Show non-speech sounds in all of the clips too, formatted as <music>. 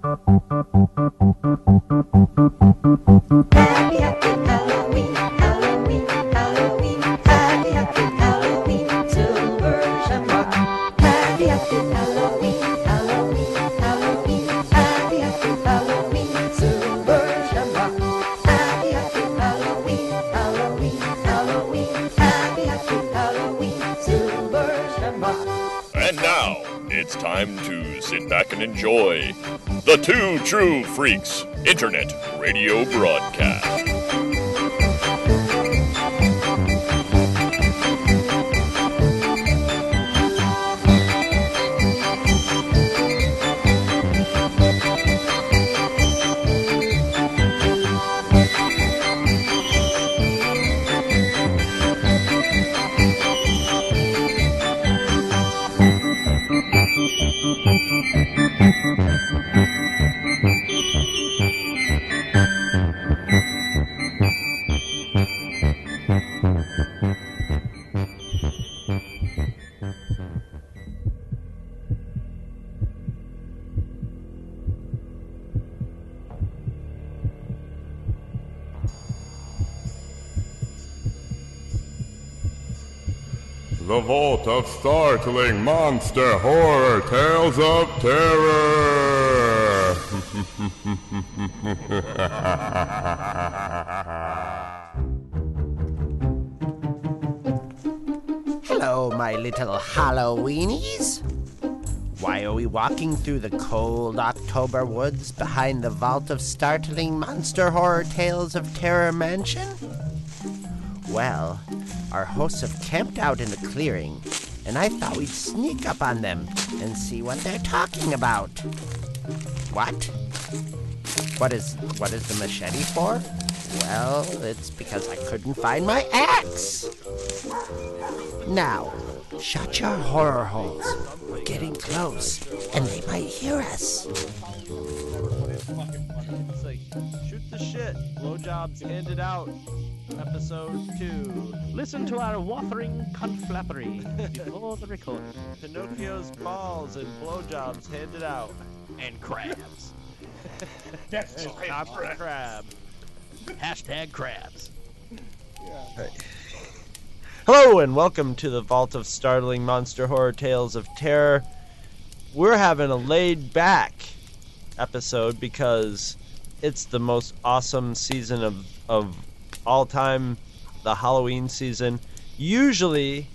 Happy, Monster Horror Tales of Terror. Hello, my little Halloweenies. Why are we walking through the cold October woods behind the vault of startling monster horror tales of Terror Mansion? Well, our hosts have camped out in the clearing, and I thought we'd sneak up on them and see what they're talking about. What? What is what is the machete for? Well, it's because I couldn't find my axe. Now, shut your horror holes. We're getting close, and they might hear us. Shoot the shit. Blowjobs handed out. Episode 2. Listen to our waffling conflappery before the record. Pinocchio's balls and blowjobs handed out. And crabs. That's And Copper Crab. Hashtag crabs. Hello and welcome to the Vault of Startling Monster Horror Tales of Terror. We're having a laid back episode because it's the most awesome season of, of all time, the Halloween season. Usually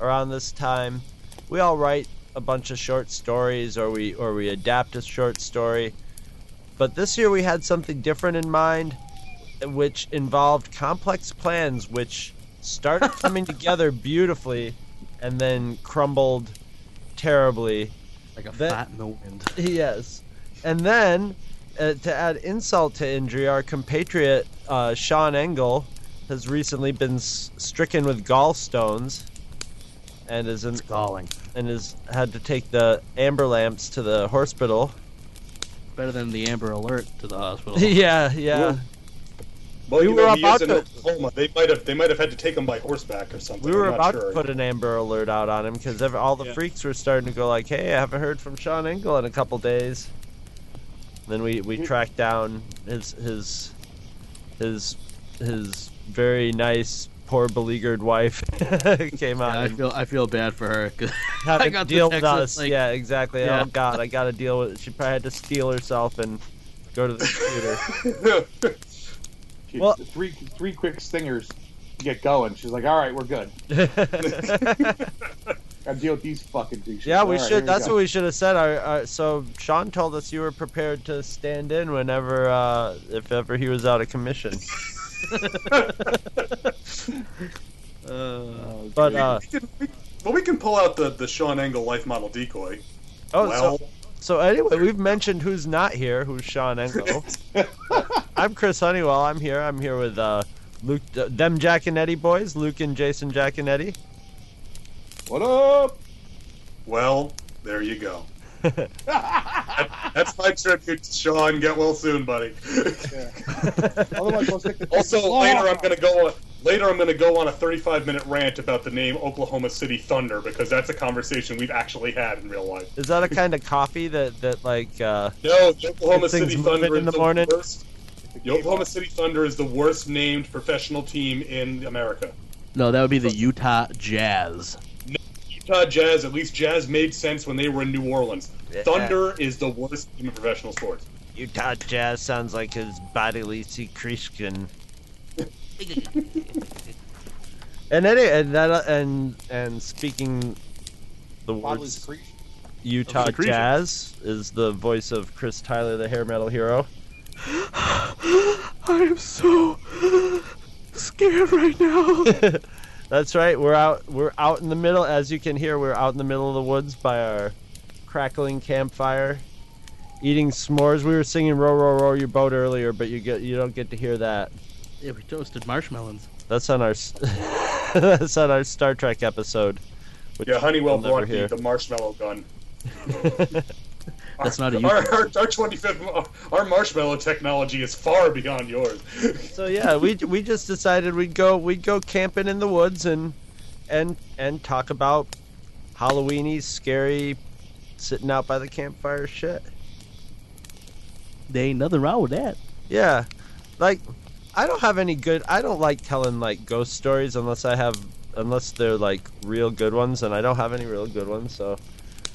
around this time, we all write a bunch of short stories or we or we adapt a short story. But this year we had something different in mind which involved complex plans which started <laughs> coming together beautifully and then crumbled terribly. Like a That- fat in the wind. <laughs> Yes. And then, uh, to add insult to injury, our compatriot uh, Sean Engel has recently been s- stricken with gallstones and is in, Galling. and has had to take the amber lamps to the hospital. Better than the Amber Alert to the hospital. <laughs> yeah, yeah. Well, We you were know, he about is in to- Oklahoma. They might have they might have had to take him by horseback or something. We were I'm not about sure. to put an Amber Alert out on him because all the Yeah. freaks were starting to go like, "Hey, I haven't heard from Sean Engel in a couple days." Then we we tracked down his his his his very nice, poor beleaguered wife <laughs> came out Yeah, I feel I feel bad for her. 'cause had <laughs> I to got the deal with us. like- yeah, exactly. Yeah. Oh God, I got to deal with. It. She probably had to steal herself and go to the computer. She, <laughs> Well- three three quick stingers to get going. She's like, "All right, we're good. Gotta deal with these fucking douches." Yeah, we All right, should. here that's go. what we should have said. Our, our, so Sean told us you were prepared to stand in whenever, uh, if ever he was out of commission. <laughs> Uh, But uh, we can, we, well, we can pull out the the Sean Engel life model decoy. oh, well, so, so anyway, we've mentioned who's not here. Who's Sean Engel? <laughs> I'm Chris Honeywell. I'm here. I'm here with uh, Luke, uh, them Jaconetti boys, Luke and Jason Jaconetti. What up? well, there you go. That- that's my tribute to Sean. Get well soon, buddy. Otherwise, we'll stick to <laughs> also, later I'm gonna go. Later, I'm going to go on a 35 minute rant about the name Oklahoma City Thunder because that's a conversation we've actually had in real life. Is that a kind of coffee that that like? uh No, the Oklahoma City Thunder in the is the morning? worst. The Oklahoma City Thunder is the worst named professional team in America. No, that would be the Utah Jazz. Utah Jazz, at least Jazz made sense when they were in New Orleans. Thunder is the worst team in professional sports. Utah Jazz sounds like his bodily secretion. <laughs> and any and that and and speaking the Bodily words secretion. Utah secretion. Jazz is the voice of Chris Tyler, the hair metal hero. <gasps> I am so scared right now. <laughs> That's right. We're out. We're out in the middle. As you can hear, we're out in the middle of the woods by our crackling campfire, eating s'mores. We were singing "Row, row, row your boat" earlier, but you get you don't get to hear that. yeah, we toasted marshmallows. That's on our <laughs> that's on our Star Trek episode. Which Yeah, Honeywell you'll brought the, the marshmallow gun. <laughs> That's not a our, our, our 25th our marshmallow technology is far beyond yours. <laughs> So yeah, we we just decided we'd go we'd go camping in the woods and and and talk about Halloweeny, scary, sitting out by the campfire shit. There ain't nothing wrong with that. Yeah, like I don't have any good. I don't like telling like ghost stories unless I have unless they're like real good ones, and I don't have any real good ones. So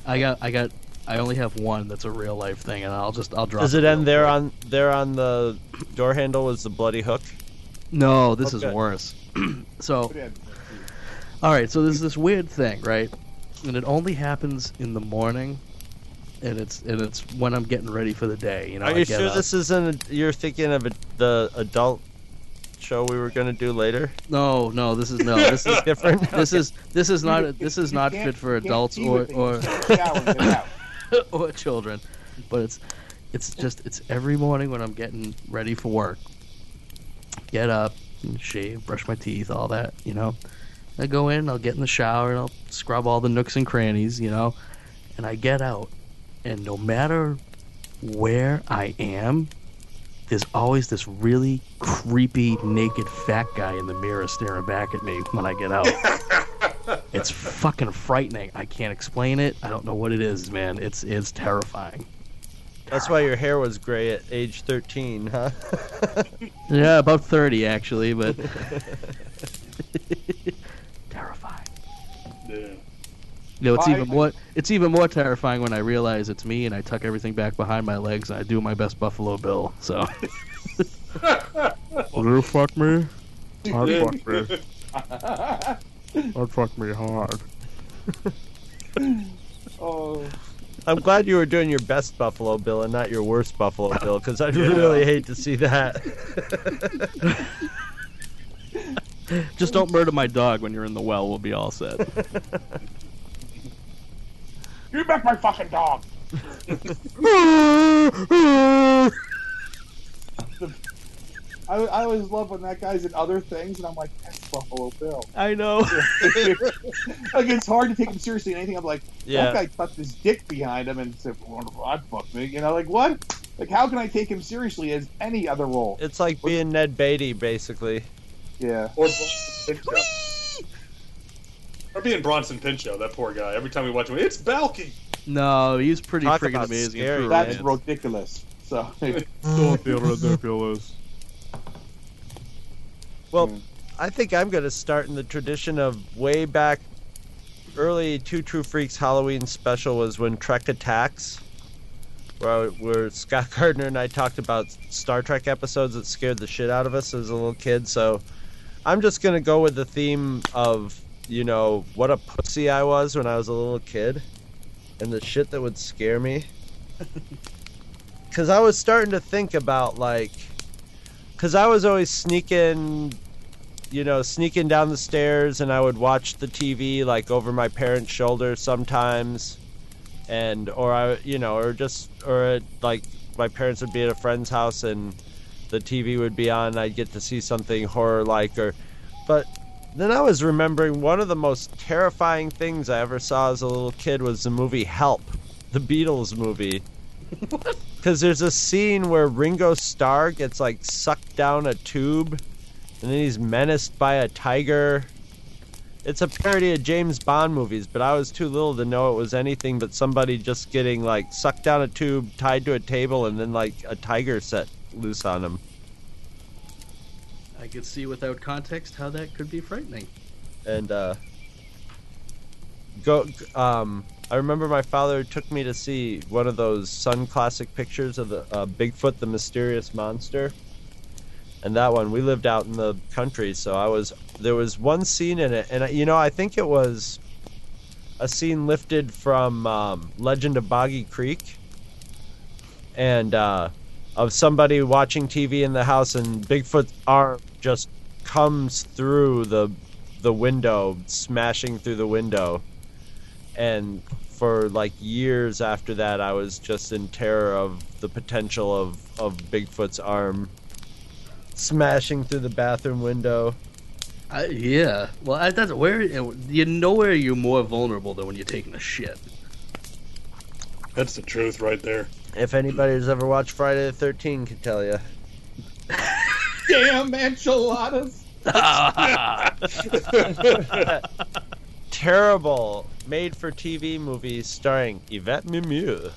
I got, I got, I only have one that's a real life thing, and I'll just, I'll drop. does it real end there quick. on there on the door handle is the bloody hook? No, this Okay. is worse. <clears throat> so, all right, so there's this weird thing, right? And it only happens in the morning, and it's and it's when I'm getting ready for the day. You know, Are I you sure up. this isn't? A, you're thinking of a, the adult show we were gonna do later? No, no, this is no, this <laughs> is Different. this is this is not this is not fit for adults or or <laughs> or children, but it's it's just it's every morning when I'm getting ready for work. Get up, and shave, brush my teeth, all that, you know. I go in, I'll get in the shower, and I'll scrub all the nooks and crannies, you know. And I get out, and no matter where I am, there's always this really creepy naked fat guy in the mirror staring back at me when I get out. <laughs> it's fucking frightening. I can't explain it. I don't know what it is, man. It's it's terrifying. That's why your hair was gray at age 13, huh? <laughs> Yeah, about 30 actually, but <laughs> terrifying. Yeah. You know, it's I- even more it's even more terrifying when I realize it's me and I tuck everything back behind my legs and I do my best Buffalo Bill. So <laughs> Will you fuck me? I'd fuck me. I'd fuck me hard. <laughs> Oh, I'm glad you were doing your best Buffalo Bill and not your worst Buffalo Bill, because I'd really hate to see that. <laughs> just don't murder my dog when you're in the well. We'll be all set. <laughs> you back my fucking dog. I, I always love when that guy's in other things, and I'm like, that's Buffalo Bill. I know. <laughs> like it's hard to take him seriously in anything. I'm like, Yeah. that guy tucked his dick behind him and said, "Wonderful, I'd fuck me." You know, like what? Like how can I take him seriously as any other role? It's like being Ned Beatty, basically. Yeah. Or Bronson Pinchot. Or being Bronson Pinchot, that poor guy. Every time we watch him, it's Balki. No, he's pretty Talk freaking amazing. and scary, true That's man. romance. ridiculous. So <laughs> Don't be ridiculous. Well, Hmm. I think I'm going to start in the tradition of way back early Two True Freaks Halloween special was when Trek Attacks, where, where Scott <laughs> Gardner and I talked about Star Trek episodes that scared the shit out of us as a little kid. So I'm just going to go with the theme of, you know, what a pussy I was when I was a little kid and the shit that would scare me. <laughs> Because I was starting to think about, like, because I was always sneaking, you know, sneaking down the stairs, and I would watch the TV like over my parents' shoulder sometimes, and or I, you know, or just or like my parents would be at a friend's house and the TV would be on, I'd get to see something horror like, or, but then I was remembering one of the most terrifying things I ever saw as a little kid was the movie Help, the Beatles movie. <laughs> Because there's a scene where Ringo Starr gets like sucked down a tube and then he's menaced by a tiger. It's a parody of James Bond movies, but I was too little to know it was anything but somebody just getting like sucked down a tube, tied to a table, and then like a tiger set loose on him. I could see without context how that could be frightening. and uh go um I remember my father took me to see one of those Sunn Classic pictures of the uh, Bigfoot the mysterious monster. And that one we lived out in the country, so I was there was one scene in it and you know I think it was a scene lifted from um, Legend of Boggy Creek and uh of somebody watching TV in the house and Bigfoot's arm just comes through the the window, smashing through the window. And for like years after that, I was just in terror of the potential of, of Bigfoot's arm smashing through the bathroom window. I, yeah. Well, I, that's where you know where you're more vulnerable than when you're taking a shit. That's the truth right there. If anybody's ever watched Friday the 13th can tell you. <laughs> Damn enchiladas. <laughs> <laughs> Terrible made for TV movie starring Yvette Mimieux.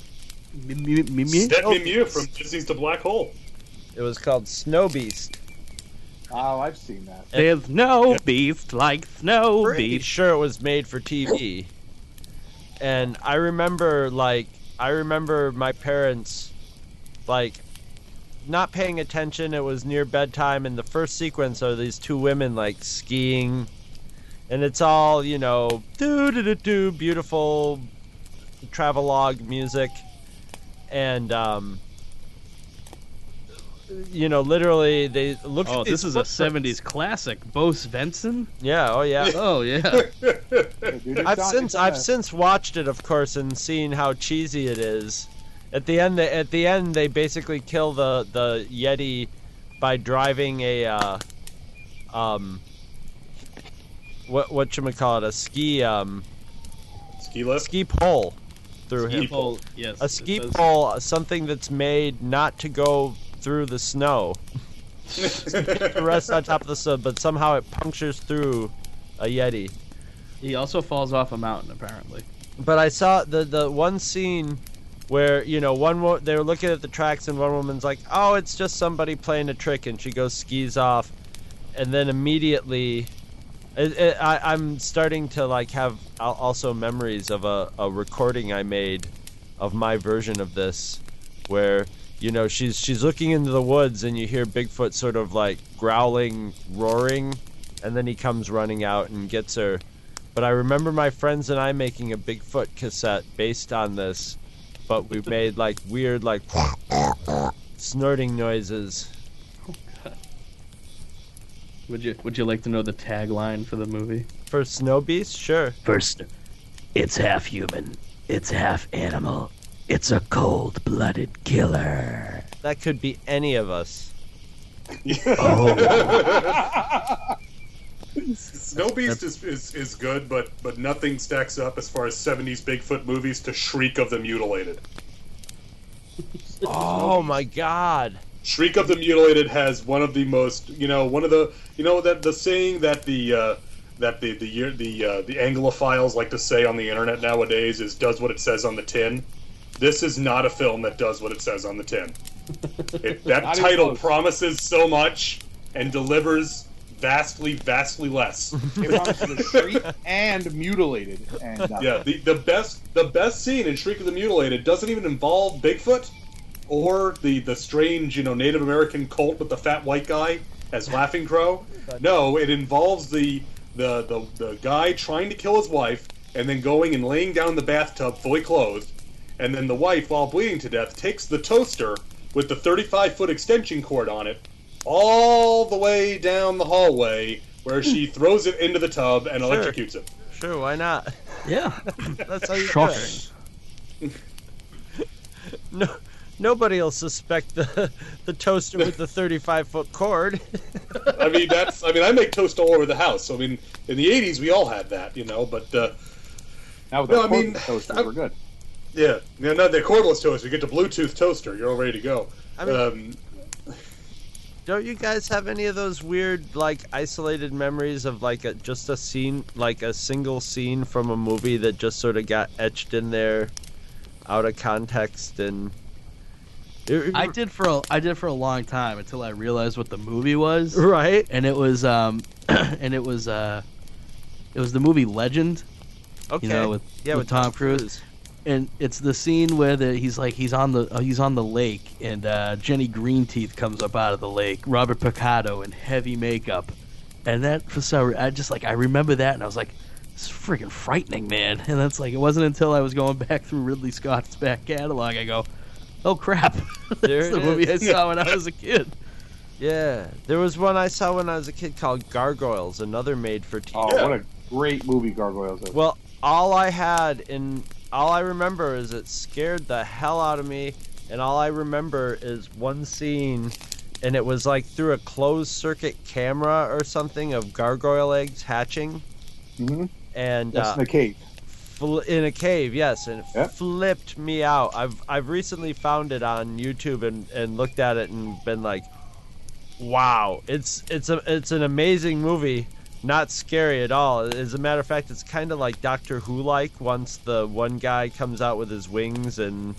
Mimieux, Step Mew from Disney's The Black Hole. It was called Snow Beast. Oh, I've seen that. There's no beast like snow pretty beast. sure it was made for TV. And I remember like I remember my parents like not paying attention. It was near bedtime and the first sequence are these two women like skiing and it's all, you know, do do do do beautiful travelogue music and um you know, literally they look Oh, at this these is a '70s classic. Bo Svenson. Yeah, oh yeah. <laughs> Oh yeah. I've since I've since watched it, of course, and seen how cheesy it is. At the end, at the end, they basically kill the the yeti by driving a uh, um what what you call it a ski um Ski lift. ski pole through Ski him. pole. yes. A ski pole, something that's made not to go through the snow, <laughs> to rest on top of the snow, but somehow it punctures through a yeti. He also falls off a mountain, apparently. But I saw the the one scene where you know one wo- they were looking at the tracks and one woman's like, "Oh, it's just somebody playing a trick," and she goes skis off, and then immediately, it, it, I, I'm starting to like have also memories of a, a recording I made of my version of this, where you know she's she's looking into the woods and you hear Bigfoot sort of like growling, roaring, and then he comes running out and gets her. But I remember my friends and I making a Bigfoot cassette based on this, but we made like weird like <laughs> snorting noises. Would you Would you like to know the tagline for the movie? For Snow Beast, sure. First, it's half human, it's half animal, it's a cold-blooded killer. That could be any of us. <laughs> Oh. Snow Beast is, is, is good, but but nothing stacks up as far as '70s Bigfoot movies to Shriek of the Mutilated. Oh my god. Shriek of the Mutilated has one of the most, you know, one of the, you know, that the saying that the uh, that the the year the uh, the Anglophiles like to say on the internet nowadays is does what it says on the tin. This is not a film that does what it says on the tin. <laughs> It, that title promises so much and delivers vastly, vastly less. <laughs> It shriek and mutilated. And Yeah, the, the best the best scene in Shriek of the Mutilated doesn't even involve Bigfoot or the the strange you know Native American cult with the fat white guy as Laughing Crow. <laughs> No, it involves the the the, the guy trying to kill his wife and then going and laying down in the bathtub fully clothed, and then the wife, while bleeding to death, takes the toaster with the 35 foot extension cord on it all the way down the hallway where she <laughs> throws it into the tub and Sure. electrocutes it. Sure, why not? Yeah. <laughs> That's how you do Shocking. it. No, nobody'll suspect the the toaster with the 35 foot cord. I mean, that's. I mean, I make toast all over the house. So, I mean, in the '80s, we all had that, you know. But uh, now with No, the I mean, toasters, I'm- we're good. yeah, no, no, the cordless toaster. You get the Bluetooth toaster. You're all ready to go. I mean- um, don't you guys have any of those weird, like, isolated memories of like a, just a scene, like a single scene from a movie that just sort of got etched in there, out of context, and I did for a, I did for a long time until I realized what the movie was. right. And it was um, <clears throat> and it was uh, it was the movie Legend. Okay. You know, with yeah, with Tom Cruise. and it's the scene where the, he's like he's on the uh, he's on the lake and uh, Jenny Greenteeth comes up out of the lake, Robert Picardo in heavy makeup, and that for some re- I just like I remember that and I was like, it's freaking frightening, man. <laughs> And that's like it wasn't until I was going back through Ridley Scott's back catalog I go, oh crap, <laughs> There that's it the movie I saw when I was a kid. <laughs> Yeah, there was one I saw when I was a kid called Gargoyles, another made-for-TV. Oh, what a great movie Gargoyles is. Well, all I had in all I remember is it scared the hell out of me, and all I remember is one scene, and it was like through a closed circuit camera or something of gargoyle eggs hatching, Mm-hmm. and That's uh, in the cave. Fl- in a cave, yes, and it Yep. flipped me out. I've I've recently found it on YouTube and, and looked at it and been like, wow, it's it's a it's an amazing movie. Not scary at all. As a matter of fact, it's kind of like Doctor Who like. Once the one guy comes out with his wings and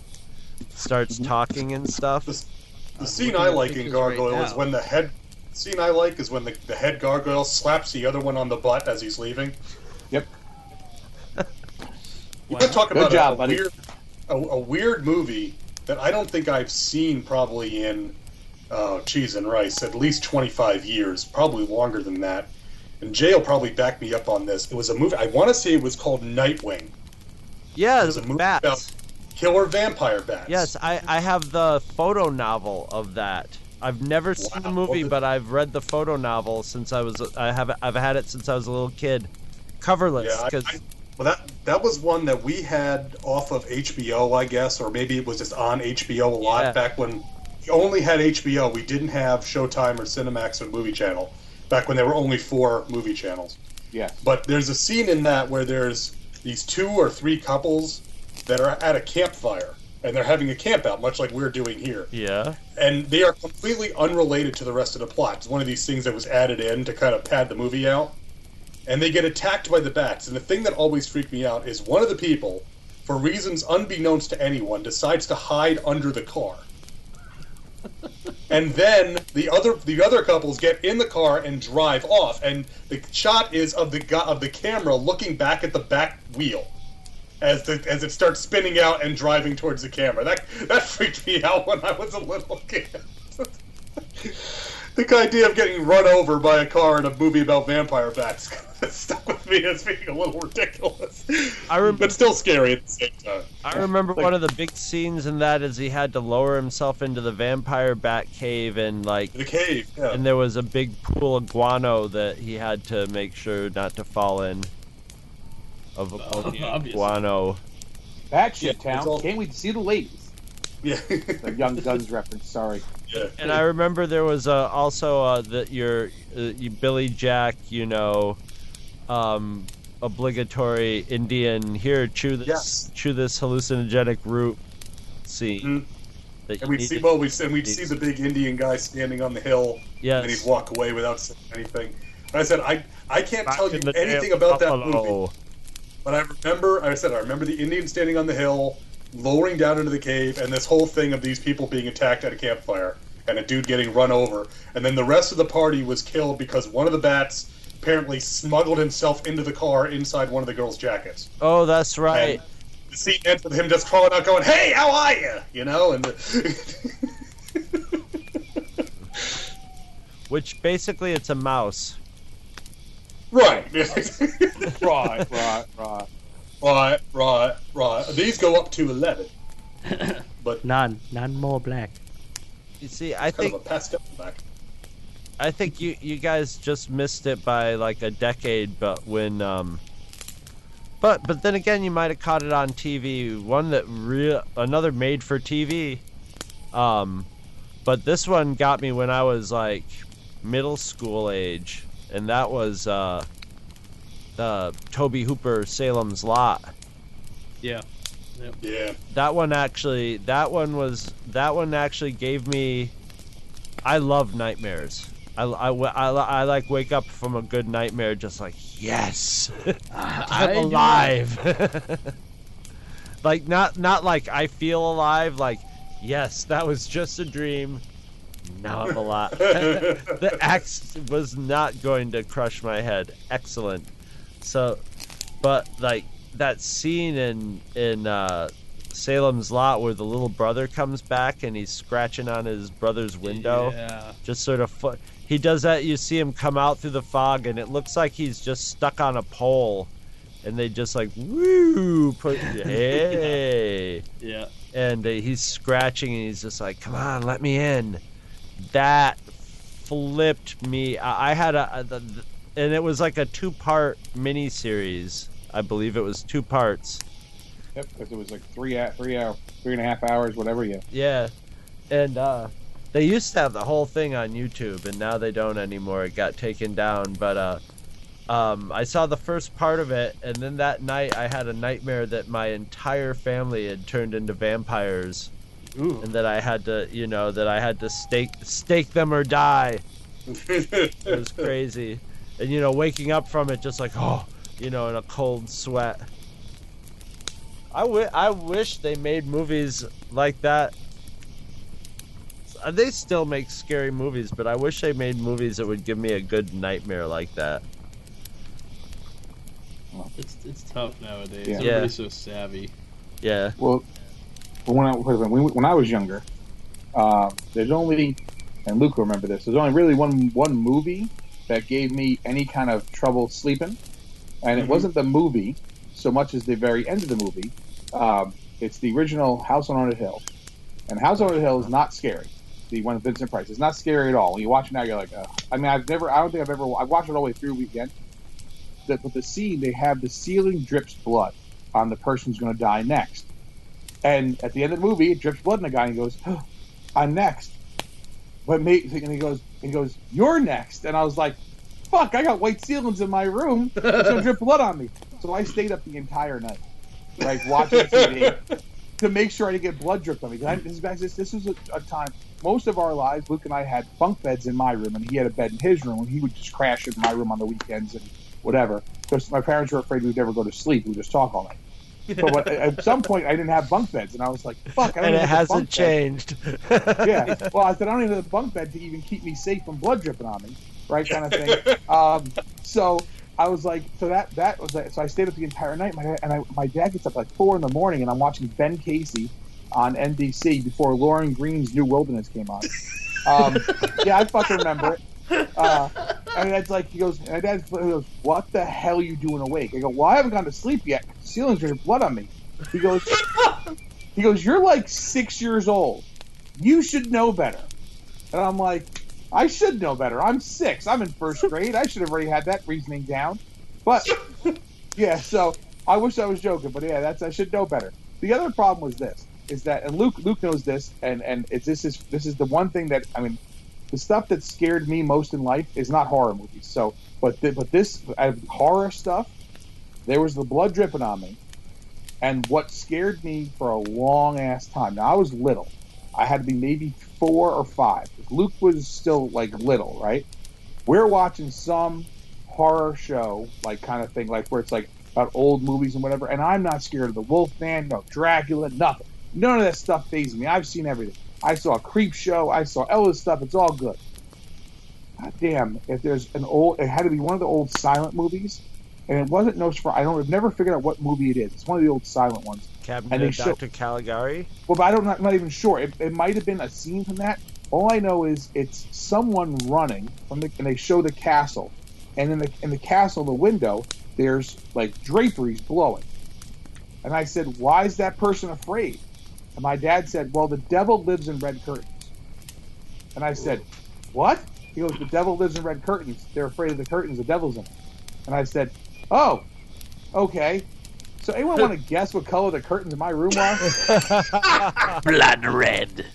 starts mm-hmm. talking and stuff. The scene I like in Gargoyle is when the head scene I like is when the, the head gargoyle slaps the other one on the butt as he's leaving. Yep. You could talk about job, a, buddy. weird a, a weird movie that I don't think I've seen probably in uh, cheese and rice at least 25 years, probably longer than that. And Jay will probably back me up on this. It was a movie. I want to say it was called Nightwing. Yeah, It was a movie bats. about killer vampire bats. Yes, I, I have the photo novel of that. I've never seen the Wow. movie, but I've read the photo novel since I was I have I've had it since I was a little kid. Coverless, Yeah, I- I- well, that that was one that we had off of HBO, I guess, or maybe it was just on HBO a lot Yeah. back when we only had HBO. We didn't have Showtime or Cinemax or Movie Channel back when there were only four movie channels. Yes. But there's a scene in that where there's these two or three couples that are at a campfire and they're having a camp out, much like we're doing here. yeah, And they are completely unrelated to the rest of the plot. It's one of these things that was added in to kind of pad the movie out. And they get attacked by the bats. And the thing that always freaked me out is one of the people, for reasons unbeknownst to anyone, decides to hide under the car. and then the other the other couples get in the car and drive off. And the shot is of the of the camera looking back at the back wheel as the as it starts spinning out and driving towards the camera. That that freaked me out when I was a little kid. <laughs> the idea of getting run over by a car in a movie about vampire bats <laughs> <laughs> stuck with me as being a little ridiculous. I rem- but still scary at the same time. I remember one of the big scenes in that is he had to lower himself into the vampire bat cave and like The cave. Yeah. and there was a big pool of guano that he had to make sure not to fall in. Of obviously. guano. That shit Yeah, town. all- Can't wait to see the ladies. yeah. The Young Guns reference. Sorry. yeah. And I remember there was uh, also uh, that your uh, you Billy Jack, you know, um, obligatory Indian here chew this Yes. chew this hallucinogenic root scene. Mhm. And we'd see well, we and we'd see the big Indian guy standing on the hill, yes. and he'd walk away without saying anything. And I said, I I can't Back tell you anything of about that Buffalo. movie. But I remember, I said, I remember the Indian standing on the hill, lowering down into the cave, and this whole thing of these people being attacked at a campfire, and a dude getting run over. And then the rest of the party was killed because one of the bats apparently smuggled himself into the car inside one of the girls' jackets. Oh, that's right. And the scene ends with him just crawling out, going, "Hey, how are you?" You know, and the, <laughs> Which basically it's a mouse. right, <laughs> Right, right, right. right, right, right. These go up to eleven, <laughs> but None, none more black. You see, I kind think of a pastel back. I think you you guys just missed it by like a decade, but when um but but then again you might have caught it on TV. One that real another made for TV. Um but this one got me when I was like middle school age and that was uh uh Tobe Hooper Salem's Lot. Yeah. Yeah, That one actually that one was that one actually gave me I love nightmares. I, I, I, I like wake up from a good nightmare just like yes <laughs> I'm alive. <laughs> like not not like I feel alive. Like yes, that was just a dream. Now I'm alive. <laughs> the axe was not going to crush my head. Excellent. So, but like that scene in in uh, Salem's Lot where the little brother comes back and he's scratching on his brother's window Yeah. just sort of fu- he does that you see him come out through the fog and it looks like he's just stuck on a pole and they just like woo put <laughs> hey Yeah. and uh, he's scratching and he's just like come on let me in that flipped me i, I had a, a the, the- and it was like a two part mini series i believe it was two parts Yep, because it was like three, hou- three hour, three and a half hours, whatever. You. Yeah, and uh, they used to have the whole thing on YouTube, and now they don't anymore. It got taken down, but uh, um, I saw the first part of it, and then that night I had a nightmare that my entire family had turned into vampires, Ooh. and that I had to, you know, that I had to stake stake them or die. <laughs> It was crazy, and you know, waking up from it just like oh, you know, in a cold sweat. I I wish they made movies like that. Uh, They still make scary movies, but I wish they made movies that would give me a good nightmare like that. It's it's tough nowadays. Yeah. Everybody's so savvy. Yeah. Well, when I when, we, when I was younger, uh, there's only, and Luke will remember this. There's only really one one movie that gave me any kind of trouble sleeping, and it Mhm. wasn't the movie so much as the very end of the movie. Um, it's the original House on Haunted Hill, and House on Haunted Hill is not scary. The one with Vincent Price is not scary at all. When you watch it now, you're like, Ugh. I mean, I've never, I don't think I've ever, I watched it all the way through weekend. That, but the scene, they have the ceiling drips blood on the person who's going to die next. And at the end of the movie, it drips blood on the guy, and he goes, oh, "I'm next." But mate, and he goes, he goes, "You're next." And I was like, "Fuck! I got white ceilings in my room. It's gonna <laughs> drip blood on me." So I stayed up the entire night, like watching TV, <laughs> to make sure I didn't get blood dripped on me. I, this, is this, this was a, a time. Most of our lives, Luke and I had bunk beds in my room, and he had a bed in his room, and he would just crash in my room on the weekends and whatever. Because my parents were afraid we'd never go to sleep. We'd just talk all night. But what, at some point, I didn't have bunk beds, and I was like, "Fuck!" I don't And it hasn't changed. <laughs> Yeah. <laughs> Well, I said I don't even have a bunk bed to even keep me safe from blood dripping on me, right? Kind of thing. Um, so I was like, so that that was like, so I stayed up the entire night. My and I, my dad gets up like four in the morning, and I'm watching Ben Casey on NBC before Lorne Greene's New Wilderness came on. Um, <laughs> yeah, I fucking remember it. Uh, and it's like he goes, and my dad goes, "What the hell are you doing awake?" I go, "Well, I haven't gone to sleep yet. The ceiling's dripping blood on me." He goes, he goes, "You're like six years old. You should know better." And I'm like, "I should know better. I'm six. I'm in first <laughs> grade. I should have already had that reasoning down." But <laughs> yeah, so I wish I was joking, but yeah, that's I should know better. The other problem was this: is that, and Luke Luke knows this, and and it's this is this is the one thing that I mean, the stuff that scared me most in life is not horror movies. So, but th- but this uh, horror stuff, there was the blood dripping on me, and what scared me for a long ass time. Now I was little. I had to be maybe four or five. Luke was still like little, right? We're watching some horror show, like kind of thing, like where it's like about old movies and whatever. And I'm not scared of the Wolfman, no Dracula, nothing. None of that stuff phases me. I've seen everything. I saw a creep show. I saw all this stuff. It's all good. God damn! If there's an old, it had to be one of the old silent movies, and it wasn't Nosferatu. I don't. I've never figured out what movie it is. It's one of the old silent ones. Cabinet And they of show-. Caligari. Well, but I don't. I'm not even sure. It, it might have been a scene from that. All I know is it's someone running from the, and they show the castle, and in the in the castle, the window, there's like draperies blowing. And I said, "Why is that person afraid?" And my dad said, "Well, the devil lives in red curtains." And I said, "What?" He goes, "The devil lives in red curtains. They're afraid of the curtains. The devil's in them." And I said, "Oh, okay." So anyone want to <laughs> guess what color the curtains in my room are? <laughs> <laughs> Blood red.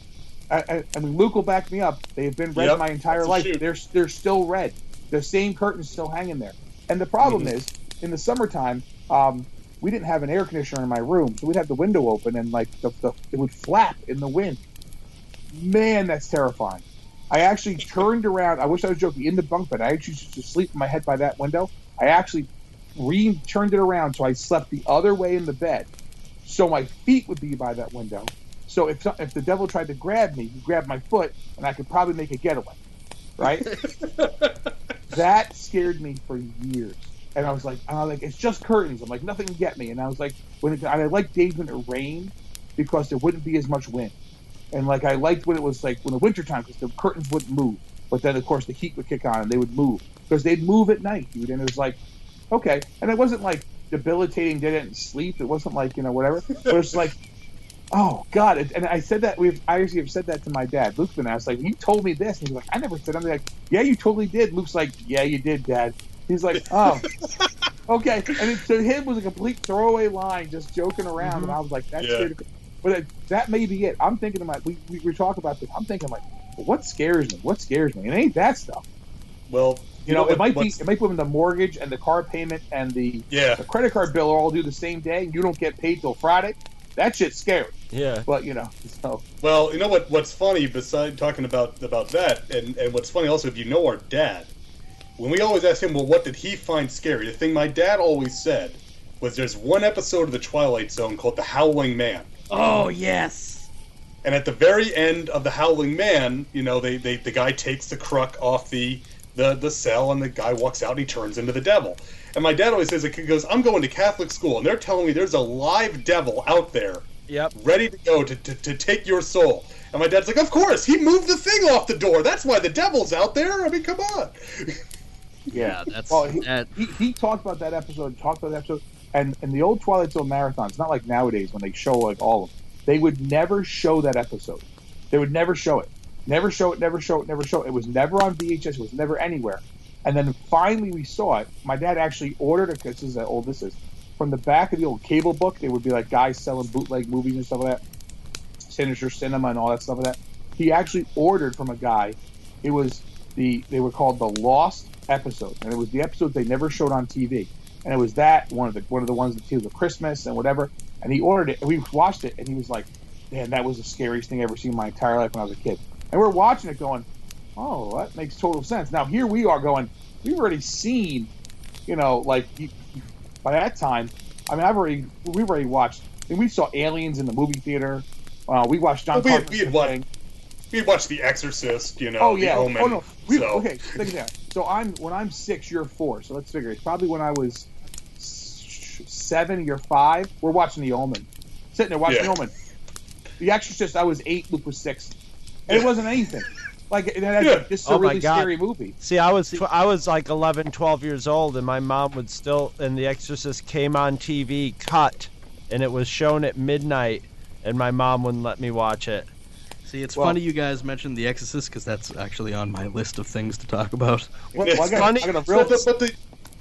I, I, I mean, Luke will back me up. They've been red Yep, my entire life. They're they're still red. The same curtains still hanging there. And the problem Mm-hmm. is, in the summertime, um, we didn't have an air conditioner in my room, so we'd have the window open and like the, the it would flap in the wind. Man, that's terrifying. I actually <laughs> turned around. I wish I was joking. In the bunk bed, I actually used to sleep with my head by that window. I actually re turned it around so I slept the other way in the bed, so my feet would be by that window. So if if the devil tried to grab me, he grabbed my foot, and I could probably make a getaway. Right? <laughs> that scared me for years. And I was like, I was like, it's just curtains. I'm like, nothing can get me. And I was like, when it, I liked days when it rained because there wouldn't be as much wind. And like I liked when it was like when the wintertime because the curtains wouldn't move. But then of course the heat would kick on and they would move because they'd move at night, dude. And it was like, okay. And it wasn't like debilitating. They didn't sleep. It wasn't like you know whatever. But it was like, oh god. And I said that we've I actually have said that to my dad, Luke. And I was like, you told me this. And he's like, I never said. I'm like, yeah, you totally did. Luke's like, yeah, you did, Dad. He's like, oh. <laughs> Okay, and it, to him was a complete throwaway line, just joking around, and I was like, "That's Yeah. But it, that may be it. I'm thinking to my we, we we talk about this. I'm thinking like, well, what scares me? What scares me? It ain't that stuff. Well, You know, what- it might be it might be when the mortgage and the car payment and the Yeah. the credit card bill are all due the same day, and you don't get paid till Friday. That shit's scary. Yeah. But you know, so Well, you know what? What's funny, beside talking about about that, and and what's funny also, if you know our dad, when we always ask him, well, what did he find scary? The thing my dad always said was, there's one episode of the Twilight Zone called The Howling Man, Oh yes. and at the very end of The Howling Man, you know, they, they the guy takes the crook off the the the cell, and the guy walks out and he turns into the devil. And my dad always says, it goes, I'm going to Catholic school, and they're telling me there's a live devil out there Yep. ready to go to, to, to take your soul. And my dad's like, Of course, he moved the thing off the door. That's why the devil's out there. I mean, come on. <laughs> Yeah, that's Well, he- that. he, he talked about that episode, talked about that episode, and in the old Twilight Zone marathons, not like nowadays when they show like all of them, they would never show that episode. They would never show it. Never show it, never show it, never show it. It was never on VHS, it was never anywhere. And then finally we saw it. My dad actually ordered it, this is how old this is, from the back of the old cable book. They would be like guys selling bootleg movies and stuff like that, Sinister Cinema and all that stuff like that. He actually ordered from a guy. It was the, they were called the Lost episode, and it was the episode they never showed on TV. And it was that one of the one of the ones that with Christmas and whatever. And he ordered it, and we watched it, and he was like, "Man, that was the scariest thing I ever seen in my entire life when I was a kid." And we're watching it, going, "Oh, that makes total sense." Now here we are going, we've already seen, you know, like you- by that time. I mean, I've already we've already watched. Mean, we saw Aliens in the movie theater. Uh, we watched John Well, we had- we had thing. We watched The Exorcist, you know, Oh The yeah. Omen. Oh no. We, so. Okay. Think of that. So I'm when I'm six, you're four. So let's figure. It's probably when I was seven, you're five. We're watching The Omen. Sitting there watching Yeah. The Omen. The Exorcist. I was eight. Luke was six, and it wasn't anything. Like it- it- Yeah. this is a Oh my really scary movie. See, I was tw- I was like 11, 12 years old, and my mom would still. And The Exorcist came on TV, cut, and it was shown at midnight, and my mom wouldn't let me watch it. See, it's Well- funny you guys mentioned The Exorcist because that's actually on my list of things to talk about. <laughs> Well, It's I got, funny. I got a real. But the, but the,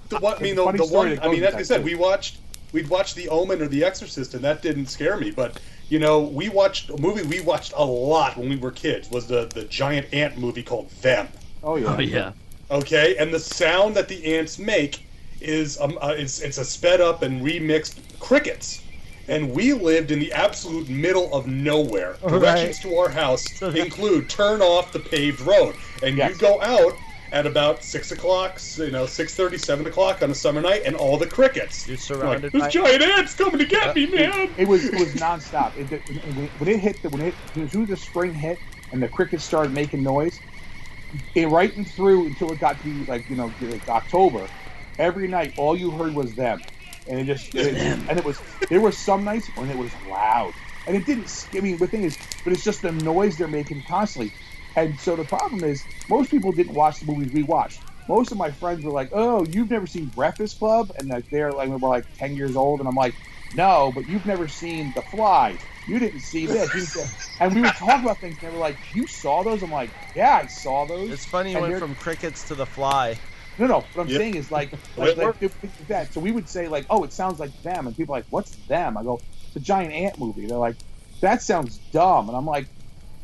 the one, I mean, the, the one. I mean, like I said, too. we watched we'd watched The Omen or The Exorcist, and that didn't scare me. But you know, we watched a movie we watched a lot when we were kids was the the giant ant movie called Them. oh yeah. Oh yeah. Okay, and the sound that the ants make is um, uh, it's it's a sped up and remixed crickets. And we lived in the absolute middle of nowhere. Right. Directions to our house <laughs> include turn off the paved road, and Yes. you go out at about six o'clock, you know, six thirty, seven o'clock on a summer night, and all the crickets. You're Like, surrounded There's by. giant ants coming to get uh, me, man. It was it was nonstop. It, it, when- when it hit the when it as soon as the spring hit and the crickets started making noise, it right and through until it got to be like you know like October. Every night, all you heard was them, and it just it, and it was there were some nights when it was loud, and it didn't. I mean, the thing is, but it's just the noise they're making constantly, and so the problem is most people didn't watch the movies we watched. Most of my friends were like, "Oh, you've never seen Breakfast Club," and like they're like we were like ten years old, and I'm like, "No, but you've never seen The Fly. You didn't see this." You didn't see-" And we would talk about things, and they were like, "You saw those?" I'm like, "Yeah, I saw those." It's funny you And went they're- from crickets to the fly. No, no. What I'm Yep. saying is like, The like, like if- if that. So we would say like, "Oh, it sounds like them," and people are like, "What's them?" I go, "It's a giant ant movie." They're like, "That sounds dumb," and I'm like,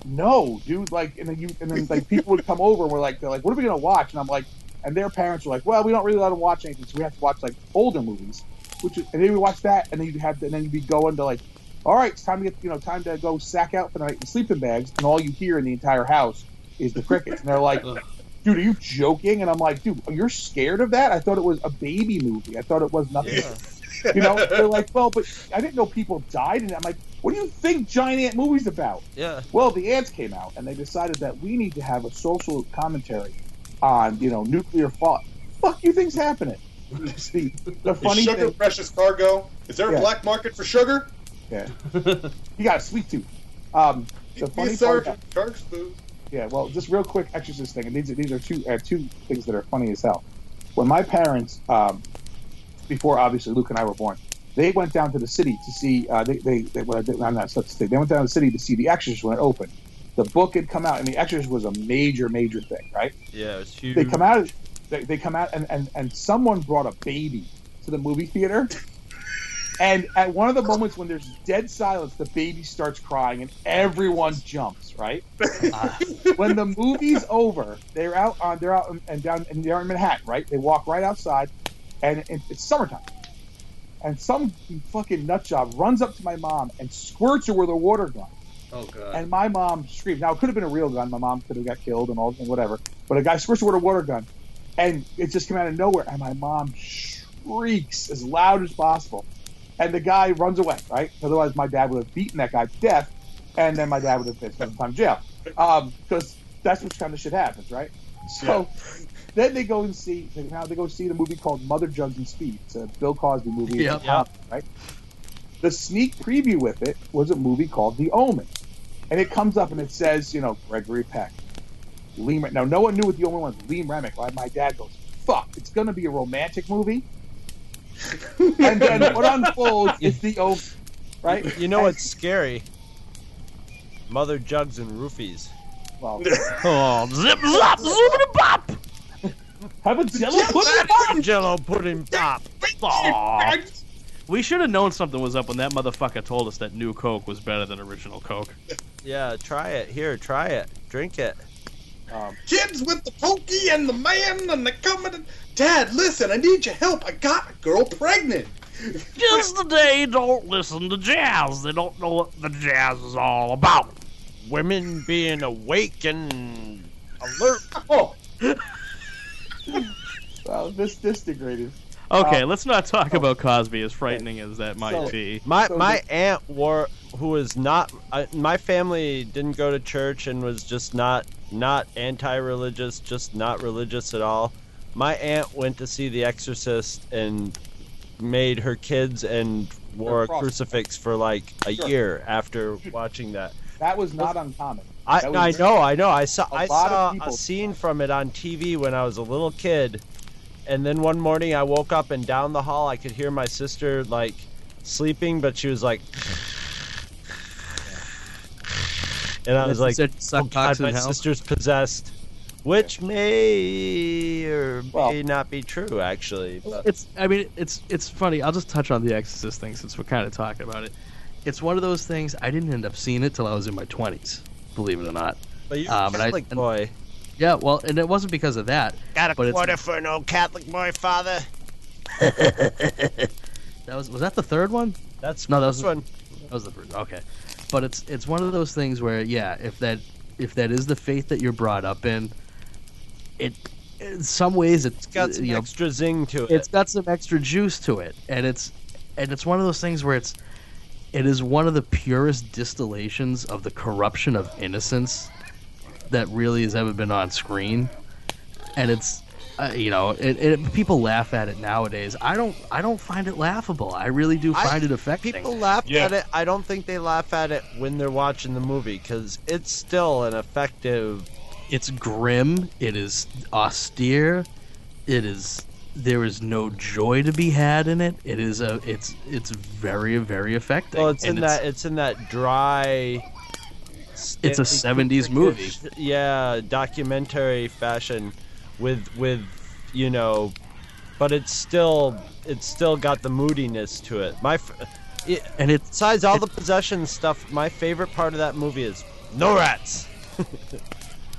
"No, dude." Like, and then you and then like people would come over and we're like, "They're like, what are we gonna watch?" And I'm like, and their parents were like, "Well, we don't really let them watch anything, so we have to watch like older movies." Which is, and then we watch that, and then you'd have to, and then you'd be going to like, "All right, it's time to get you know time to go sack out for the night in sleeping bags," and all you hear in the entire house is the crickets. And they're like, <laughs> dude, are you joking? And I'm like, dude, you're scared of that? I thought it was a baby movie. I thought it was nothing. You know, <laughs> they're like, well, but I didn't know people died in it. I'm like, what do you think giant ant movies about? Yeah. Well, the ants came out, and they decided that we need to have a social commentary on, you know, nuclear thought. Fuck you think's happening? <laughs> the, the Is funny sugar thing, precious cargo? Is there a Yeah. black market for sugar? yeah, <laughs> you got a sweet tooth. Um, the funny Yes, part sir. about- Charge food. Yeah, well, just real quick exorcist thing, and these are these are two uh, two things that are funny as hell. When my parents, um, before obviously Luke and I were born, they went down to the city to see. Uh, they they, they well, they- I'm not supposed to say. They went down to the city to see The Exorcist when it opened. The book had come out, and The Exorcist was a major major thing, right? Yeah, it's huge. They come out. They, they come out, and, and and someone brought a baby to the movie theater. And at one of the moments when there's dead silence, the baby starts crying and everyone jumps. Right when the movie's over, they're out on they're out and down and they're in Manhattan. Right, they walk right outside, and it, it's summertime. And some fucking nut job runs up to my mom and squirts her with a water gun. Oh god. And my mom screams. Now it could have been a real gun. My mom could have got killed and all and whatever. But a guy squirts her with a water gun, and it just came out of nowhere. And my mom shrieks as loud as possible. And the guy runs away. Right. Otherwise, my dad would have beaten that guy to death, and then my dad would have been spent time in jail. Um, because that's what kind of shit happens, right? So. Then they go and see. Now they go see the movie called Mother Jugs and Speed. It's a Bill Cosby movie. Yep. It's a comedy, right? The sneak preview with it was a movie called The Omen, and it comes up and it says, you know, Gregory Peck, Liam. Now no one knew what The Omen was. Lee Remick. Right? My dad goes, "Fuck, it's gonna be a romantic movie." <laughs> and then what unfolds is The Omen, right? You know And- what's scary? Mother jugs and roofies. Well, <laughs> Oh, zip zop, zoomity bop. Have a Jello pudding. Jello pudding pop. Aw. We should have known something was up when that motherfucker told us that new Coke was better than original Coke. Yeah, try it. Here, try it. Drink it. Um, Kids with the pokey and the man and the coming. Dad, listen, I need your help. I got a girl pregnant. Just the day don't listen to jazz. They don't know what the jazz is all about. Women being awake and alert. Oh, <laughs> well, this disintegrated. Okay, Uh, let's not talk about Cosby, as frightening as that might So- be. My So my aunt wore who was not uh, my family didn't go to church and was just not not anti-religious, just not religious at all. My aunt went to see The Exorcist and made her kids and wore a crucifix for like a Sure. year after watching that. That was not uncommon. I, I know, I know. I saw A I saw a scene from it on TV when I was a little kid, and then one morning I woke up and down the hall I could hear my sister like sleeping, but she was like, <sighs> and I was like, Said "Oh God, my sister's possessed," which may or may Well- not be true actually. But It's. I mean, it's. It's funny. I'll just touch on the Exorcist thing since we're kind of talking about it. It's one of those things. I didn't end up seeing it till I was in my twenties. Believe it or not. but you're um, a but I- Catholic and- boy. Yeah. Well, and it wasn't because of that. Got a but it's- quarter for an old Catholic boy, father. <laughs> That was. Was that the third one? That's No, that was- one. That was the first. Okay, but it's it's one of those things where yeah, if that if that is the faith that you're brought up in, it in some ways it's It's got some you know, extra zing to it. it's got some extra juice to it, and it's and it's one of those things where it's it is one of the purest distillations of the corruption of innocence that really has ever been on screen, and it's. Uh, you know, it, it, people laugh at it nowadays. I don't. I don't find it laughable. I really do I- find it affecting. People laugh Yeah. at it. I don't think they laugh at it when they're watching the movie because it's still an effective. it's grim it is austere it is there is no joy to be had in it it is a it's it's very very effective Well, it's And in that. It's in that dry. It's a 70s movie. Yeah, documentary fashion, with with you know, but it's still it's still got the moodiness to it. My, it, and it's besides all the possession stuff, my favorite part of that movie is no rats. <laughs>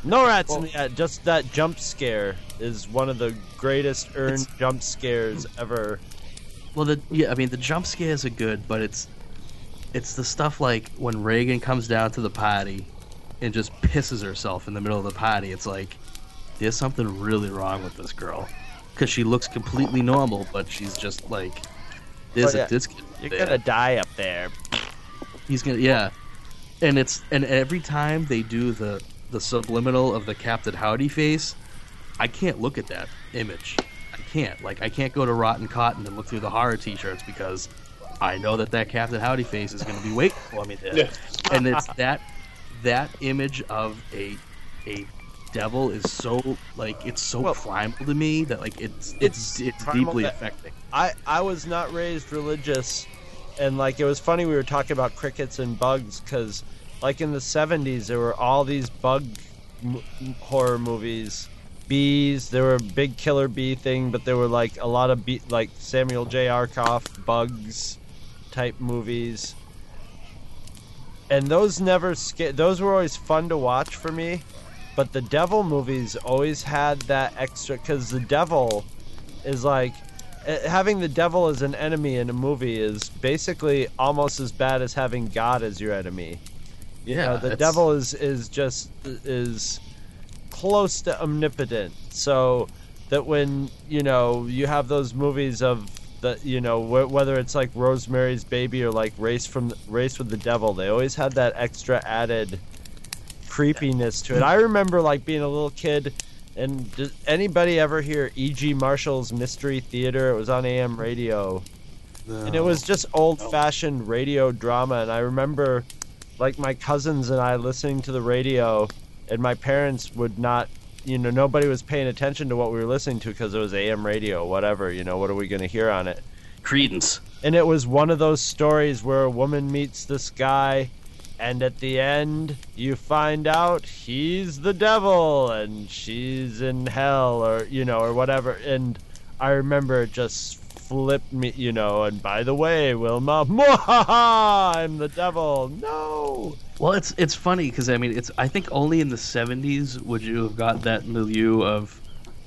no rats in the just that jump scare is one of the greatest earned jump scares ever. well the yeah i mean the jump scares are good but it's it's the stuff like when Regan comes down to the party and just pisses herself in the middle of the party. It's like there's something really wrong with this girl because she looks completely normal, but she's just like there's Oh, yeah. a disconnect. You're there. gonna die up there. He's gonna yeah, and it's and every time they do the the subliminal of the Captain Howdy face, I can't look at that image. I can't like I can't go to Rotten Cotton and look through the horror T-shirts because I know that that Captain Howdy face is gonna be waiting for me there, Yeah. and it's that that image of a a devil is so like it's so Well- primal to me that like it's it's It's it's, deeply that- affecting. I I was not raised religious, and like it was funny we were talking about crickets and bugs because like in the '70s there were all these bug horror movies, bees. There were a big killer bee thing, but there were like a lot of bee, like Samuel J. Arkoff bugs type movies. And those never sca- those were always fun to watch for me, but the devil movies always had that extra because the devil is like uh, having the devil as an enemy in a movie is basically almost as bad as having God as your enemy. Yeah, know, the it's- devil is is just is close to omnipotent. So that when you know you have those movies of the you know wh- whether it's like Rosemary's Baby or like Race from Race with the Devil, they always had that extra added creepiness to it. I remember like being a little kid. And did anybody ever hear E.G. Marshall's Mystery Theater? It was on AM radio. And it was just old fashioned radio drama. And I remember, like, my cousins and I listening to the radio, and my parents would not, you know, nobody was paying attention to what we were listening to because it was AM radio, whatever, you know, what are we going to hear on it? Credence. And it was one of those stories where a woman meets this guy, and at the end, you find out he's the devil and she's in hell, or, you know, or whatever. And I remember just flipped me, you know, and by the way, Wilma, <laughs> mwahaha, I'm the devil. No. Well, it's it's funny because I mean, it's I think only in the '70s would you have got that milieu of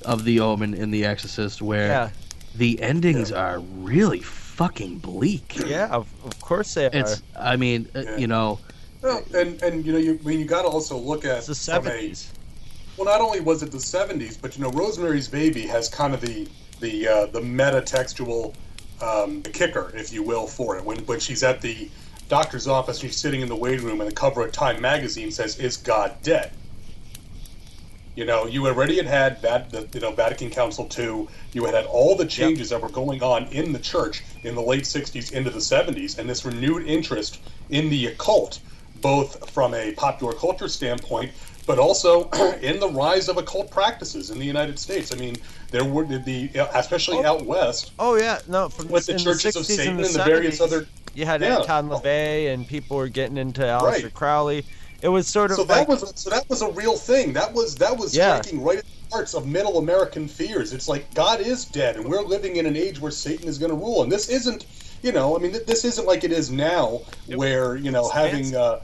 of the Omen and the Exorcist where Yeah. the endings are really fucking bleak. Yeah, of, of course they are. It's I mean, uh, Yeah. you know, Well, and and you know, you I mean, you got to also look at the from a- 70s. well, not only was it the '70s, but you know, Rosemary's Baby has kind of the the uh, the meta textual um, kicker, if you will, for it. When when she's at the doctor's office, she's sitting in the waiting room, and the cover of Time magazine says, "Is God dead?" You know, you already had had that, the, you know, Vatican Council II. You had had all the changes that were going on in the church in the late '60s into the '70s, and this renewed interest in the occult, both from a popular culture standpoint, but also <clears throat> in the rise of occult practices in the United States. I mean, there were the, the especially out west Oh, yeah. No, from with the churches the of Satan and and the the various 70s. other. You had Yeah. Anton LaVey, and people were getting into Aleister Right. Crowley. It was sort of So like that was so that was a real thing. That was that was Yeah. striking right at the hearts of middle American fears. It's like God is dead, and we're living in an age where Satan is going to rule. And this isn't, you know, I mean, this isn't like it is now, where you know having. Uh,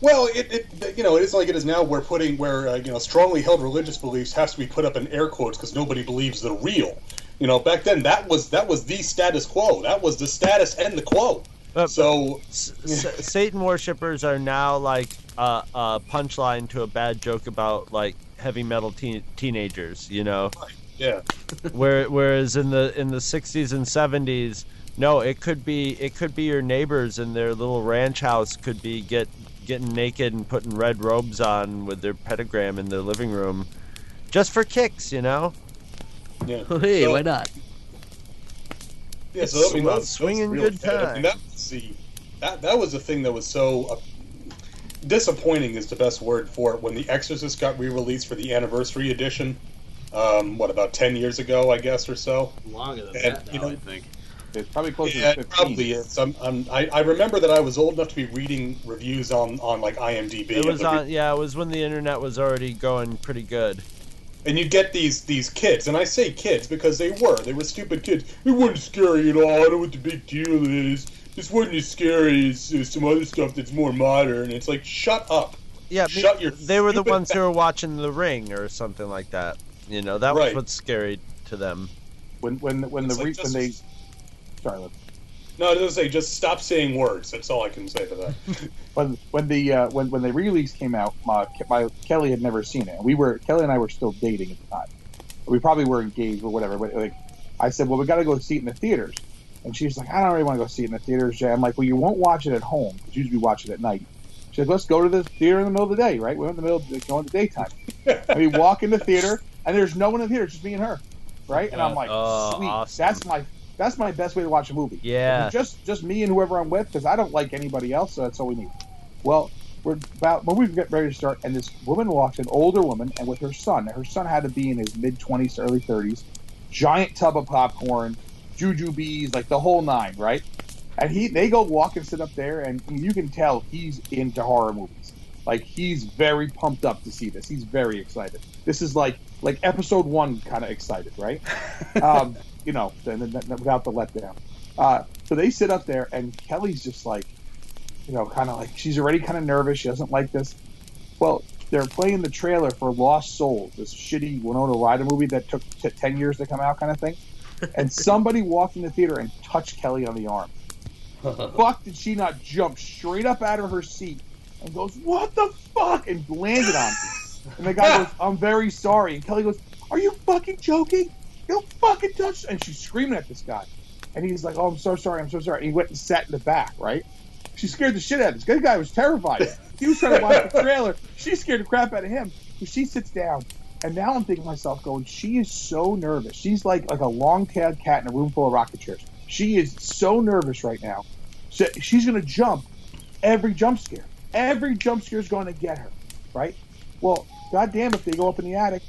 well, it, it you know it isn't like it is now where putting where uh, you know strongly held religious beliefs has to be put up in air quotes because nobody believes they're real. You know, back then that was that was the status quo. That was the status and the quo. But- so S- S- Satan worshippers are now like a, a punchline to a bad joke about like heavy metal teen- teenagers, you know. yeah, Where, whereas in the in the 60s and 70s, no, it could be it could be your neighbors in their little ranch house could be get getting naked and putting red robes on with their pentagram in their living room, just for kicks, you know. yeah. <laughs> hey, So- why not? Yeah, so I mean, Swing- those, swinging those good bad. I mean, time. that was the that that was the thing that was so uh, disappointing is the best word for it. When The Exorcist got re-released for the anniversary edition, um, what about ten years ago, I guess, or so. Longer than And, that you know- I think. It's probably closer Yeah, to it 15. probably is. I'm, I'm, I, I remember that I was old enough to be reading reviews on, on like IMDb. It was the re- on yeah, it was when the internet was already going pretty good. and you get these these kids, and I say kids because they were they were stupid kids. It wasn't scary at all. I don't know what the big deal is. This wasn't as scary as, as some other stuff that's more modern. It's like shut up. Yeah, Shut your they were the stupid ones who were watching The Ring or something like that. You know, that was what's scary to them. when when when It's the like re- when they sorry, look. No, I was gonna say just stop saying words. That's all I can say to that. <laughs> when when the uh, when when the re-release came out, my, my Kelly had never seen it. And we were Kelly and I were still dating at the time. We probably were engaged or whatever. But like, I said, well, we got to go see it in the theaters. And she's like, I don't really want to go see it in the theaters, Jay. I'm like, well, you won't watch it at home because you usually we watch it at night. She's like, let's go to the theater in the middle of the day, right? We're in the middle, of, go in the daytime. <laughs> and we walk in the theater, and there's no one in the theater, it's just me and her, right? And I'm like, Oh, sweet, awesome. that's my that's my best way to watch a movie. Yeah. just just me and whoever I'm with because I don't like anybody else, so that's all we need. Well, we're about when we get ready to start, and this woman walks, an older woman, and with her son. Her son had to be in his mid twenties to early thirties. Giant tub of popcorn, jujubes, like the whole nine, right? And he, they go walk and sit up there, and you can tell he's into horror movies. Like he's very pumped up to see this. He's very excited. This is like like episode one kind of excited, right? <laughs> um, you know, then- then- then without the letdown. Uh, so they sit up there, and Kelly's just like, you know, kind of like she's already kind of nervous. She doesn't like this. Well, they're playing the trailer for Lost Souls, this shitty Winona Ryder movie that took t- ten years to come out, kind of thing. And <laughs> somebody walked in the theater and touched Kelly on the arm. <laughs> fuck did she not jump straight up out of her seat and goes, "What the fuck?" and landed on me. And the guy <laughs> goes, "I'm very sorry." And Kelly goes, "Are you fucking joking? You fucking touch!" And she's screaming at this guy, and he's like, "Oh, I'm so sorry. I'm so sorry." And he went and sat in the back, right? She scared the shit out of this. This guy was terrified. He was trying to watch the trailer. She scared the crap out of him. So she sits down, and now I'm thinking to myself, going, she is so nervous. She's like like a long-tailed cat in a room full of rocket chairs. She is so nervous right now. So she's going to jump every jump scare. Every jump scare is going to get her, right? Well, goddamn, if they go up in the attic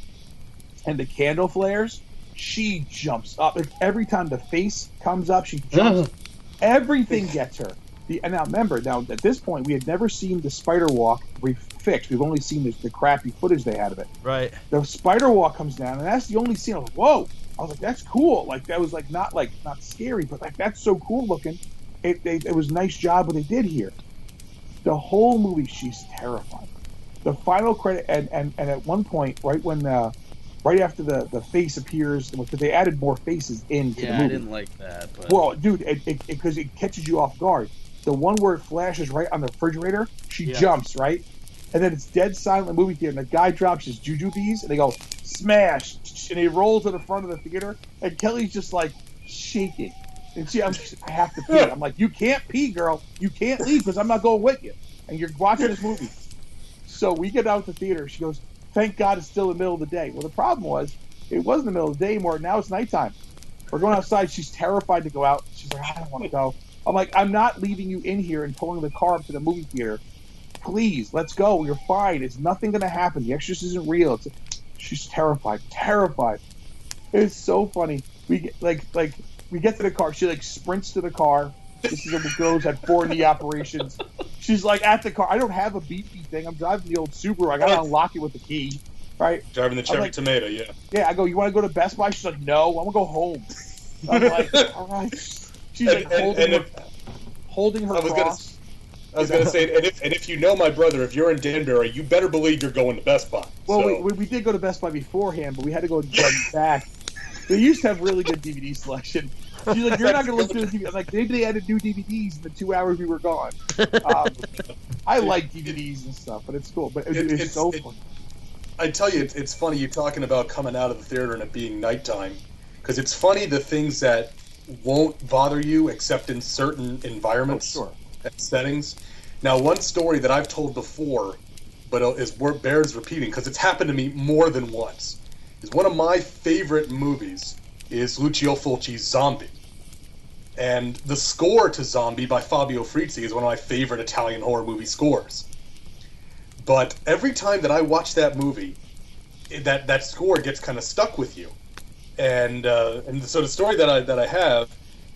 and the candle flares, she jumps up. Like, every time the face comes up, she jumps. Everything gets her. The, and now remember, now at this point, we had never seen the spider walk re- fixed. We've only seen the, the crappy footage they had of it. Right. The spider walk comes down, and that's the only scene. I was like, whoa! I was like, that's cool. Like that was like not like not scary, but like that's so cool looking. It, they, it was a nice job what they did here. The whole movie, she's terrifying. The final credit, and, and, and at one point, right when, uh, right after the, the face appears, because they added more faces into the Yeah, movie. I didn't like that. But Well, dude, it because it, 'cause it catches you off guard. The one where it flashes right on the refrigerator, she Yeah. jumps right, and then it's dead silent movie theater. And the guy drops his jujubes, and they go smash, and he rolls to the front of the theater, and Kelly's just like shaking. And she, I'm just, I have to pee. I'm like, you can't pee, girl. You can't leave because I'm not going with you. And you're watching this movie. So we get out of the theater. She goes, "Thank God it's still the middle of the day." Well, the problem was it wasn't the middle of the day anymore. Now it's nighttime. We're going outside. She's terrified to go out. She's like, "I don't want to go." I'm like, "I'm not leaving you in here and pulling the car up to the movie theater. Please, let's go. You're fine. It's nothing going to happen. The exorcist isn't real." It's, she's terrified, terrified. It's so funny. We get like like we get to the car. She like sprints to the car. This is a girl who's had four knee operations. She's like at the car. I don't have a beep beep thing. I'm driving the old Subaru. I gotta unlock it with the key. Right? Driving the cherry like- tomato, yeah. Yeah. I go. You want to go to Best Buy? She's like, No. I'm gonna go home. I'm like, <laughs> All right. She's like And- and- holding and her, if- holding her I was gonna. I was gonna say, and if and if you know my brother, if you're in Danbury, you better believe you're going to Best Buy. Well, So- we, we, we did go to Best Buy beforehand, but we had to go back. They used to have really good DVD selection. She's like, "You're not going to look through the DVD." I'm like, maybe they added new DVDs in the two hours we were gone. Um, I like DVDs and stuff, but it's cool. But it, It- it's, it's- so it- fun. I tell you, it's, it's funny you talking about coming out of the theater and it being nighttime, because it's funny the things that won't bother you except in certain environments Oh, sure. and settings. Now, one story that I've told before, but is wor- bears repeating because it's happened to me more than once, is one of my favorite movies is Lucio Fulci's Zombie. And the score to Zombie by Fabio Frizzi is one of my favorite Italian horror movie scores. But every time that I watch that movie, that that score gets kind of stuck with you. And uh, and so the story that I that I have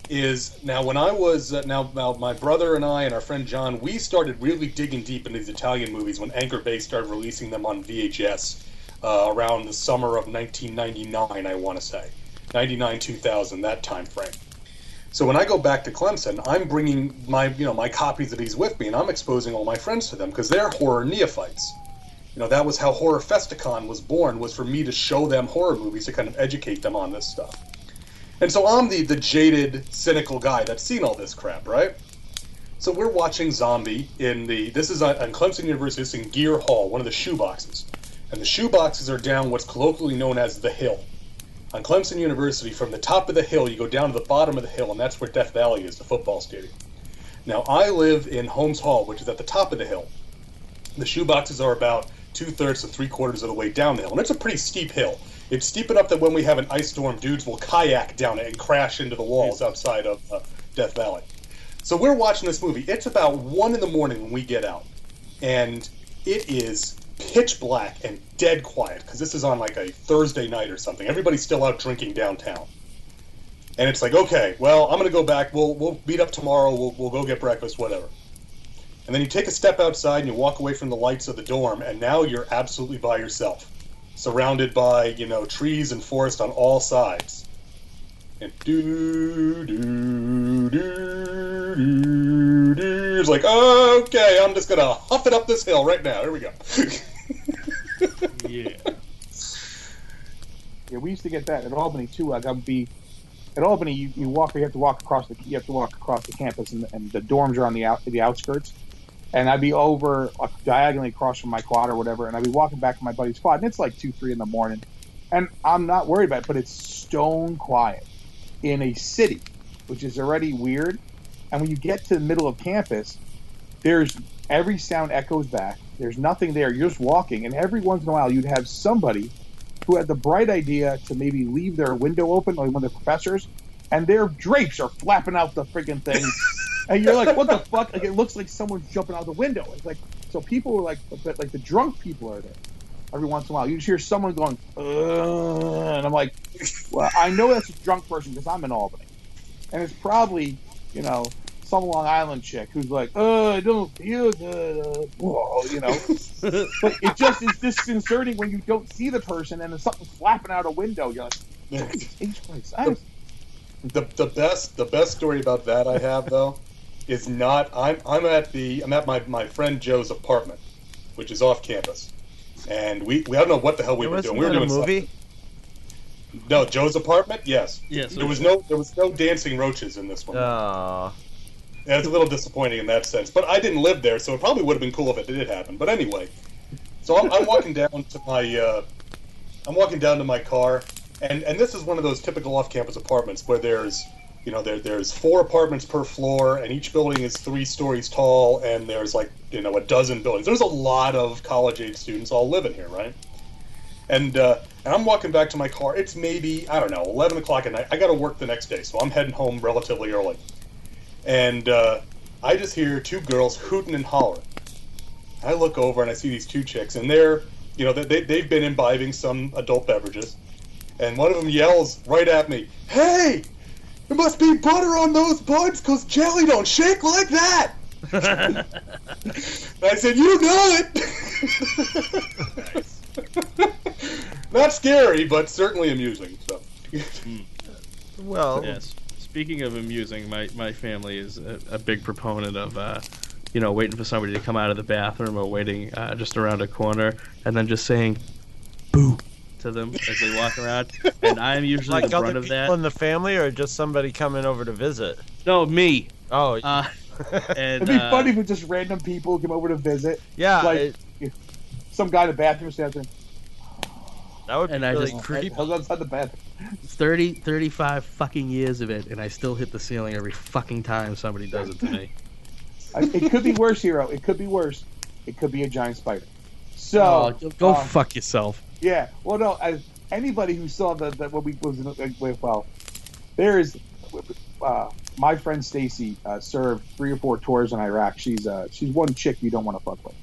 is now when I was uh, now, now my brother and I and our friend John we started really digging deep into these Italian movies when Anchor Bay started releasing them on VHS uh, around the summer of 1999 I want to say 99 2000 that time frame. So when I go back to Clemson, I'm bringing my you know my copies of these with me, and I'm exposing all my friends to them because they're horror neophytes. You know that was how Horror Festicon was born, was for me to show them horror movies to kind of educate them on this stuff. And so I'm the, the jaded, cynical guy that's seen all this crap, right? So we're watching Zombie in the. This is on, on Clemson University. It's in Geer Hall, one of the shoe boxes. And the shoe boxes are down what's colloquially known as the hill. On Clemson University, from the top of the hill, you go down to the bottom of the hill, and that's where Death Valley is, the football stadium. Now, I live in Holmes Hall, which is at the top of the hill. The shoe boxes are about two thirds to three quarters of the way down the hill, and it's a pretty steep hill. It's steep enough that when we have an ice storm, dudes will kayak down it and crash into the walls outside of uh, Death Valley. So we're watching this movie. It's about one in the morning when we get out, and it is pitch black and dead quiet because this is on like a Thursday night or something. Everybody's still out drinking downtown, and it's like, okay, well, I'm gonna go back. We'll we'll meet up tomorrow. We'll we'll go get breakfast, whatever. And then you take a step outside and you walk away from the lights of the dorm, and now you're absolutely by yourself, surrounded by you know trees and forest on all sides. And do do do do do. It's like, okay, I'm just gonna huff it up this hill right now. Here we go. <laughs> <laughs> Yeah. Yeah, we used to get that at Albany too. Like I'd be at Albany, you, you walk, you have to walk across the, you have to walk across the campus, and, and the dorms are on the out, the outskirts. And I'd be over diagonally across from my quad or whatever, and I'd be walking back to my buddy's quad, and it's like two, three in the morning, and I'm not worried about it, but it's stone quiet in a city, which is already weird. And when you get to the middle of campus, there's every sound echoes back. There's nothing there. You're just walking, and every once in a while, you'd have somebody who had the bright idea to maybe leave their window open, like one of the professors, and their drapes are flapping out the freaking thing. <laughs> and you're like, what the fuck? Like, it looks like someone's jumping out the window. It's like, so people are like, but like the drunk people are there. Every once in a while, you just hear someone going, "Ugh," and I'm like, well, I know that's a drunk person because I'm in Albany, and it's probably, you know, some Long Island chick who's like, "Oh, I don't feel good," uh, whoa, you know. <laughs> but it just is disconcerting when you don't see the person and there's something flapping out a window. You're like, H Christ, I- the the best the best story about that I have though is not I'm I'm at the I'm at my, my friend Joe's apartment, which is off campus, and we, we I don't know what the hell we were doing. We were that a doing movie? something. No, Joe's apartment. Yes. Yes. There was no there was no dancing roaches in this one. Oh, Yeah, it's a little disappointing in that sense. But I didn't live there, so it probably would have been cool if it did happen. But anyway, so I'm, I'm walking down to my uh, I'm walking down to my car, and and this is one of those typical off-campus apartments where there's you know there there's four apartments per floor, and each building is three stories tall, and there's like you know a dozen buildings. There's a lot of college-age students all living here, right? And uh, and I'm walking back to my car. It's maybe I don't know 11 o'clock at night. I got to work the next day, so I'm heading home relatively early. And uh, I just hear two girls hooting and hollering. I look over and I see these two chicks, and they're you know they they've been imbibing some adult beverages, and one of them yells right at me, "Hey!" There must be butter on those buns because jelly don't shake like that. <laughs> I said, "You know it." <laughs> Not scary, but certainly amusing. So, well, Yes. Speaking of amusing, my, my family is a, a big proponent of, uh, you know, waiting for somebody to come out of the bathroom or waiting uh, just around a corner and then just saying "boo" to them as they walk around. <laughs> And I'm usually like the other brunt of that. in the family, or just somebody coming over to visit? No, me. Oh, Uh, <laughs> and It'd be uh, funny if just random people came over to visit. yeah, like- it- Some guy in the bathroom stands there. that would be and I just- creepy. How's outside the bathroom? 30, 35 fucking years of it, and I still hit the ceiling every fucking time somebody does it to me. It could be worse, hero. It could be worse. It could be a giant spider. So Oh, go uh, fuck yourself. Yeah. Well, no. As anybody who saw the, the what we was in, like, with, well, there is uh, my friend Stacy uh, served three or four tours in Iraq. She's uh, she's one chick you don't want to fuck with.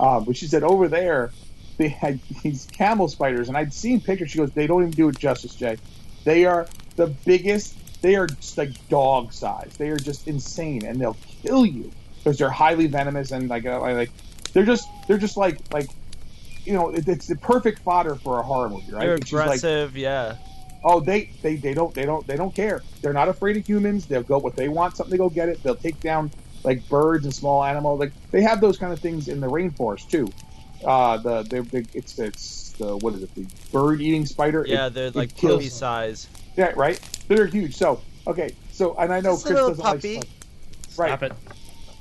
Um, but she said over there they had these camel spiders, and I'd seen pictures. She goes, they don't even do it justice, Jay. They are the biggest. They are just like dog size. They are just insane, and they'll kill you because they're highly venomous and like uh, like they're just they're just like like you know it, it's the perfect fodder for a horror movie, right? They're she's like, aggressive, yeah. oh, they, they they don't they don't they don't care. They're not afraid of humans. They'll go what they want something to go get it. They'll take down like birds and small animals. Like they have those kind of things in the rainforest too. Uh, the they're big. It's it's the what is it? The bird eating spider. It- Yeah, they're like kills- puppy size. Yeah, right. They're huge. So okay. So and I know Just Chris little doesn't puppy. like. Right. Stop it.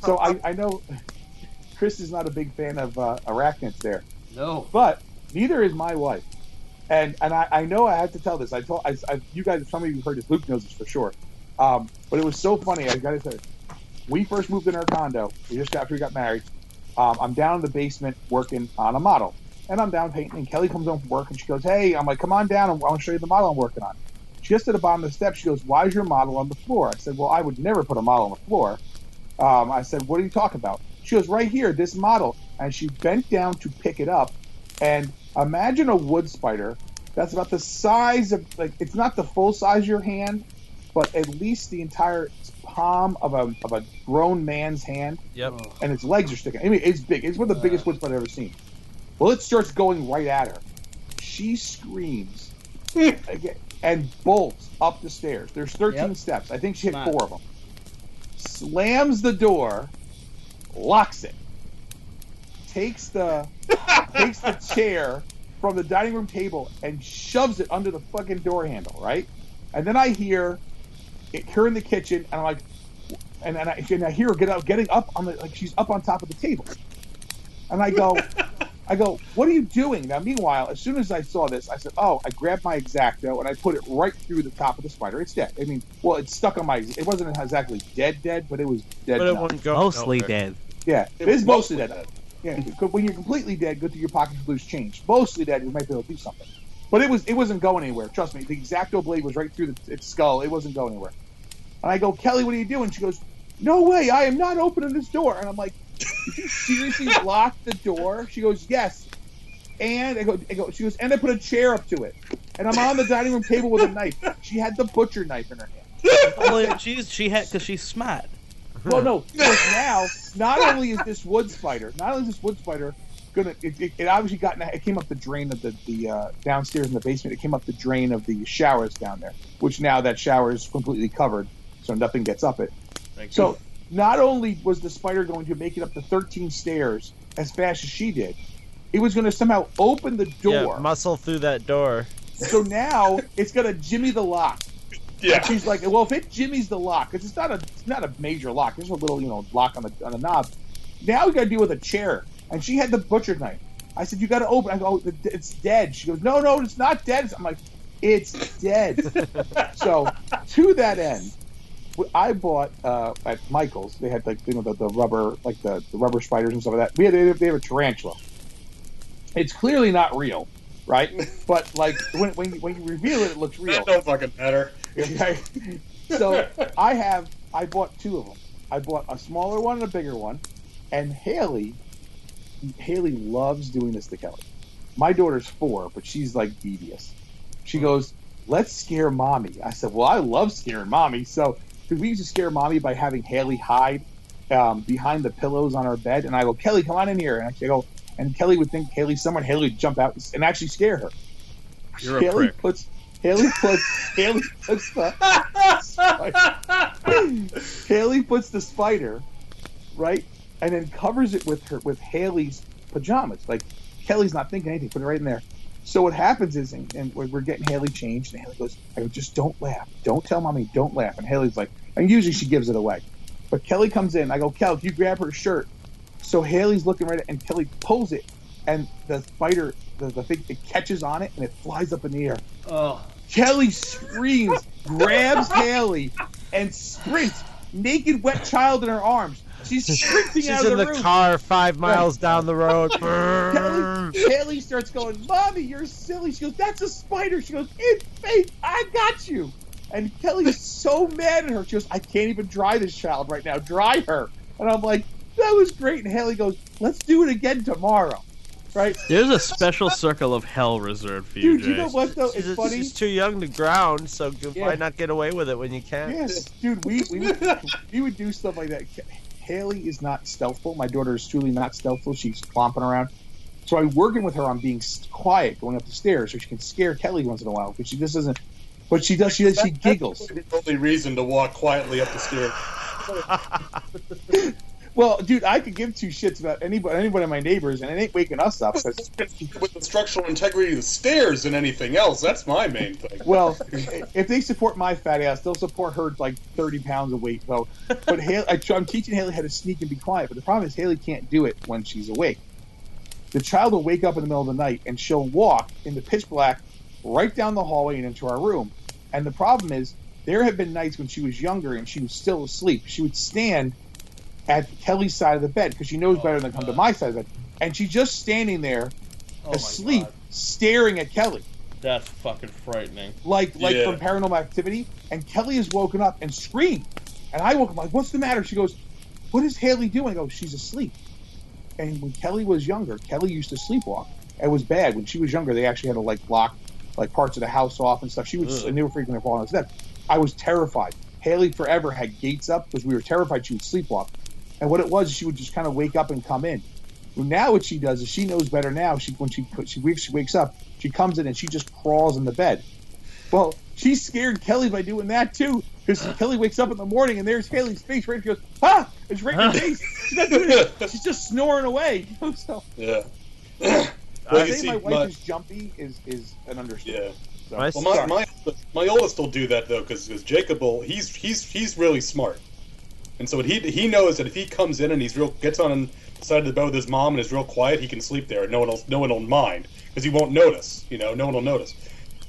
So I, I know <laughs> Chris is not a big fan of uh, arachnids there, No. but neither is my wife. And and I, I know I had to tell this. I told I, I, you guys. Some of you heard this. Luke knows this for sure. Um, but it was so funny. I got to say, we first moved in our condo. We just after we got married. Um, I'm down in the basement working on a model, and I'm down painting. And Kelly comes home from work and she goes, "Hey," I'm like, "Come on down. I want to show you the model I'm working on." She gets to the bottom of the steps. She goes, "Why is your model on the floor?" I said, "Well, I would never put a model on the floor." Um, I said, "What are you talking about?" She goes, "Right here, this model." And she bent down to pick it up, and imagine a wood spider that's about the size of like it's not the full size of your hand, but at least the entire palm of a of a grown man's hand, Yep. Oh. and its legs are sticking. I mean, it's big. It's one of the biggest uh. wood spider I've ever seen. Well, it starts going right at her. She screams <laughs> again, and bolts up the stairs. There's 13 Yep. steps. I think she hit Smart. four of them. Slams the door, locks it, takes the <laughs> takes the chair from the dining room table and shoves it under the fucking door handle, right? And then I hear it, her in the kitchen, and I'm like, and, and, I, and I hear her get up, getting up on the like she's up on top of the table, and I go, <laughs> I go, what are you doing? Now, meanwhile, as soon as I saw this, I said, oh, I grabbed my exacto and I put it right through the top of the spider. It's dead. I mean, well, it's stuck on my. It wasn't exactly dead, dead, but it was dead. But it now. wouldn't go Mostly nowhere. dead. Yeah, it It is was mostly mostly dead. Yeah, because when you're completely dead, go through your pocket to lose change. Mostly dead, you might be able to do something. But it was it wasn't going anywhere. Trust me, the exacto blade was right through the, its skull. It wasn't going anywhere. And I go, Kelly, what are you doing? She goes, No way, I am not opening this door. And I'm like, Did you seriously <laughs> lock the door? She goes, Yes. And I go, I go, she goes, and I put a chair up to it. And I'm on the dining room table with a knife. She had the butcher knife in her hand. Well, she's she had because she's smart. Well, no, <laughs> because now not only is this wood spider, not only is this wood spider gonna, it, it, it obviously got, it came up the drain of the the uh, downstairs in the basement. It came up the drain of the showers down there, which now that shower is completely covered, so nothing gets up it. Thank So not only was the spider going to make it up the 13 stairs as fast as she did, it was going to somehow open the door. Yeah, muscle through that door. so now it's going to jimmy the lock. Yeah. And she's like, well, if it jimmies the lock, because it's not a it's not a major lock, it's a little you know lock on the on the knob. Now we got to deal with a chair, and she had the butcher knife. I said, you got to open. I go, "Oh, it's dead. She goes, no, no, it's not dead. I'm like, it's dead. <laughs> so to that end, w- I bought uh, at Michaels. They had like you know the, the rubber like the, the rubber spiders and stuff like that. We had they have, they have a tarantula. It's clearly not real, right? <laughs> But like when when you, when you reveal it, it looks real. That don't fucking matter. So I have I bought two of them. I bought a smaller one and a bigger one, and Haley Haley loves doing this to Kelly. My daughter's four, but she's like devious. She goes, "Let's scare mommy." I said, "Well, I love scaring mommy." So 'cause we used to scare mommy by having Haley hide um, behind the pillows on our bed, and I go, "Kelly, come on in here," and I go, and Kelly would think Haley's someone. Haley would jump out and actually scare her. You're a Haley prick. puts Haley puts Haley puts the Haley puts the spider right, and then covers it with her with Haley's pajamas. Like Kelly's not thinking anything, put it right in there. So what happens is, and, and we're getting Haley changed, and Haley goes, "I go, just don't laugh, don't tell mommy, don't laugh." And Haley's like, and usually she gives it away, but Kelly comes in. I go, "Kel, you grab her shirt." So Haley's looking right, at it and Kelly pulls it, and the spider, the, the thing, it catches on it, and it flies up in the air. Oh, Kelly screams, grabs Haley, and sprints, naked, wet child in her arms. She's sprinting She's out of in the, the room. car five miles down the road. <laughs> Haley, Haley starts going, "Mommy, you're silly." She goes, "That's a spider." She goes, "It's fake. I got you." And Kelly's so mad at her. She goes, "I can't even dry this child right now. Dry her." And I'm like, "That was great." And Haley goes, "Let's do it again tomorrow." Right? There's a special circle of hell reserved for you, Dude, you know what though? she's, It's funny. she's too young to ground, so Yeah. why not get away with it when you can? Yes, dude, we we would, we would do stuff like that. Haley is not stealthful. My daughter is truly not stealthful. She's clomping around. So I'm working with her on being quiet going up the stairs so she can scare Kelly once in a while because she just doesn't. But she does. She does. She giggles. The only reason to walk quietly up the stairs. <laughs> Well, dude, I could give two shits about anybody, anybody of my neighbors, and it ain't waking us up. 'cause- with the structural integrity of the stairs and anything else. That's my main thing. well, if they support my fat ass, they'll support her like thirty pounds of weight. So, but Haley, I, I'm teaching Haley how to sneak and be quiet. But the problem is Haley can't do it when she's awake. The child will wake up in the middle of the night and she'll walk in the pitch black right down the hallway and into our room. And the problem is, there have been nights when she was younger and she was still asleep. She would stand at Kelly's side of the bed because she knows better than to come to oh, my side of the bed. And she's just standing there, Oh asleep, staring at Kelly That's fucking frightening. like like Yeah. from Paranormal Activity, and Kelly is woken up and screamed, and I woke up like, "What's the matter?" She goes, "What is Haley doing?" I go, "She's asleep." And when Kelly was younger, Kelly used to sleepwalk. It was bad when she was younger. They actually had to like lock like parts of the house off and stuff. She was Ugh. and they were freaking her falling asleep. I was terrified. Haley forever had gates up because we were terrified she would sleepwalk. And what it was, she would just kind of wake up and come in. Well, now what she does is she knows better now. She when she she wakes she wakes up, she comes in and she just crawls in the bed. Well, she scared Kelly by doing that too, because <sighs> Kelly wakes up in the morning and there's Haley's face right. She goes, "Ah!" It's right in her <laughs> face. She's not doing it. She's just snoring away. <laughs> so Yeah. to Well, you say my wife my- is jumpy is is an understatement. Yeah. So, My Well, my, my my oldest will do that though, because Jacob will. He's he's he's really smart, and so he he knows that if he comes in and he's real gets on the side of the bed with his mom and is real quiet, he can sleep there, and no one will no one will mind because he won't notice. You know, no one will notice.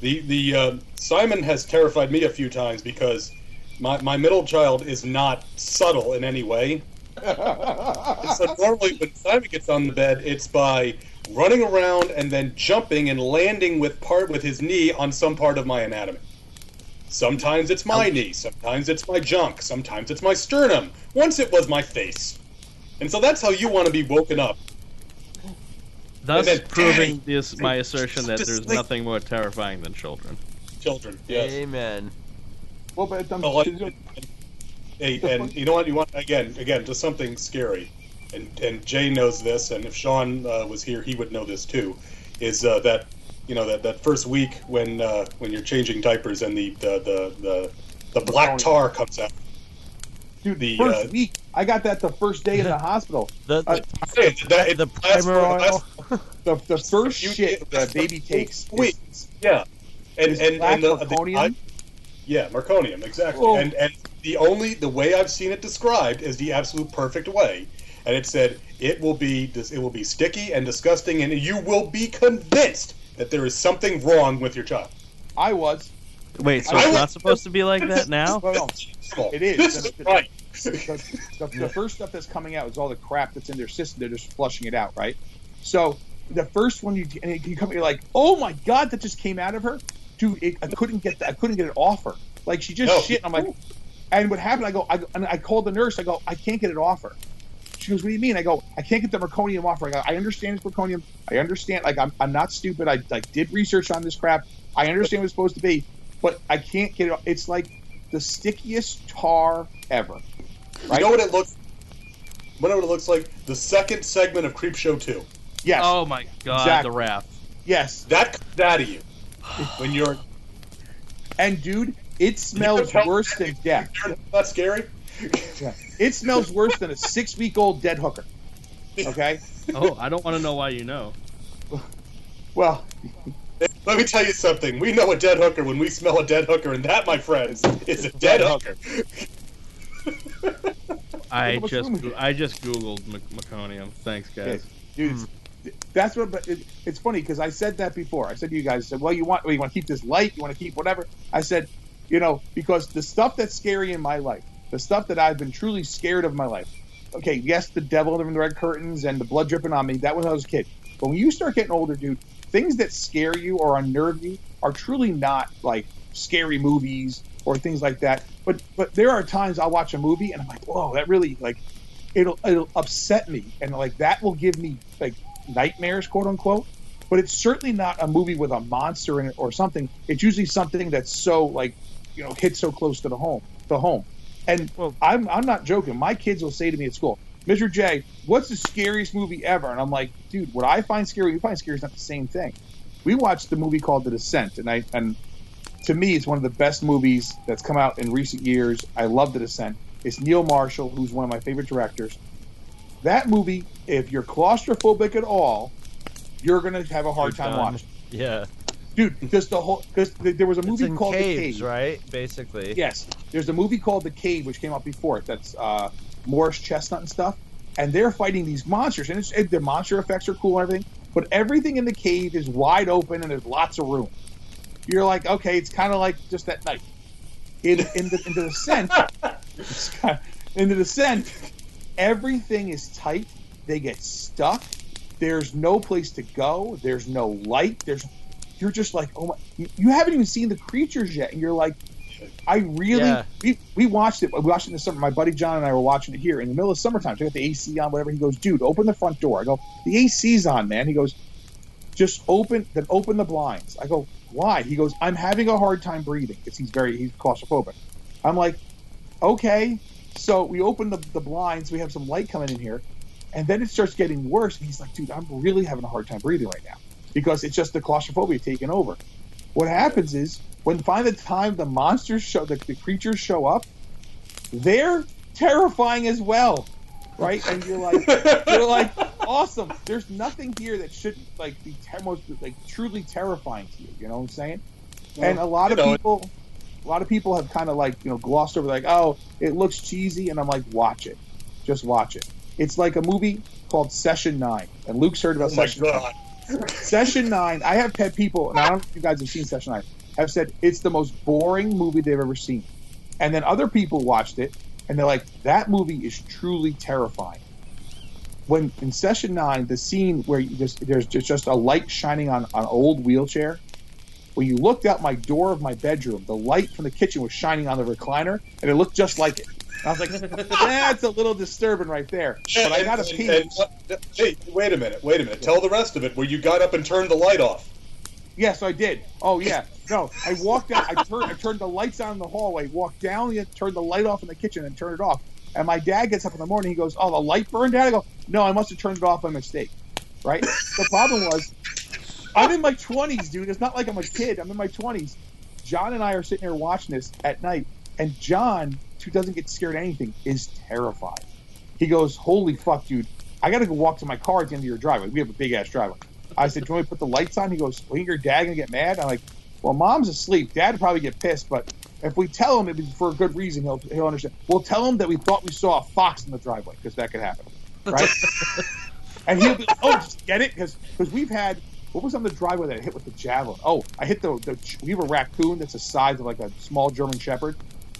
The the uh, Simon has terrified me a few times because my my middle child is not subtle in any way. <laughs> so normally when Simon gets on the bed, it's by running around and then jumping and landing with part with his knee on some part of my anatomy. Sometimes it's my knee, sometimes it's my junk, sometimes it's my sternum. Once it was my face. And so that's how you want to be woken up. Thus then- proving this, my assertion that there's like- nothing more terrifying than children. Children, yes. Amen. well, but um, Oh, like- Hey, and you know what? You want again, again, just something scary, and and Jay knows this, and if Sean uh, was here, he would know this too. Is uh, that you know that, that first week when uh, when you're changing diapers and the the the the, the black tar comes out. dude, the, first uh, week I got that the first day in the <laughs> hospital. The, Uh, the, Hey, that, it the primer lasts oil. <laughs> The the first You- shit the baby takes. is- Wait, yeah, and is and, black and the, the? I- yeah, meconium, exactly. Oh. And and the only the way I've seen it described is the absolute perfect way, and it said it will be it will be sticky and disgusting, and you will be convinced that there is something wrong with your child. I was. Wait, so I it's was- not supposed to be like that now? No, no. It is. This is right. the, the, the first stuff that's coming out is all the crap that's in their system. They're just flushing it out, right? So the first one you and you come, you're like, oh my god, that just came out of her, dude. It, I couldn't get that. I couldn't get it off her. Like she just No. shit. I'm like, and what happened? I go, I, and I called the nurse. I go, I can't get it off her. She goes, what do you mean? I go, I can't get the meconium off her. I go, I understand it's meconium. I understand. Like I'm, I'm not stupid. I like did research on this crap. I understand what it's supposed to be, but I can't get it. off. It's like the stickiest tar ever. Right? You know what it looks. You know what it looks like? The second segment of Creepshow Two. Yes. Oh my god, Exactly. the raft. Yes. That comes out of you when you're. And dude, it smells worse than death. That's scary. <laughs> It smells worse than a six week old dead hooker. Okay? Oh, I don't want to know why you know. Well, Let me tell you something. We know a dead hooker when we smell a dead hooker, and that, my friends, is a dead hooker. I just what's wrong with I just googled Mc- meconium. Thanks, guys. dude, it's- that's what. But it, it's funny because I said that before. I said to you guys, I said, "Well, you want, well, you want to keep this light, you want to keep whatever." I said, you know, because the stuff that's scary in my life, the stuff that I've been truly scared of in my life. Okay, yes, the devil in the red curtains and the blood dripping on me. That was when I was a kid. But when you start getting older, dude, things that scare you or unnerve you are truly not like scary movies or things like that. But but there are times I'll watch a movie and I'm like, whoa, that really like it'll it'll upset me and like that will give me like nightmares, quote unquote. But it's certainly not a movie with a monster in it or something. It's usually something that's so like you know hits so close to the home, the home. And Well- I'm I'm not joking. My kids will say to me at school, Mr. J, what's the scariest movie ever? And I'm like, dude, what I find scary, you find scary is not the same thing. We watched the movie called The Descent, and I and to me, it's one of the best movies that's come out in recent years. I love The Descent. It's Neil Marshall, who's one of my favorite directors, that movie, if you're claustrophobic at all, you're gonna have a hard You're time done. watching. Yeah. Dude, because the whole because there was a movie called The Cave. right? Basically. Yes, there's a movie called The Cave, which came out before it. That's uh, Morris Chestnut and stuff, and they're fighting these monsters, and it's, it, the monster effects are cool and everything, but everything in the cave is wide open and there's lots of room. You're like, okay, it's kind of like just at night. In in the, in the descent, it's kind in the descent, everything is tight. They get stuck. There's no place to go. There's no light. There's you're just like, oh my! You, you haven't even seen the creatures yet, and you're like, I really. Yeah. We, we watched it. We watched it in the summer. My buddy John and I were watching it here in the middle of summertime. So I got the AC on, whatever. He goes, dude, open the front door. I go, the AC's on, man. He goes, just open, then open the blinds. I go, why? He goes, I'm having a hard time breathing because he's very he's claustrophobic. I'm like, okay. So we open the, the blinds. We have some light coming in here, and then it starts getting worse. And he's like, dude, I'm really having a hard time breathing right now because it's just the claustrophobia taking over. What happens is when by the time the monsters show the, the creatures show up, they're terrifying as well, right? And you're like, you're like, <laughs> awesome. There's nothing here that shouldn't like be ter- most like truly terrifying to you. You know what I'm saying? and a lot of know, people, a lot of people have kind of like you know glossed over like, oh, it looks cheesy, and I'm like, watch it, just watch it. It's like a movie called Session Nine, and Luke's heard about Oh my Session Nine. Session Nine. I have had people, and I don't know if you guys have seen Session Nine, have said it's the most boring movie they've ever seen. And then other people watched it, and they're like, that movie is truly terrifying. When in Session Nine, the scene where just there's just, just a light shining on an old wheelchair. When you looked out my door of my bedroom, the light from the kitchen was shining on the recliner, and it looked just like it. I was like, that's a little disturbing right there. <laughs> But I got And- pee. and- uh, hey, wait a minute, wait a minute. Tell the rest of it. Where you got up and turned the light off. Yes, I did. Oh yeah. No, I walked out. I turned. I turned the lights on in the hallway. Walked down. The, turned the light off in the kitchen and turned it off. And my dad gets up in the morning. He goes, "Oh, the light burned, out." I go, "No, I must have turned it off by mistake." Right. the problem was, I'm in my 20s, dude. It's not like I'm a kid. I'm in my 20s. John and I are sitting here watching this at night, and John, who doesn't get scared of anything, is terrified. He goes, "Holy fuck, dude! I got to go walk to my car at the end of your driveway. We have a big ass driveway." I said, "Do you want me to put the lights on?" He goes, "Well, your dad gonna get mad?" I'm like, "Well, mom's asleep. Dad would probably get pissed, but if we tell him it was for a good reason, he'll he'll understand. We'll tell him that we thought we saw a fox in the driveway because that could happen, right?" <laughs> and he'll be, "Oh, just get it," because we've had what was on the driveway that I hit with the javelin? Oh, I hit the, the we have a raccoon that's the size of like a small German Shepherd.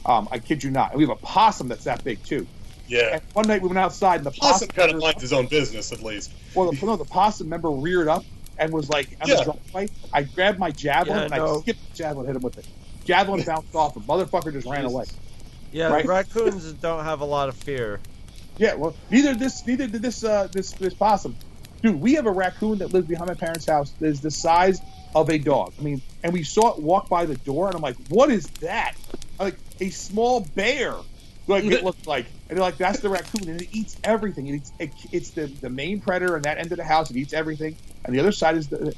Um, I kid you not. And we have a possum that's that big too. Yeah. And one night we went outside and the Possum possum kind of minds his own business, at least. well, the, no, the possum member reared up and was like on Yeah. the driveway. I grabbed my javelin Yeah, and no. I skipped the javelin, hit him with it. Javelin <laughs> bounced off him. Motherfucker just ran away. Yeah, Right. raccoons <laughs> don't have a lot of fear. Yeah, well, neither this, neither did this, uh, this, this possum. Dude, we have a raccoon that lives behind my parents' house. that is the size of a dog. I mean, and we saw it walk by the door, and I'm like, "What is that?" I'm like a small bear. Like it looked like, and they're like, "That's the raccoon," and it eats everything. It eats. It, it's the the main predator in that end of the house. It eats everything, and the other side is the.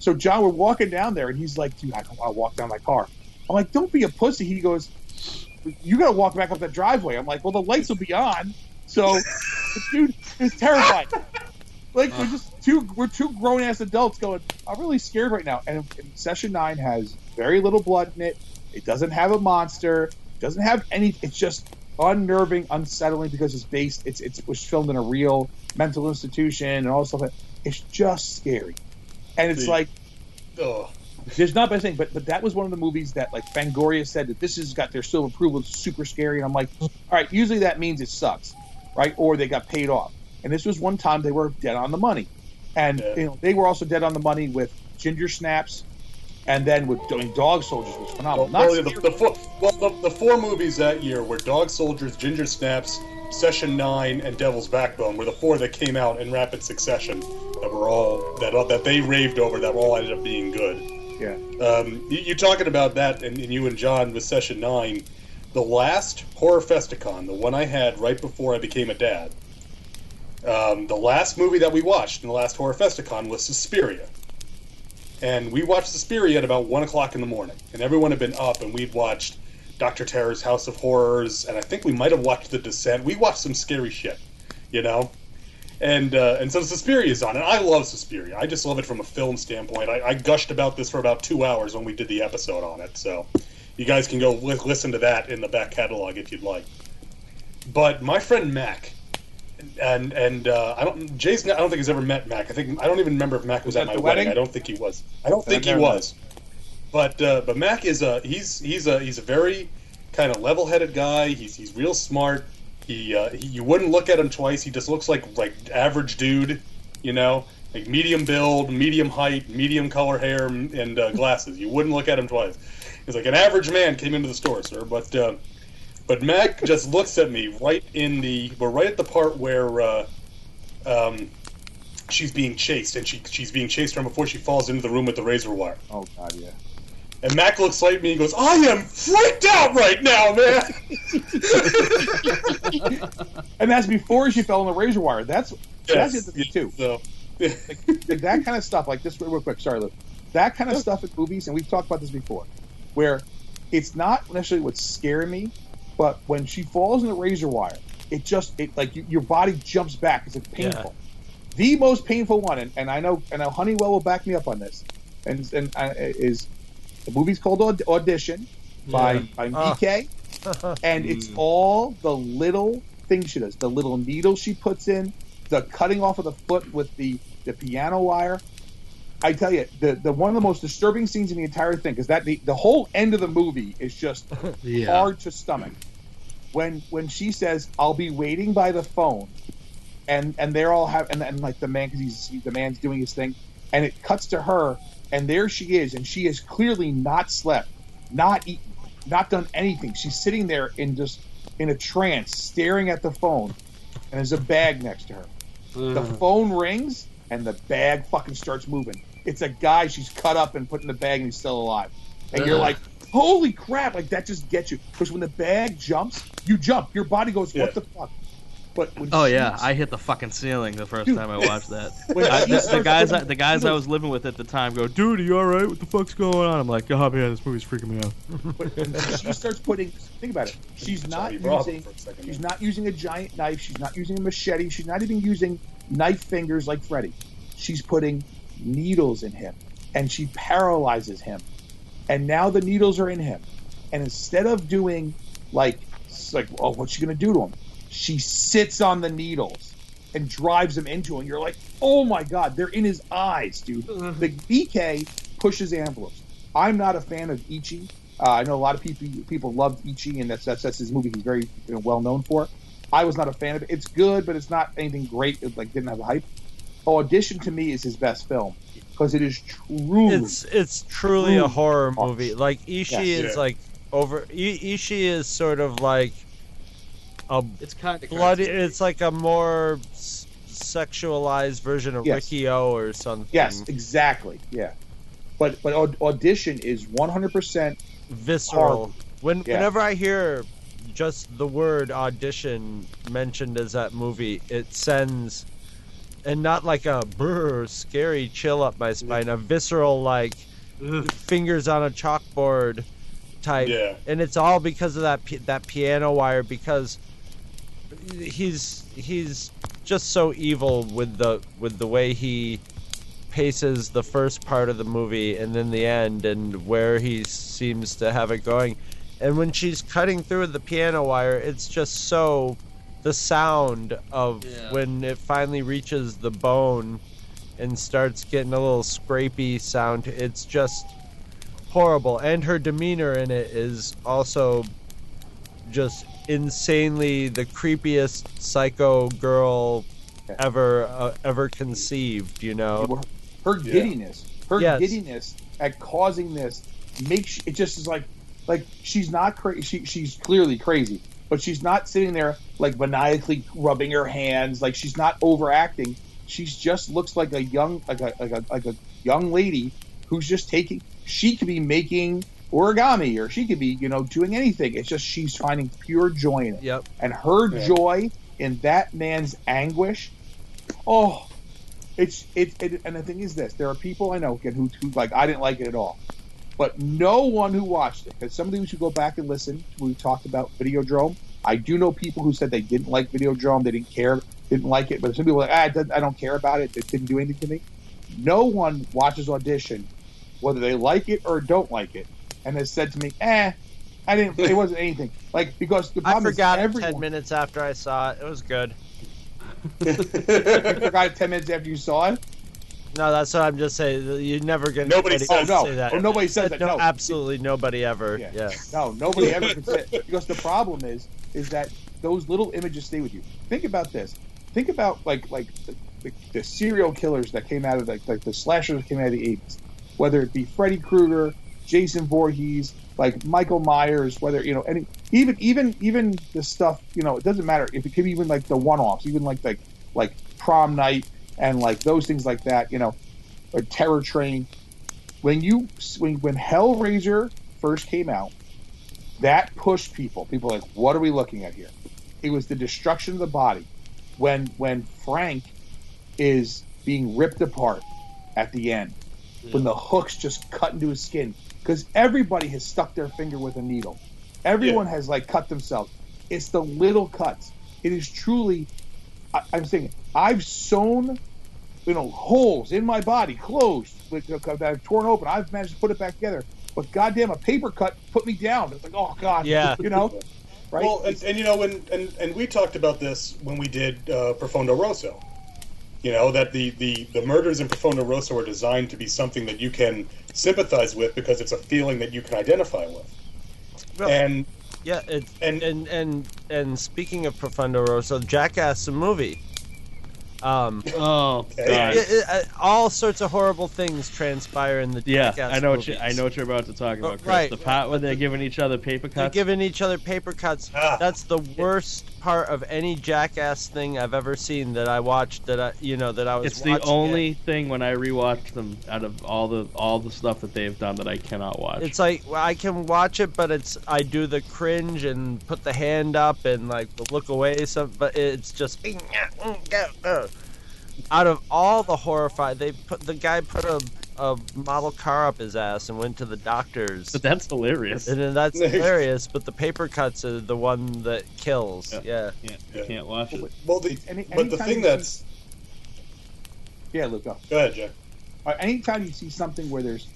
So John, we're walking down there, and he's like, "Dude, I don't want to walk down my car." I'm like, "Don't be a pussy." He goes, "You got to walk back up that driveway." I'm like, "Well, the lights will be on." So, dude is terrified. <laughs> Like we're just two we're two grown ass adults going. I'm really scared right now. And, and Session Nine has very little blood in it. It doesn't have a monster. It doesn't have any. It's just unnerving, unsettling because it's based. It's it's it was filmed in a real mental institution and all this stuff. It's just scary, and it's like Ugh. there's not bad thing, but but that was one of the movies that like Fangoria said that this has got their seal of approval. It's super scary, and I'm like, all right. Usually that means it sucks, right? Or they got paid off. And this was one time they were dead on the money, and Yeah. you know they were also dead on the money with Ginger Snaps, and then with doing Dog Soldiers was phenomenal. Well, Not really, the, the, four, well, the, the four movies that year were Dog Soldiers, Ginger Snaps, Session Nine, and Devil's Backbone were the four that came out in rapid succession that were all that that they raved over that all ended up being good. yeah. Um, you, you talking about that, and, and you and John with Session Nine, the last Horror Festicon, the one I had right before I became a dad. Um, the last movie that we watched in the last Horror Festicon was Suspiria. And we watched Suspiria at about 1 o'clock in the morning. And everyone had been up, and we'd watched Dr. Terror's House of Horrors, and I think we might have watched The Descent. We watched some scary shit, you know? and uh, and so Suspiria's on, and I love Suspiria. I just love it from a film standpoint. I, I gushed about this for about two hours when we did the episode on it, so you guys can go li- listen to that in the back catalog if you'd like. But my friend Mac, and and uh, I don't Jason. I don't think he's ever met Mac. I think I don't even remember if Mac was, Was at my wedding. wedding? I don't think he was. I don't think he was. But uh, but Mac is a he's he's a he's a very kind of level-headed guy. He's he's real smart. He, uh, he you wouldn't look at him twice. He just looks like like average dude, you know, like medium build, medium height, medium color hair, and uh, glasses. You wouldn't look at him twice. He's like an average man came into the store, sir. But uh, but Mac just looks at me right in the we're right at the part where uh, um, she's being chased, and she she's being chased from before she falls into the room with the razor wire. Oh God, yeah. And Mac looks like at me and goes, "I am freaked out right now, man." <laughs> And that's before she fell in the razor wire. That's that's Yes, the thing too. So, like that kind of stuff, like this, real quick. Sorry, Luke. That kind of stuff in movies, and we've talked about this before, where it's not necessarily what's scaring me, but when she falls in the razor wire, it just it like you, your body jumps back. It's like painful. The most painful one, and, and I know, and I know Honeywell will back me up on this, and and uh, is the movie's called Aud- Audition by by Ah. Miike, <laughs> and it's all the little things she does, the little needles she puts in, the cutting off of the foot with the the piano wire. I tell you, the the one of the most disturbing scenes in the entire thing is that the, the whole end of the movie is just <laughs> Yeah. hard to stomach. When when she says, "I'll be waiting by the phone," and and they're all have and, and like the man because he's the man's doing his thing, and it cuts to her, and there she is, and she has clearly not slept, not eaten, not done anything. She's sitting there in just in a trance, staring at the phone, and there's a bag next to her. The mm. phone rings, and the bag fucking starts moving. It's a guy she's cut up and put in the bag, and he's still alive. And you're like, holy crap! Like that just gets you because when the bag jumps, you jump. Your body goes, Yeah. what the fuck? But when Oh she- yeah, I hit the fucking ceiling the first Dude. time I watched that. <laughs> I, the, the guys, I, the guys I was living with at the time go, "Dude, are you all right? What the fuck's going on?" I'm like, "Oh man, this movie's freaking me out." But when she starts putting, think about it. She's not using. for a second She's not using a giant knife. She's not using a machete. She's not even using knife fingers like Freddy. She's putting needles in him, and she paralyzes him. And now the needles are in him. And instead of doing like, like, oh, what's she gonna do to him? She sits on the needles and drives him into him. You're like, oh my god, they're in his eyes, dude. The Miike pushes envelopes. I'm not a fan of Ichi. Uh, I know a lot of people people love Ichi, and that's that's, that's his movie. He's very you know, well known for. I was not a fan of it. It's good, but it's not anything great. It like didn't have the hype. Audition to me is his best film because it is truly It's it's truly a Ooh. horror movie. Like Ichi Yes. is Yeah. like over. I- Ishi is sort of like a It's kind of bloody. It's like a more s- sexualized version of Yes. Riki-Oh or something. yes, exactly, yeah. But but audition is 100 percent visceral. Horrible. When Yeah. whenever I hear just the word audition mentioned as that movie, it sends and not like a brr scary chill up my spine, a visceral like fingers on a chalkboard type. Yeah. And it's all because of that that piano wire because he's he's just so evil with the with the way he paces the first part of the movie and then the end and where he seems to have it going. And when she's cutting through the piano wire, it's just so the sound of Yeah. when it finally reaches the bone and starts getting a little scrapey sound. It's just horrible. And her demeanor in it is also just insanely the creepiest psycho girl ever uh, ever conceived, you know. her giddiness, her Yes. giddiness at causing this makes it just is like like she's not crazy. She, she's clearly crazy, but she's not sitting there like maniacally rubbing her hands. Like she's not overacting. She's just looks like a young like a like a, like a young lady who's just taking. She could be making origami, or she could be you know doing anything. It's just she's finding pure joy in it Yep. and her Yeah. joy in that man's anguish. Oh, it's it, it. And the thing is, this: there are people I know again who, who like I didn't like it at all, but no one who watched it. Because somebody should go back and listen. We talked about Videodrome. I do know people who said they didn't like Videodrome. They didn't care. didn't like it, but some people were like, ah, I don't care about it. It didn't do anything to me. No one watches audition, whether they like it or don't like it, and has said to me, eh, I didn't. It wasn't anything. Like because the I problem forgot is everyone, ten minutes after I saw it. It was good. <laughs> you forgot it ten minutes after you saw it. No, that's what I'm just saying. You're never get Nobody says oh no, say that. oh, nobody says that. no, No, absolutely nobody ever. Yeah. Yeah. No, nobody ever <laughs> can say it. because the problem is is that those little images stay with you. Think about this. Think about like like the, the, the serial killers that came out of like, like the slashers that came out of the eighties, whether it be Freddy Krueger, Jason Voorhees, like Michael Myers, whether you know any even even even the stuff you know it doesn't matter if it could be even like the one offs, even like like like prom night and like those things like that, you know, or Terror Train. When you when when Hellraiser first came out, that pushed people. People like, what are we looking at here? It was the destruction of the body. When when Frank is being ripped apart at the end, when the hooks just cut into his skin, because everybody has stuck their finger with a needle. Everyone has like cut themselves. It's the little cuts. It is truly. I, I'm saying I've sewn, you know, holes in my body, closed, like, uh, that I've torn open. I've managed to put it back together. But goddamn, a paper cut put me down. It's like, oh god, Yeah. you know, right? Well, and, and you know, when and, and we talked about this when we did uh, Profondo Rosso. You know that the, the, the murders in Profondo Rosso are designed to be something that you can sympathize with because it's a feeling that you can identify with. Well, And Yeah, it, And- and, and and and speaking of Profondo Rosso, Jackass the movie. Um, Oh Okay. god. it- it- uh, all sorts of horrible things transpire in the Yeah, Jackass I know what you, I know what you're about to talk about, Chris. right. The part where they're giving each other paper They're cuts. giving each other paper cuts. Ah. That's the worst part of any Jackass thing I've ever seen that I watched. That I, you know, that I was. it's the only it. thing when I rewatch them out of all the all the stuff that they've done that I cannot watch. It's like well, I can watch it, but it's I do the cringe and put the hand up and like look away. Some, but it's just <laughs> out of all the horrifying. They put the guy put a a model car up his ass and went to the doctors. but that's hilarious. And then that's <laughs> hilarious, but the paper cuts are the one that kills. Yeah. Yeah. Yeah, Yeah. can't watch it. well, the, Any- but the thing you that's yeah, look up. go ahead, Jack. Uh, anytime you see something where there's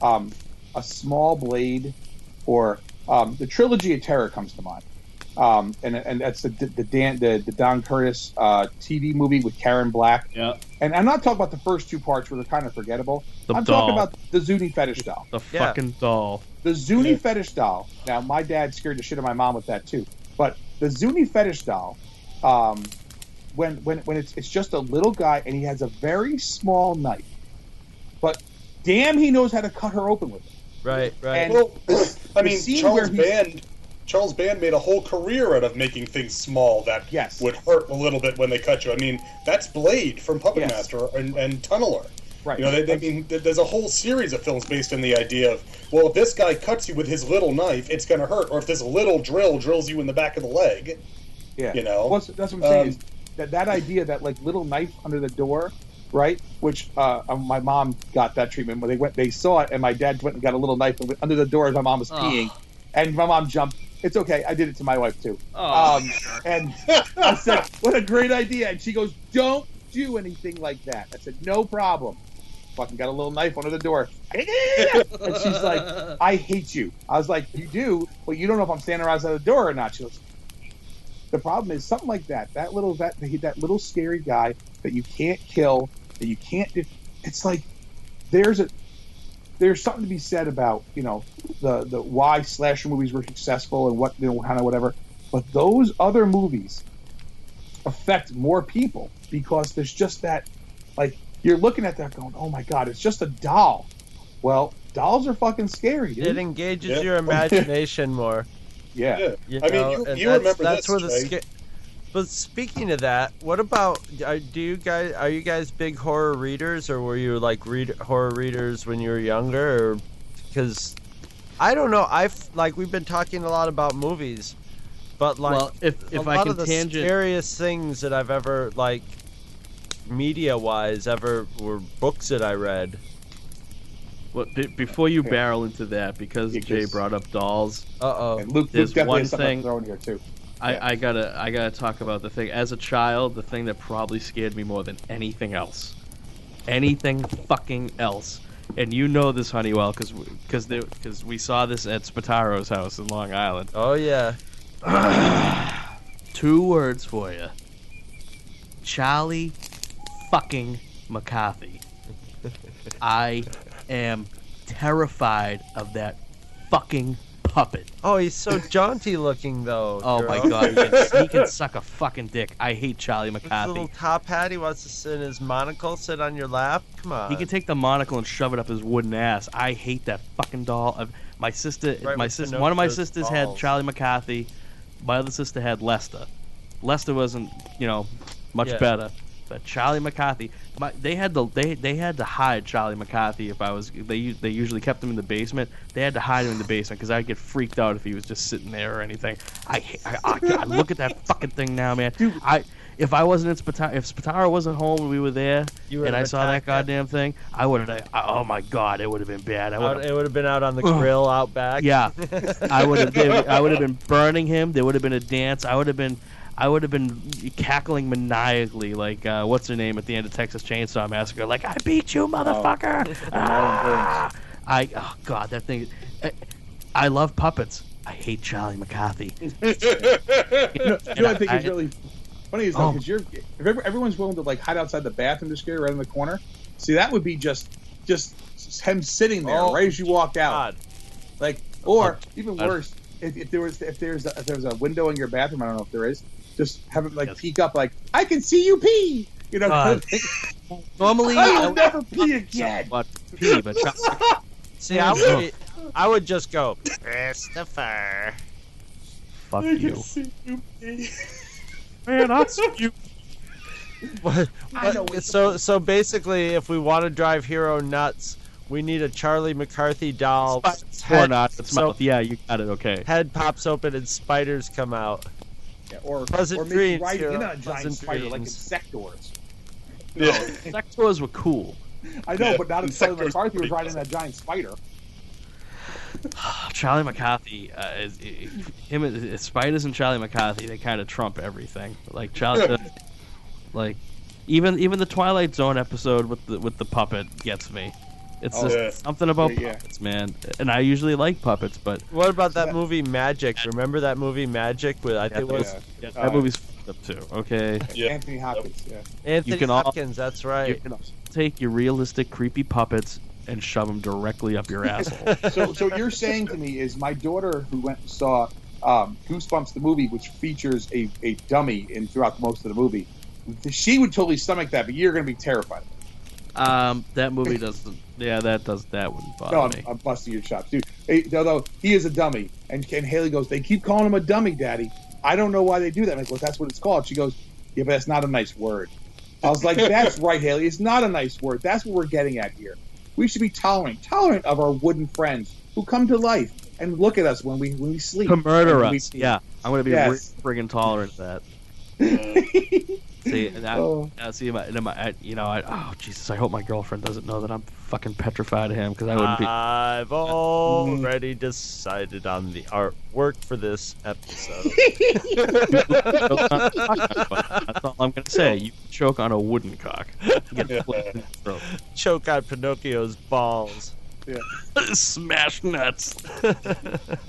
um, a small blade, or um, the trilogy of terror comes to mind, um, and and that's the the Dan the, the Don Curtis uh, TV movie with Karen Black. Yeah, And I'm not talking about the first two parts where they're kind of forgettable. the I'm doll, talking about the Zuni fetish doll. the Yeah. fucking doll. The Zuni Yeah. fetish doll. Now, my dad scared the shit out of my mom with that too. But the Zuni fetish doll, um, when when when it's it's just a little guy and he has a very small knife, but damn, he knows how to cut her open with it. Right. Right. And- Well, <clears throat> I the mean, scene Charles where he's- Band. Charles Band made a whole career out of making things small that Yes. would hurt a little bit when they cut you. I mean, that's Blade from Puppet Yes. Master and, and Tunneler. Right. You know, they, they mean there's a whole series of films based on the idea of well, if this guy cuts you with his little knife, it's going to hurt, or if this little drill drills you in the back of the leg, Yeah. you know. Well, that's, that's what I'm saying Um, that that idea that like little knife under the door, right? Which uh, um, my mom got that treatment when they went, they saw it, and my dad went and got a little knife and under the door as my mom was peeing, and my mom jumped. It's okay. I did it to my wife too. Oh, Um, and I said, "What a great idea!" And she goes, "Don't do anything like that." I said, "No problem." Fucking got a little knife under the door, <laughs> and she's like, "I hate you." I was like, "You do, but you don't know if I'm standing outside the door or not." She goes, "The problem is something like that. That little that that little scary guy that you can't kill, that you can't. do It's like there's a there's something to be said about you know the the why slasher movies were successful and what you know kind of whatever. But those other movies affect more people because there's just that like you're looking at that going, oh my god, it's just a doll. Well, dolls are fucking scary, dude. it engages Yeah. your <laughs> imagination more. yeah. Yeah. You I mean, you- you that's, remember that's this, where the Jay. sca- But speaking of that, what about are, do you guys are you guys big horror readers or were you like read horror readers when you were younger because I don't know I've like we've been talking a lot about movies, but like well, if a if I lot can of the tangent, scariest things that I've ever like media wise ever were books that I read. well, be, before you Yeah. barrel into that, because Yeah, Jay 'cause- brought up dolls, Uh oh. Luke, Luke There's definitely one thing- to throw in here too. I, I gotta I gotta talk about the thing. As a child, the thing that probably scared me more than anything else, anything fucking else, and you know this, Honeywell, because because because we saw this at Spataro's house in Long Island. Oh yeah. <clears throat> Two words for you. Charlie fucking McCarthy. <laughs> I am terrified of that fucking puppet. Oh, he's so jaunty looking though. Oh my god, he can, <laughs> he can suck a fucking dick. I hate Charlie With McCarthy. little top hat, he wants to sit in his monocle, sit on your lap. Come on. He can take the monocle and shove it up his wooden ass. I hate that fucking doll. I've- My sister, Right my sister, one of my sisters had. Charlie McCarthy. My other sister had Lester. Lester wasn't, you know, much Yeah. better. But Charlie McCarthy, my, they had to they they had to hide Charlie McCarthy if I was they they usually kept him in the basement. They had to hide him in the basement because I'd get freaked out if he was just sitting there or anything. I ha- I, I, look at that fucking thing now, man. I if I wasn't in Spataro, if Spataro wasn't home and we were there, and I saw that goddamn thing, I would have. Oh my god, it would have been bad. I it would have been out on the grill out back. Yeah, <laughs> I would have. I would have been burning him. There would have been a dance. I would have been. I would have been cackling maniacally, like uh, what's her name at the end of Texas Chainsaw Massacre, like "I beat you, motherfucker!" <laughs> Ah! I oh god, that thing. I, I love puppets. I hate Charlie McCarthy. <laughs> You know, you know what I think I- is really funny is though, Oh. because you're if everyone's willing to like hide outside the bathroom to scare you right in the corner. See, that would be just just him sitting there Oh, right as you walk out. God. Like, or even worse, if, if there was if there's a, if there's a window in your bathroom, I don't know if there is, just have it like Yes. peek up, like I can see you pee. You know, kind of God. thing. <laughs> Normally, I I will never pee again. But pee, but Charlie, <laughs> See, I would, I would just go, Christopher. fuck you. <laughs> Man, that's you. What- I know what- what- so, so basically, if we want to drive Hero nuts, we need a Charlie McCarthy doll. Or Head, not, it's so- mouth. Yeah, you got it. Okay. head pops open and spiders come out. Yeah, or Pleasant or maybe dreams, riding Hero, in on a giant pleasant spider like in dreams. Sectors. Yeah. Sectors were cool. <laughs> I know, Yeah, but not <laughs> and if Charlie McCarthy was pretty riding that giant spider. <sighs> Charlie McCarthy, uh, is, him, uh, spiders and Charlie McCarthy, they kind of trump everything. Like Charlie, uh, like even even the Twilight Zone episode with the with the puppet gets me. It's Oh, just yeah. something about Yeah, yeah. puppets, man. And I usually like puppets, but What about that Yeah. movie Magic? Remember that movie Magic? With I think it was Yeah. that Uh, movie's fucked up too. Okay, Yeah. Anthony Hopkins. Yeah. Anthony can all- Hopkins. That's you right. can take your realistic, creepy puppets and shove them directly up your asshole. <laughs> so, so you're saying to me is my daughter who went and saw um, Goosebumps the movie, which features a, a dummy in throughout most of the movie. She would totally stomach that, but you're going to be terrified. um, that movie doesn't. Yeah, that does. That wouldn't bother No, I'm, me. I'm busting your chops, dude. Hey, although he is a dummy, and, and Haley goes, they keep calling him a dummy, Daddy. I don't know why they do that. Well, that's what it's called. She goes, yeah, but that's not a nice word. I was like, <laughs> that's right, Haley. It's not a nice word. That's what we're getting at here. We should be tolerant, tolerant of our wooden friends who come to life and look at us when we when we sleep. to murder and us. Yeah, I'm gonna be Yes. friggin' tolerant of that. <laughs> See, <laughs> and I, Oh. I see my, and my, I, you know, I, oh Jesus, I hope my girlfriend doesn't know that I'm fucking petrified of him because I wouldn't be. I've uh, already decided on the artwork for this episode. <laughs> That's all I'm gonna say. You choke on a wooden cock. <laughs> Get Yeah. flipped in the throat. Choke on Pinocchio's balls. <laughs> Smash nuts. <laughs>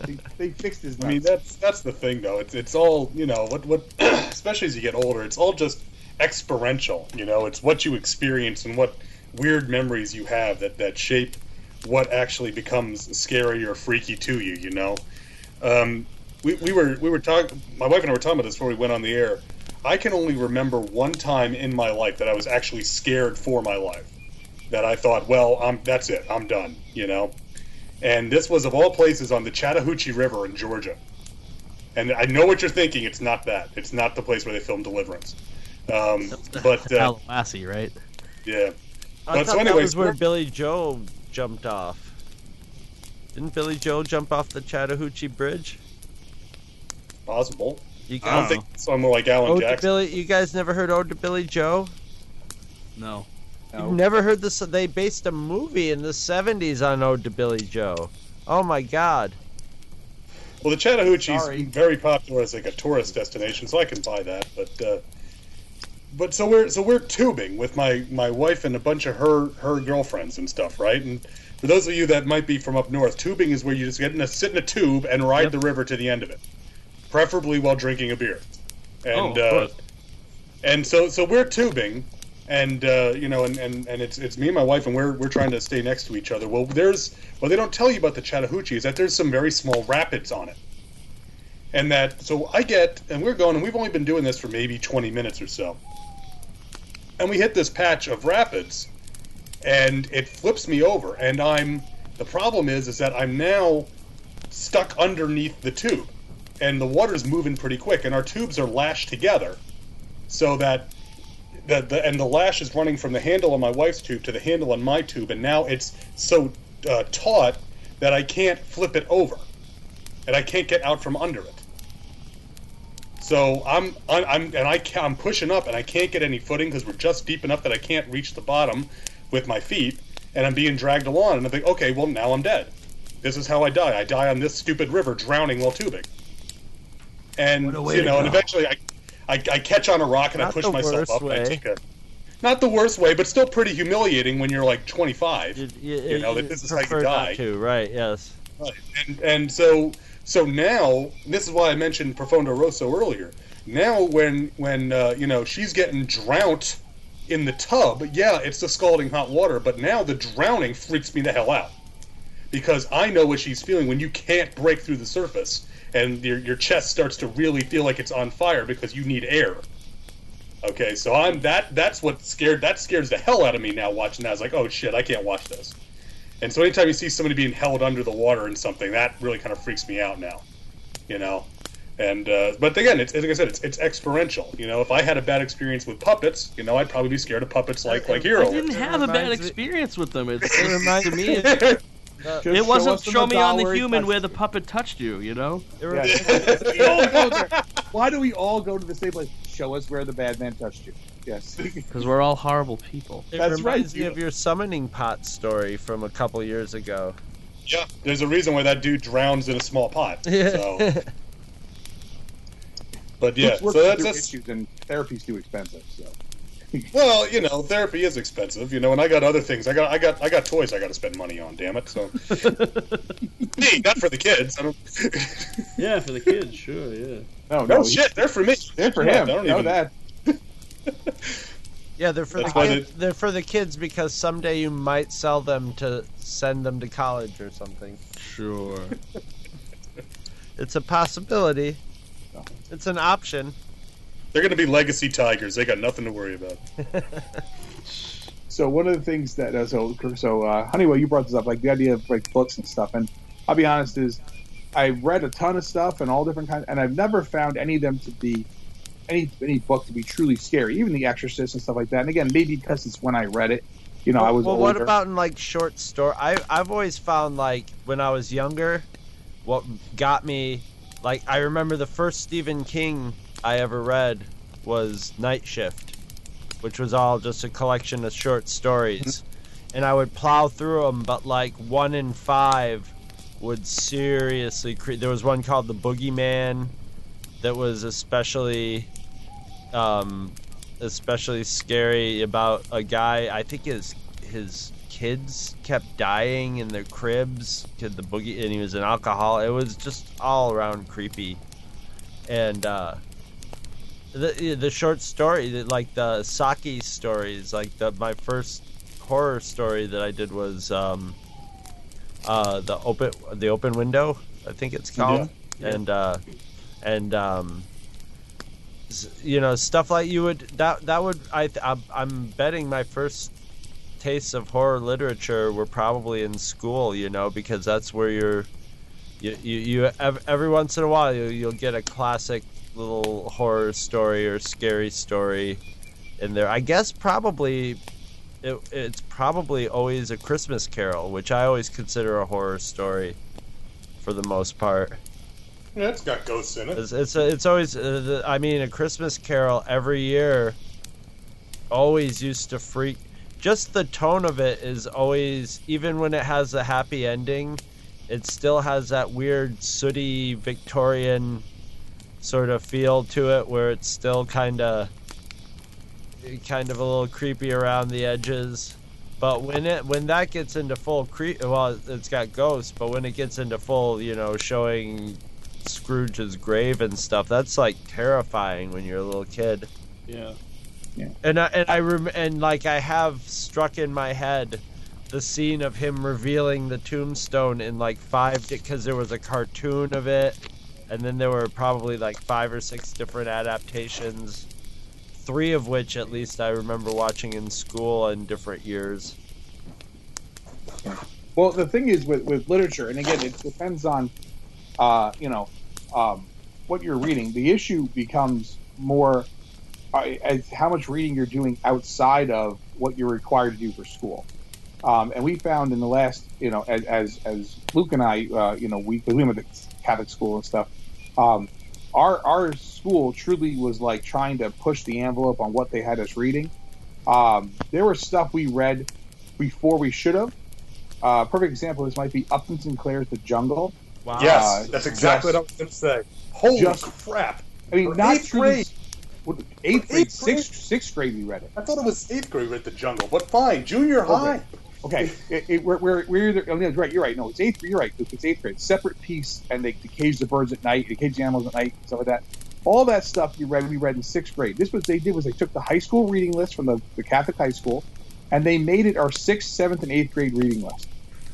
They, they fixed his I mean, that's that's the thing, though. It's it's all you know. What what, <clears throat> especially as you get older, it's all just experiential. You know, it's what you experience and what weird memories you have that that shape what actually becomes scary or freaky to you. You know, um, we we were we were talking. My wife and I were talking about this before we went on the air. I can only remember one time in my life that I was actually scared for my life. That I thought, well, I'm that's it. I'm done. You know. And this was of all places on the Chattahoochee River in Georgia. And I know what you're thinking. It's not that. It's not the place where they filmed Deliverance. Um, but uh, Tallahatchie, right? yeah, I But thought so that anyways, was where Billy Joe jumped off. Didn't Billy Joe jump off the Chattahoochee Bridge? possible. You I don't guys, think someone like Alan Ode Jackson. Billy, you guys never heard Ode to Billy Joe? No. No. You've never heard this? They based a movie in the '70s on Ode to Billy Joe. Oh my God! Well, the Chattahoochee's Sorry. very popular as like a tourist destination, so I can buy that. But uh, but so we're so we're tubing with my my wife and a bunch of her her girlfriends and stuff, right? And for those of you that might be from up north, tubing is where you just get in a sit in a tube and ride the river to the end of it, preferably while drinking a beer. And Oh, of uh, and so so we're tubing and uh, you know and, and, and it's it's me and my wife and we're we're trying to stay next to each other. Well there's what they don't tell you about the chattahoochee is that there's some very small rapids on it. And that so i get and we're going and we've only been doing this for maybe 20 minutes or so. And we hit this patch of rapids and it flips me over. And i'm the problem is is that i'm now stuck underneath the tube. And the water's moving pretty quick and our tubes are lashed together so that the, the and the lash is running from the handle on my wife's tube to the handle on my tube, and now it's so uh, taut that I can't flip it over, and I can't get out from under it. So I'm I'm, I'm and I ca- I'm pushing up, and I can't get any footing because we're just deep enough that I can't reach the bottom with my feet, and I'm being dragged along, and I think, okay, well now I'm dead. This is how I die. I die on this stupid river, drowning while tubing. And What a way you know, and eventually I, I, I catch on a rock and I push myself up. And I take a, not the worst way, but still pretty humiliating when you're like 25. You, you, You know, that this is how you die. to, right? Yes. Right. And and so so now this is why I mentioned Profondo Rosso earlier. Now when when uh, you know she's getting drowned in the tub, yeah, it's the scalding hot water, but now the drowning freaks me the hell out because I know what she's feeling when you can't break through the surface and your your chest starts to really feel like it's on fire because you need air. Okay, so I'm that that's what scared that scares the hell out of me now watching that. I was like, oh shit, I can't watch this. And so anytime you see somebody being held under the water in something, that really kind of freaks me out now. You know? And uh, but again, it's like I said, it's it's experiential. You know, if I had a bad experience with puppets, you know, I'd probably be scared of puppets like like heroes. I didn't have a bad experience with them. It's, <laughs> It reminds to me, me. it, <laughs> Of, Just it wasn't us show me on the human touch where the puppet touched you. You know, it Yeah. reminds- We all go there. Why do we all go to the same place? Show us where the bad man touched you. Yes. <laughs> because we're all horrible people. It That's right, reminds me you- of your summoning pot story from a couple years ago. yeah, there's a reason why that dude drowns in a small pot. <laughs> So, but yeah, so that's, that's issues, and therapy's too expensive. So well, you know, therapy is expensive, you know, and I got other things. I got, I got, I got toys I got to spend money on. Damn it! So <laughs> me, not for the kids. I don't. <laughs> Yeah, for the kids, sure, yeah. no, no no, shit, they're for me. They're for Yeah, him. I don't know even- that. Yeah, they're for That's the why kids. They're for the kids because someday you might sell them to send them to college or something. Sure. It's a possibility. It's an option. They're going to be legacy tigers. They got nothing to worry about. <laughs> So one of the things that uh, so so uh, Honeywell, you brought this up, like the idea of like books and stuff. And I'll be honest, is I read a ton of stuff and all different kinds, and I've never found any of them to be any any book to be truly scary. Even The Exorcist and stuff like that. And again, maybe because it's when I read it. You know, I was well, older. what about in like short story? I I've always found like when I was younger, what got me, like I remember the first Stephen King I ever read was Night Shift, which was all just a collection of short stories, and I would plow through them. But like one in five would seriously. Cre- there was one called The Boogeyman, that was especially. Um, especially scary about a guy. I think his his kids kept dying in their cribs. Kid the boogie, and he was an alcoholic. It was just all around creepy. And uh, the the short story, like the Saki stories, like the my first horror story that I did was um, uh, the open the open window. I think it's called. And uh, and um, you know stuff like you would that that would I I'm, I'm betting my first tastes of horror literature were probably in school you know because that's where you're you you, you every once in a while you, you'll get a classic little horror story or scary story in there I guess probably it, it's probably always a Christmas Carol which I always consider a horror story for the most part Yeah, it's got ghosts in it. it's it's, it's always uh, the, I mean a Christmas Carol every year always used to freak. Just the tone of it is always even when it has a happy ending, it still has that weird sooty Victorian sort of feel to it, where it's still kind of kind of a little creepy around the edges. But when it when that gets into full creep, well, it's got ghosts. But when it gets into full, you know, showing Scrooge's grave and stuff, that's like terrifying when you're a little kid. Yeah. Yeah. And I, and I rem- and like I have struck in my head the scene of him revealing the tombstone in like five because there was a cartoon of it, and then there were probably like five or six different adaptations. Three of which, at least, I remember watching in school in different years. Well, the thing is with, with literature, and again, it depends on, uh, you know, um, what you're reading. The issue becomes more uh, as how much reading you're doing outside of what you're required to do for school. Um, and we found in the last, you know, as as, as Luke and I, uh, you know, we we went to Catholic school and stuff. Um, our our school truly was like trying to push the envelope on what they had us reading. Um, there was stuff we read before we should have. Uh, perfect example. This might be Upton Sinclair's The Jungle. Wow. Yes, Uh, that's exactly just- what I was going to say. Holy just- crap! I mean, For not eighth grade. what, eighth grade, Eighth grade? sixth sixth grade, we read it. I thought it was eighth grade Read the jungle, but fine, junior high. Okay, it, it, we're, we're, we're either, right, you're right. No, it's eighth. You're right. It's eighth grade. Separate piece, and they, they cage the birds at night, they cage the animals at night, stuff like that. All that stuff you read, we read in sixth grade. This was they did was they took the high school reading list from the, the Catholic high school, and they made it our sixth, seventh, and eighth grade reading list.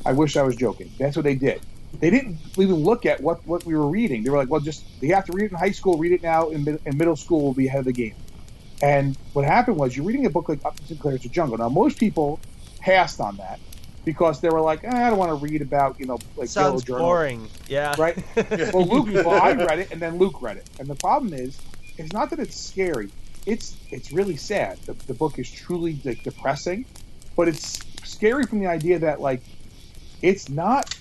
I wish I was joking. That's what they did. They didn't even look at what, what we were reading. They were like, well, just you have to read it in high school, read it now. In, in middle school, we'll be ahead of the game. And what happened was you're reading a book like Upton Sinclair's The Jungle. Now, most people passed on that because they were like, eh, I don't want to read about, you know, like Sounds boring. Yeah. Right? <laughs> well, Luke, well, I read it, and then Luke read it. And the problem is, it's not that it's scary. It's it's really sad. The, the book is truly de- depressing, but it's scary from the idea that like it's not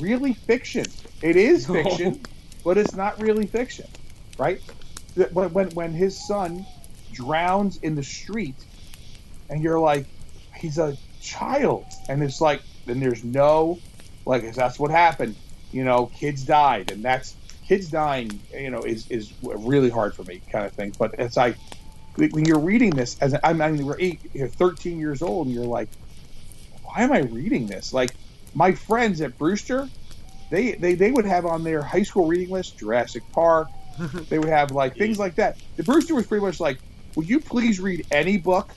really fiction. It is fiction, but it's not really fiction, right? When when when his son drowns in the street, and you're like, he's a child, and it's like, then there's no, like, that's what happened. You know, kids died, and that's kids dying. You know, is is really hard for me, kind of thing. But it's like when you're reading this as I mean, we're eight, you're 13 years old, and you're like, why am I reading this? Like my friends at Brewster, they they they would have on their high school reading list Jurassic Park. <laughs> they would have like things like that. The Brewster was pretty much like, would you please read any book?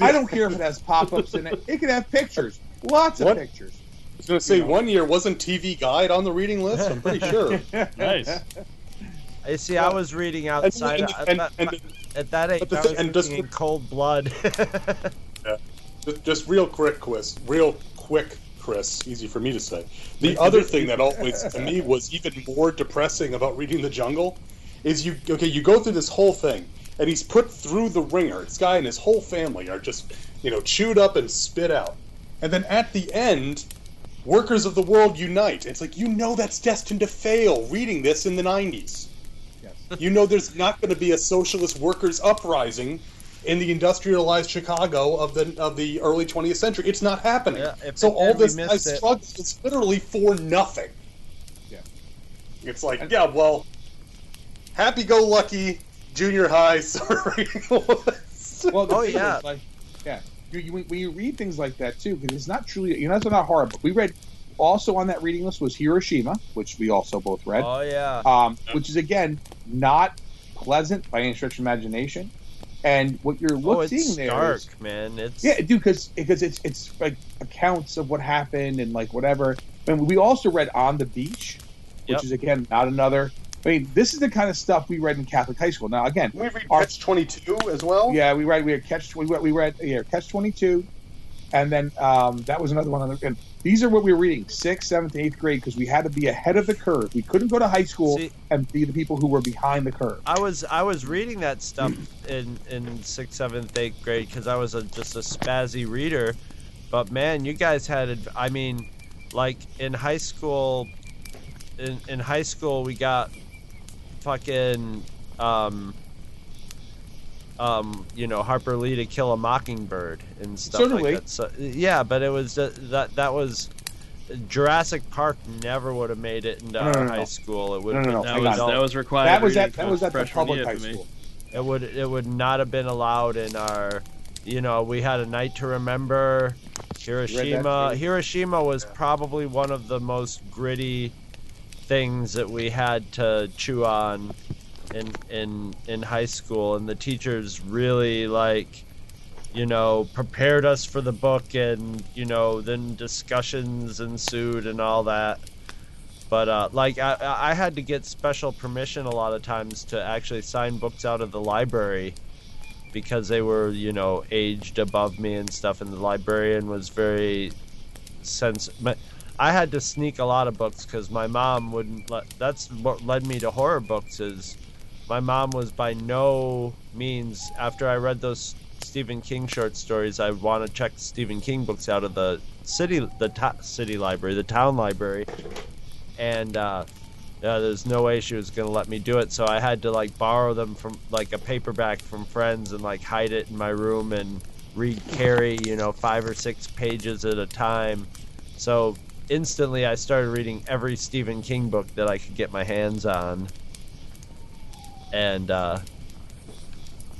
I don't care if it has pop-ups in it. It can have pictures, lots of What? pictures. I was going to say You know. one year wasn't TV Guide on the reading list. I'm pretty sure. <laughs> Nice. I see. I was reading outside and- at, and- that, and- at that age. the I was and just- reading in cold blood. <laughs> Just, just real quick, Chris. Real quick, Chris. Easy for me to say. The other thing that always, to me, was even more depressing about reading The Jungle is you. Okay, you go through this whole thing, and he's put through the wringer. This guy and his whole family are just, you know, chewed up and spit out. And then at the end, workers of the world unite. It's like you know that's destined to fail. Reading this in the '90s. Yes. You know there's not going to be a socialist workers' uprising in the industrialized Chicago of the of the early 20th century. It's not happening. Yeah, if so it all this it. struggle is literally for nothing. Yeah. It's like, yeah, well, happy-go-lucky junior high <laughs> sort of reading list. Well, Oh, yeah. is, like, yeah. You, you, when you read things like that too, because it's not truly, you know, it's not horror. But we read also on that reading list was Hiroshima, which we also both read, oh yeah. um, which is again not pleasant by any stretch of imagination. And what you're oh, look, it's seeing there dark, is, man. It's yeah, dude, because because it's it's like accounts of what happened and like whatever. And we also read On the Beach, which Yep. is again not another. I mean, this is the kind of stuff we read in Catholic high school. Now, again, we read Our- Catch 22 as well. yeah, we read we had catch we read, we read yeah catch twenty two, and then um, that was another one. And these are what we were reading sixth, seventh, eighth grade because we had to be ahead of the curve. We couldn't go to high school See- and be the people who were behind the curve. I was I was reading that stuff in in sixth, seventh, eighth grade because I was a, just a spazzy reader. But man, you guys had adv- I mean, like in high school, in in high school we got fucking um um you know Harper Lee to Kill a Mockingbird and stuff So like we. that. So yeah, but it was uh, that that was Jurassic Park never would have made it into No, no, our no, no. high school. It would No, no, no. That hang was on. that was required. that was at that was at the public high school. It would it would not have been allowed in our you know, we had a night to remember. Hiroshima. Hiroshima was probably one of the most gritty things that we had to chew on in in in high school and the teachers really like you know prepared us for the book and you know then discussions ensued and all that. But uh, like I, I had to get special permission a lot of times to actually sign books out of the library because they were you know aged above me and stuff and the librarian was very but i had to sneak a lot of books because my mom wouldn't let that's what led me to horror books is my mom was by no means after i read those stephen king short stories i want to check stephen king books out of the city the city library the town library and uh there's no way she was gonna let me do it, so I had to like borrow them from like a paperback from friends and like hide it in my room and read carry you know, five or six pages at a time. So instantly, I started reading every Stephen King book that I could get my hands on, and uh,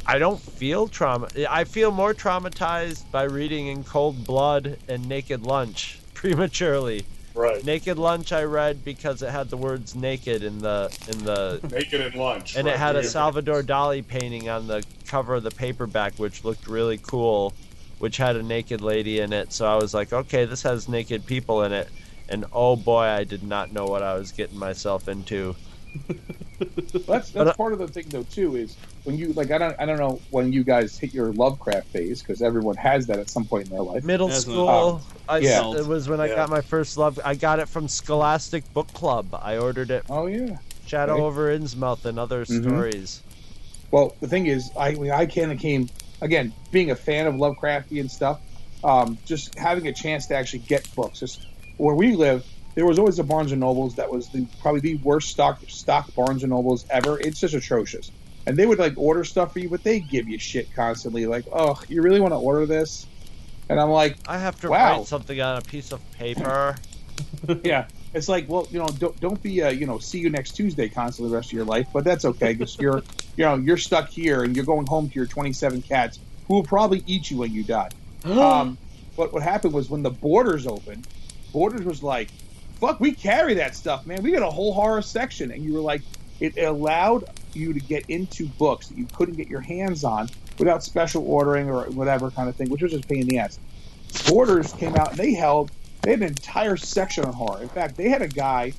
I don't feel trauma. I feel more traumatized by reading In Cold Blood and Naked Lunch <laughs> prematurely. Right. Naked Lunch I read because it had the words naked in the in the <laughs> Naked at lunch. and right. it had a Salvador Dali painting on the cover of the paperback which looked really cool, which had a naked lady in it. So I was like, okay, this has naked people in it. And oh boy, I did not know what I was getting myself into. <laughs> That's But, that's uh, part of the thing though too is when you like I don't I don't know when you guys hit your Lovecraft phase because everyone has that at some point in their life. Middle That's not- school, I, yeah. it was when I Yeah. got my first love. I got it from Scholastic Book Club. I ordered it Oh yeah. Shadow Okay. over Innsmouth and other Mhm. stories. Well, the thing is, I I kind of came again being a fan of Lovecraftian stuff. Um, just having a chance to actually get books. Just where we live, there was always a Barnes and Nobles that was the probably the worst stock stock Barnes and Nobles ever. It's just atrocious. And they would like order stuff for you, but they give you shit constantly. Like, oh, you really want to order this? And I'm like, I have to Wow. write something on a piece of paper. <laughs> yeah. It's like, well, you know, don't, don't be, uh, you know, see you next Tuesday constantly the rest of your life, but that's okay because you're, <laughs> you know, you're stuck here and you're going home to your 27 cats who will probably eat you when you die. <gasps> um, but what happened was when the borders opened, Borders was like, fuck, we carry that stuff, man. We got a whole horror section. And you were like, it allowed you to get into books that you couldn't get your hands on without special ordering or whatever kind of thing, which was just a pain in the ass. Borders came out and they held they had an entire section on horror. In fact, they had a guy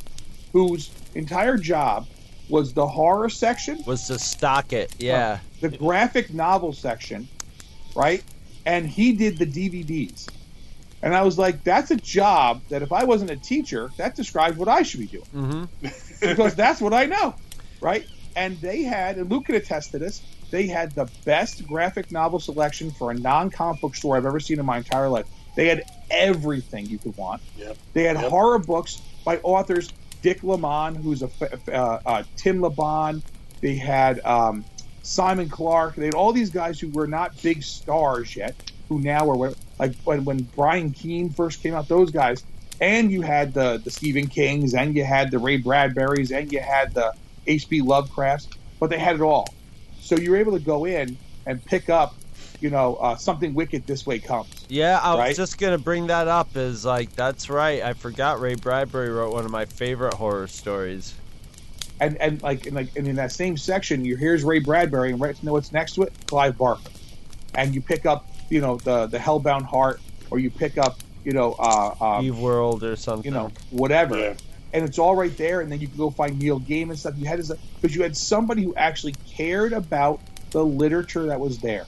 whose entire job was the horror section, Was to stock it, yeah. the graphic novel section, right? And he did the DVDs. And I was like, that's a job that if I wasn't a teacher, that describes what I should be doing hmm <laughs> because that's what I know, right? And they had, and Luke could attest to this, they had the best graphic novel selection for a non-comic book store I've ever seen in my entire life. They had everything you could want. Yep. They had Yep. horror books by authors Dick Laymon, who's a uh, uh, Tim Lebbon. They had um, Simon Clark. They had all these guys who were not big stars yet, who now are like when, when Brian Keene first came out. Those guys, and you had the the Stephen Kings, and you had the Ray Bradburys, and you had the H.P. Lovecrafts, but they had it all. So you were able to go in and pick up, you know, uh, something wicked this way comes. Yeah, I was Right? just gonna bring that up. Is like that's right. I forgot Ray Bradbury wrote one of my favorite horror stories. and and like and like and in that same section, you here's Ray Bradbury, and right to know what's next to it, Clive Barker, and you pick up you know the the Hellbound Heart, or you pick up you know uh, uh Weaveworld or something. you know whatever, Yeah. and it's all right there, and then you can go find Neil Gaiman stuff. You had this because you had somebody who actually cared about the literature that was there,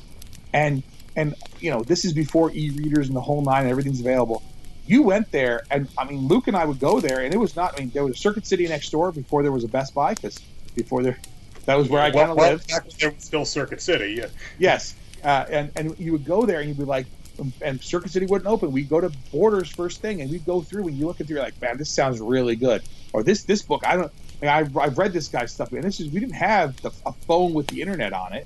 and and you know this is before e-readers and the whole nine, and everything's available. You went there, and I mean Luke and I would go there, and it was not. I mean there was a Circuit City next door before there was a Best Buy because before there, that was where I kind of well, lived. there was still Circuit City. Yeah. Yes, uh, and and you would go there and you'd be like, and Circuit City wouldn't open. We'd go to Borders first thing, and we'd go through and you look at through, you're like, man, this sounds really good. Or this this book, I don't. Like, I've, I've read this guy's stuff, and this is we didn't have the, a phone with the internet on it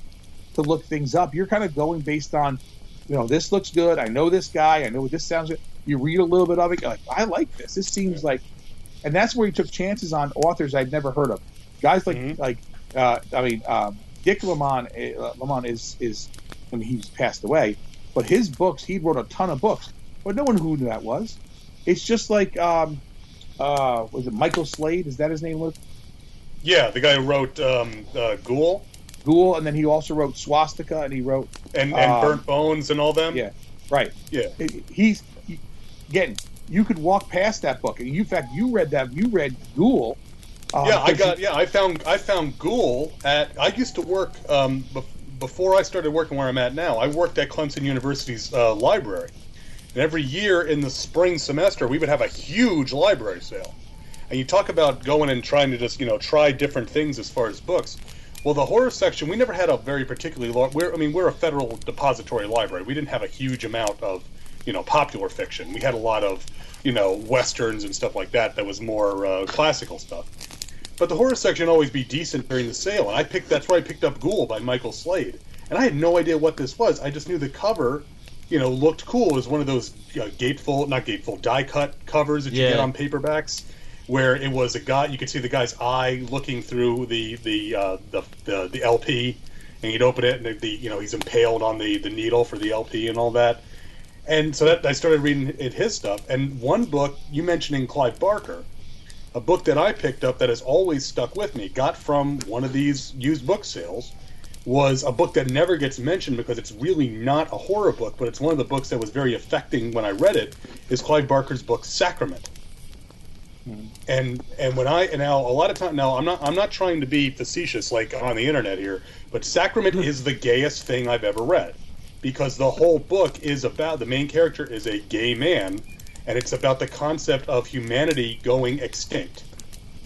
to look things up. You're kind of going based on, you know, this looks good. I know this guy. I know this sounds good. you read a little bit of it, you're like, I like this. This seems like, and that's where he took chances on authors I'd never heard of. Guys like Mhm. like uh, I mean um, Dick Laymon. Uh, Laymon is is I mean he's passed away, but his books he wrote a ton of books, but no one who knew that was. It's just like um, uh, was it Michael Slade? Is that his name? Luke? Yeah, the guy who wrote um, uh, Ghoul Ghoul, and then he also wrote Swastika, and he wrote and, and Um, Burnt Bones and all them. yeah, right. Yeah. He's he, again. You could walk past that book, and you, in fact, you read that. You read Ghoul. uh, yeah, I got. Yeah, I found. I found Ghoul at. I used to work um, bef- before I started working where I'm at now. I worked at Clemson University's uh, library, and every year in the spring semester, we would have a huge library sale. And you talk about going and trying to just you know try different things as far as books. Well, the horror section, we never had a very particularly large. We're, I mean, we're a federal depository library. We didn't have a huge amount of, you know, popular fiction. We had a lot of, you know, westerns and stuff like that. That was more uh, classical stuff. But the horror section always be decent during the sale, and I picked. That's where I picked up Ghoul by Michael Slade, and I had no idea what this was. I just knew the cover, you know, looked cool. It was one of those uh, gatefold, not gatefold, die cut covers that you Yeah. get on paperbacks, where it was a guy. You could see the guy's eye looking through the the uh, the, the the LP, and you'd open it, and the, the you know he's impaled on the the needle for the LP and all that. And so that I started reading it, his stuff. And one book you mentioning Clive Barker, a book that I picked up that has always stuck with me, got from one of these used book sales, was a book that never gets mentioned because it's really not a horror book, but it's one of the books that was very affecting when I read it. Is Clive Barker's book Sacrament. And and when I and now a lot of time now I'm not I'm not trying to be facetious like on the internet here, but Sacrament hmm. is the gayest thing I've ever read. Because the whole book is about the main character is a gay man and it's about the concept of humanity going extinct.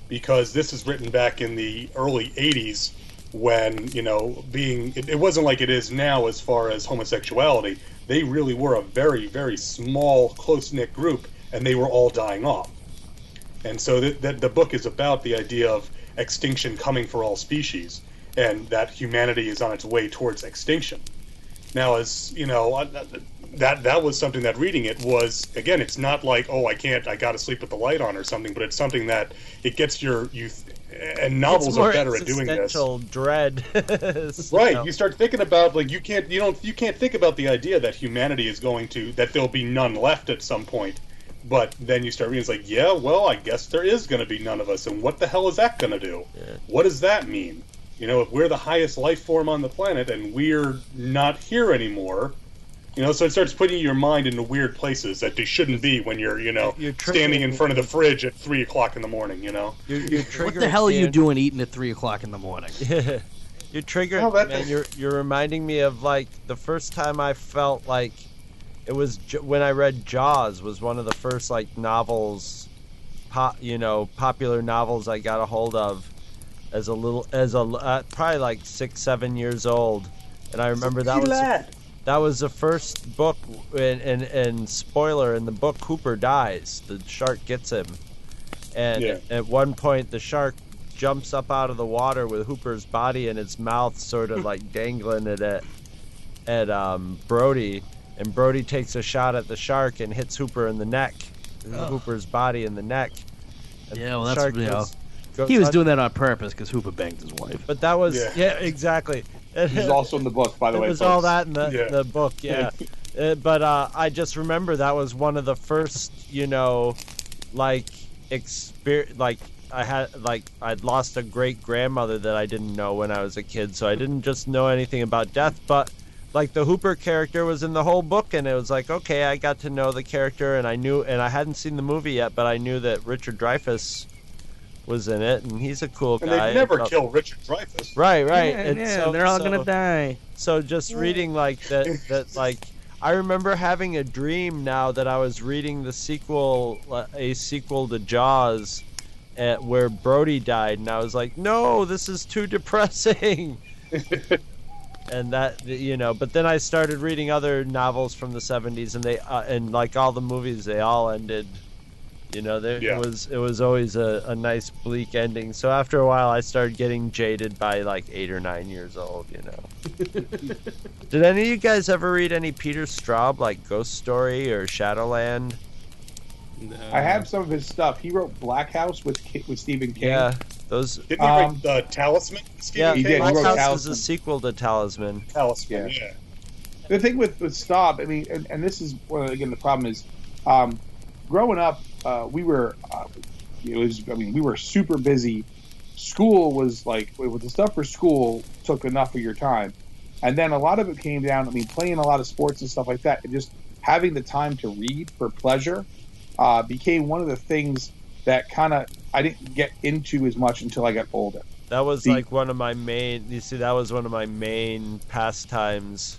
Because this is written back in the early 80s when you know being it, it wasn't like it is now as far as homosexuality. They really were a very very small close-knit group and they were all dying off and so the, the, the book is about the idea of extinction coming for all species and that humanity is on its way towards extinction. Now as you know that that was something that reading it was again it's not like oh i can't i gotta sleep with the light on or something but it's something that it gets your youth and novels are better at doing this. dread. <laughs> right You you start thinking about like you can't you don't you can't think about the idea that humanity is going to that there'll be none left at some point but then you start reading it's like yeah well i guess there is going to be none of us and what the hell is that going to do Yeah. what does that mean you know if we're the highest life form on the planet and we're not here anymore you know so it starts putting your mind into weird places that they shouldn't be when you're you know You're standing in front of the fridge at three o'clock in the morning you know You're, you're What the hell are you doing eating at three o'clock in the morning? <laughs> you're triggering, Oh, that- man. You're you're reminding me of like the first time I felt like it was J- when I read Jaws was one of the first like novels, pop, you know, popular novels I got a hold of as a little as a uh, probably like six seven years old, and I remember that was that. was the first book and, and and spoiler in the book Hooper dies the shark gets him. And Yeah. at one point the shark jumps up out of the water with Hooper's body in its mouth sort of like dangling it at at um, Brody and Brody takes a shot at the shark and hits Hooper in the neck Hooper's body in the neck And Yeah, well, that's- shark you know, goes- goes He was doing that on purpose because Hooper banged his wife. but that was Yeah. yeah, exactly This is also in the book, by the it way. was all that in the, Yeah. the book, yeah. <laughs> Uh, but uh, I just remember that was one of the first, you know, like exper- like I had like I'd lost a great grandmother that I didn't know when I was a kid, so I didn't just know anything about death, but like the Hooper character was in the whole book, and it was like okay, I got to know the character, and I knew, and I hadn't seen the movie yet, but I knew that Richard Dreyfuss was in it, and he's a cool and guy. they'd never But- kill richard dreyfuss Right, right. Yeah, and yeah, so- they're all so- gonna die. so just reading like that <laughs> that like I remember having a dream now that I was reading the sequel uh, a sequel to Jaws at, where Brody died and I was like no this is too depressing <laughs> and that you know but then I started reading other novels from the 70s and they uh, and like all the movies they all ended you know there Yeah. it was it was always a, a nice bleak ending so after a while I started getting jaded by like 8 or 9 years old you know <laughs> did any of you guys ever read any Peter Straub, like Ghost Story or Shadowland? No. I have some of his stuff. He wrote Black House with with Stephen King. Yeah, those. Didn't he Um, write uh, Talisman? Stephen Yeah, He King? did, he Black wrote House is Talisman. a sequel to Talisman. Talisman, Yeah. yeah. the thing with with Straub, I mean, and, and this is well, again the problem is, um, growing up, uh, we were, uh, it was, I mean, we were super busy. School was like, with the stuff for school took enough of your time, and then a lot of it came down. I mean, playing a lot of sports and stuff like that, and just having the time to read for pleasure uh, became one of the things that kind of I didn't get into as much until I got older. That was The- like one of my main. You see, that was one of my main pastimes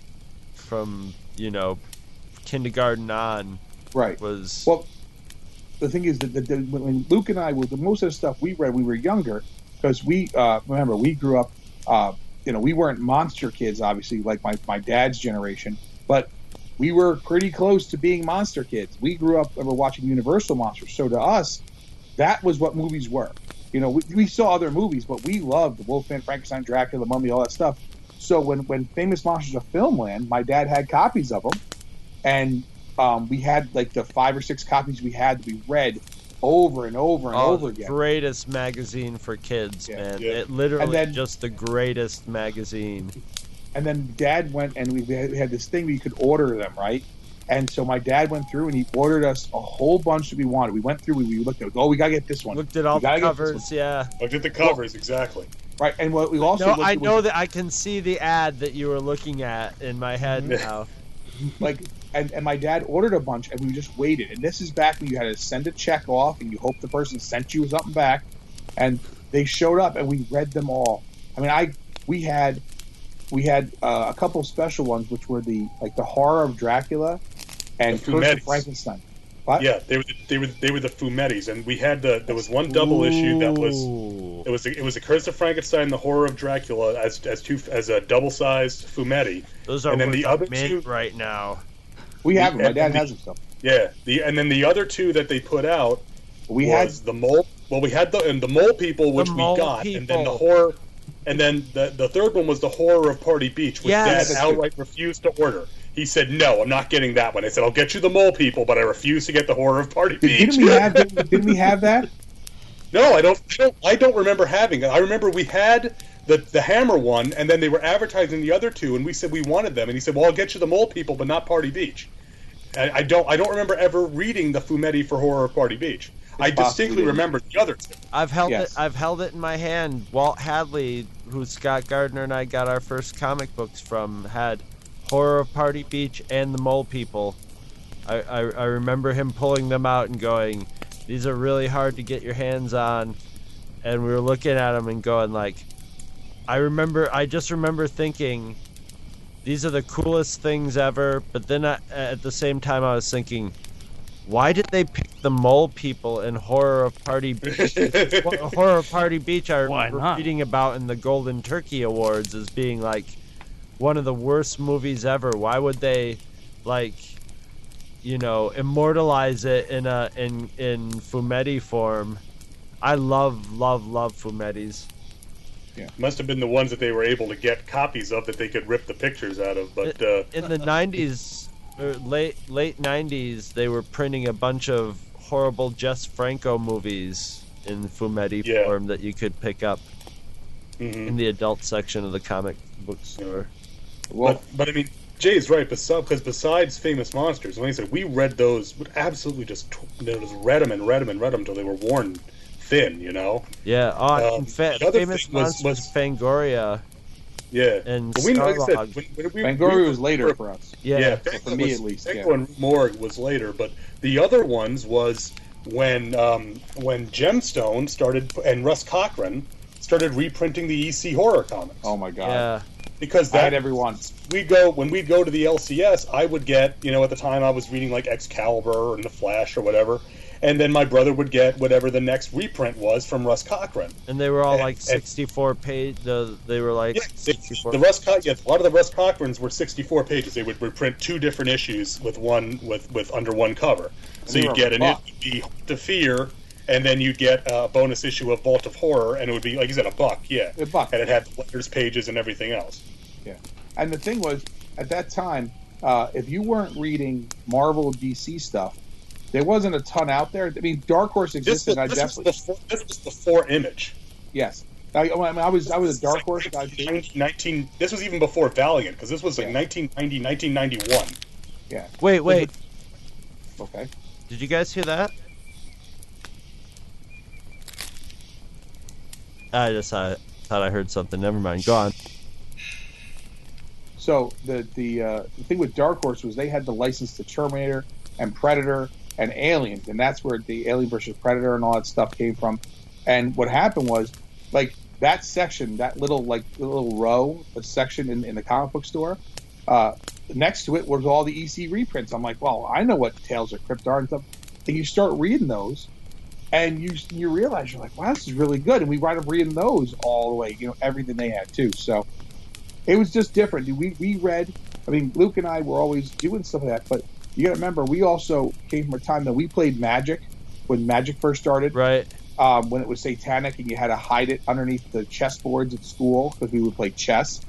from you know kindergarten on. Right. Was Well, the thing is that the, the, when Luke and I were the most of the stuff we read, we were younger, because we uh, remember we grew up. Uh, you know, we weren't monster kids, obviously, like my, my dad's generation, but we were pretty close to being monster kids. We grew up and were watching Universal monsters, so to us, that was what movies were. You know, we, we saw other movies, but we loved the Wolfman, Frankenstein, Dracula, the Mummy, all that stuff. So when when Famous Monsters of Filmland, my dad had copies of them, and um, we had like the five or six copies we had that we read over and over and oh, over the again. greatest magazine for kids, Yeah. man. Yeah. It literally And then- just the greatest magazine. And then dad went and we had, we had this thing where you could order them, right? And so my dad went through and he ordered us a whole bunch that we wanted. We went through, we, we looked at, oh, we gotta get this one, Looked at all the gotta get this covers, yeah. Looked at the covers, exactly. right? And what we also No, I at know was, that I can see the ad that you were looking at in my head Mm-hmm. now. <laughs> like, and, and my dad ordered a bunch and we just waited. And this is back when you had to send a check off and you hope the person sent you something back. And they showed up and we read them all. I mean, I we had we had uh, a couple special ones, which were the like the horror of Dracula and The Curse of Frankenstein. What? Yeah, they were the, they were they were the Fumettis, and we had the there was one double issue that was it was the, it was the Curse of Frankenstein, the Horror of Dracula as as two as a double sized Fumetti. Those are and then the a other mint two- right now. We have them. My dad the- has them still. Yeah, the and then the other two that they put out We had the mole. Well, we had the and the mole people, which mole we got, and then the horror, and then the the third one was the horror of Party Beach, which Yes. Dad outright refused to order. He said, "No, I'm not getting that one." I said, "I'll get you the mole people, but I refuse to get the horror of Party Did, Beach." didn't we have <laughs> didn't we have that? no, I don't, I don't. I don't remember having it. I remember we had the the Hammer one, and then they were advertising the other two, and we said we wanted them, and he said, "Well, I'll get you the mole people, but not Party Beach." I, I don't. I don't remember ever reading the Fumetti for horror of Party Beach. I distinctly remember the other two. I've held Yes. it. I've held it in my hand. Walt Hadley, who Scott Gardner and I got our first comic books from, had Horror of Party Beach and the Mole People. I, I, I remember him pulling them out and going, "These are really hard to get your hands on," and we were looking at them and going like, I remember. I just remember thinking, these are the coolest things ever. But then I, at the same time, I was thinking. Why did they pick the mole people in Horror of Party Beach? <laughs> Horror of Party Beach I Why remember reading about in the Golden Turkey Awards as being like one of the worst movies ever. Why would they like you know immortalize it in a in in fumetti form? I love love love fumettis. Yeah. Must have been the ones that they were able to get copies of that they could rip the pictures out of. But uh, In the 90s or late late 90s they were printing a bunch of horrible Jess Franco movies in fumetti Yeah. form that you could pick up mhm. in the adult section of the comic book store. Well, but, but I mean, Jay's right. Because besides famous monsters, like I said, we read those. We absolutely just, tw- you know, just read them and read them and read them until they were worn thin. You know. Yeah, oh, Um, fa- the famous thing was- monsters, was- Fangoria Yeah. and But we, like I said, Starlog. when, when we, Fangoria we- was later for us. Yeah, Yeah, for me was- at least, Fango yeah. and Morg was later, but the other ones was when um, when Gemstone started and Russ Cochran started reprinting the EC horror comics. Oh my god! yeah. because that had every one. we go when we'd go to the LCS, I would get you know at the time I was reading like Excalibur and the Flash or whatever, and then my brother would get whatever the next reprint was from Russ Cochran. And they were all And- like 64 page. The, they were like Yeah, 64. the Russ Co- yeah, a lot of the Russ Cochrans were 64 pages. They would reprint two different issues with one with with under one cover. So you'd get an buck. issue of the Fear, and then you'd get a bonus issue of Vault of Horror, and it would be like you said, a buck, yeah, A buck. and it had letters pages and everything else. Yeah, and the thing was, at that time, uh, if you weren't reading Marvel DC stuff, there wasn't a ton out there. I mean, Dark Horse This existed. was, and I definitely was before, this was before Image. yes. I, I, mean, I was I was a Dark Horse guy too. 19, this was even before Valiant because this was like Yeah. 1990, 1991. Yeah. Wait, wait. Okay. Did you guys hear that? I just thought, thought I heard something. Never mind. Go on. So the the uh, the thing with Dark Horse was they had the license to Terminator and Predator and Aliens, and that's where the Alien versus Predator and all that stuff came from. And what happened was, like that section, that little like little row, the section in, in the comic book store, uh, next to it was all the EC reprints. I'm like, well, I know what Tales of Crypt are and stuff. And you start reading those, and you you realize you're like, wow, this is really good. And we wind up reading those all the way, you know, everything they had too. So it was just different. We we read. I mean, Luke and I were always doing stuff like that, but you got to remember, we also came from a time that we played Magic when Magic first started. Right. Um, when it was satanic, and you had to hide it underneath the chessboards at school because we would play chess,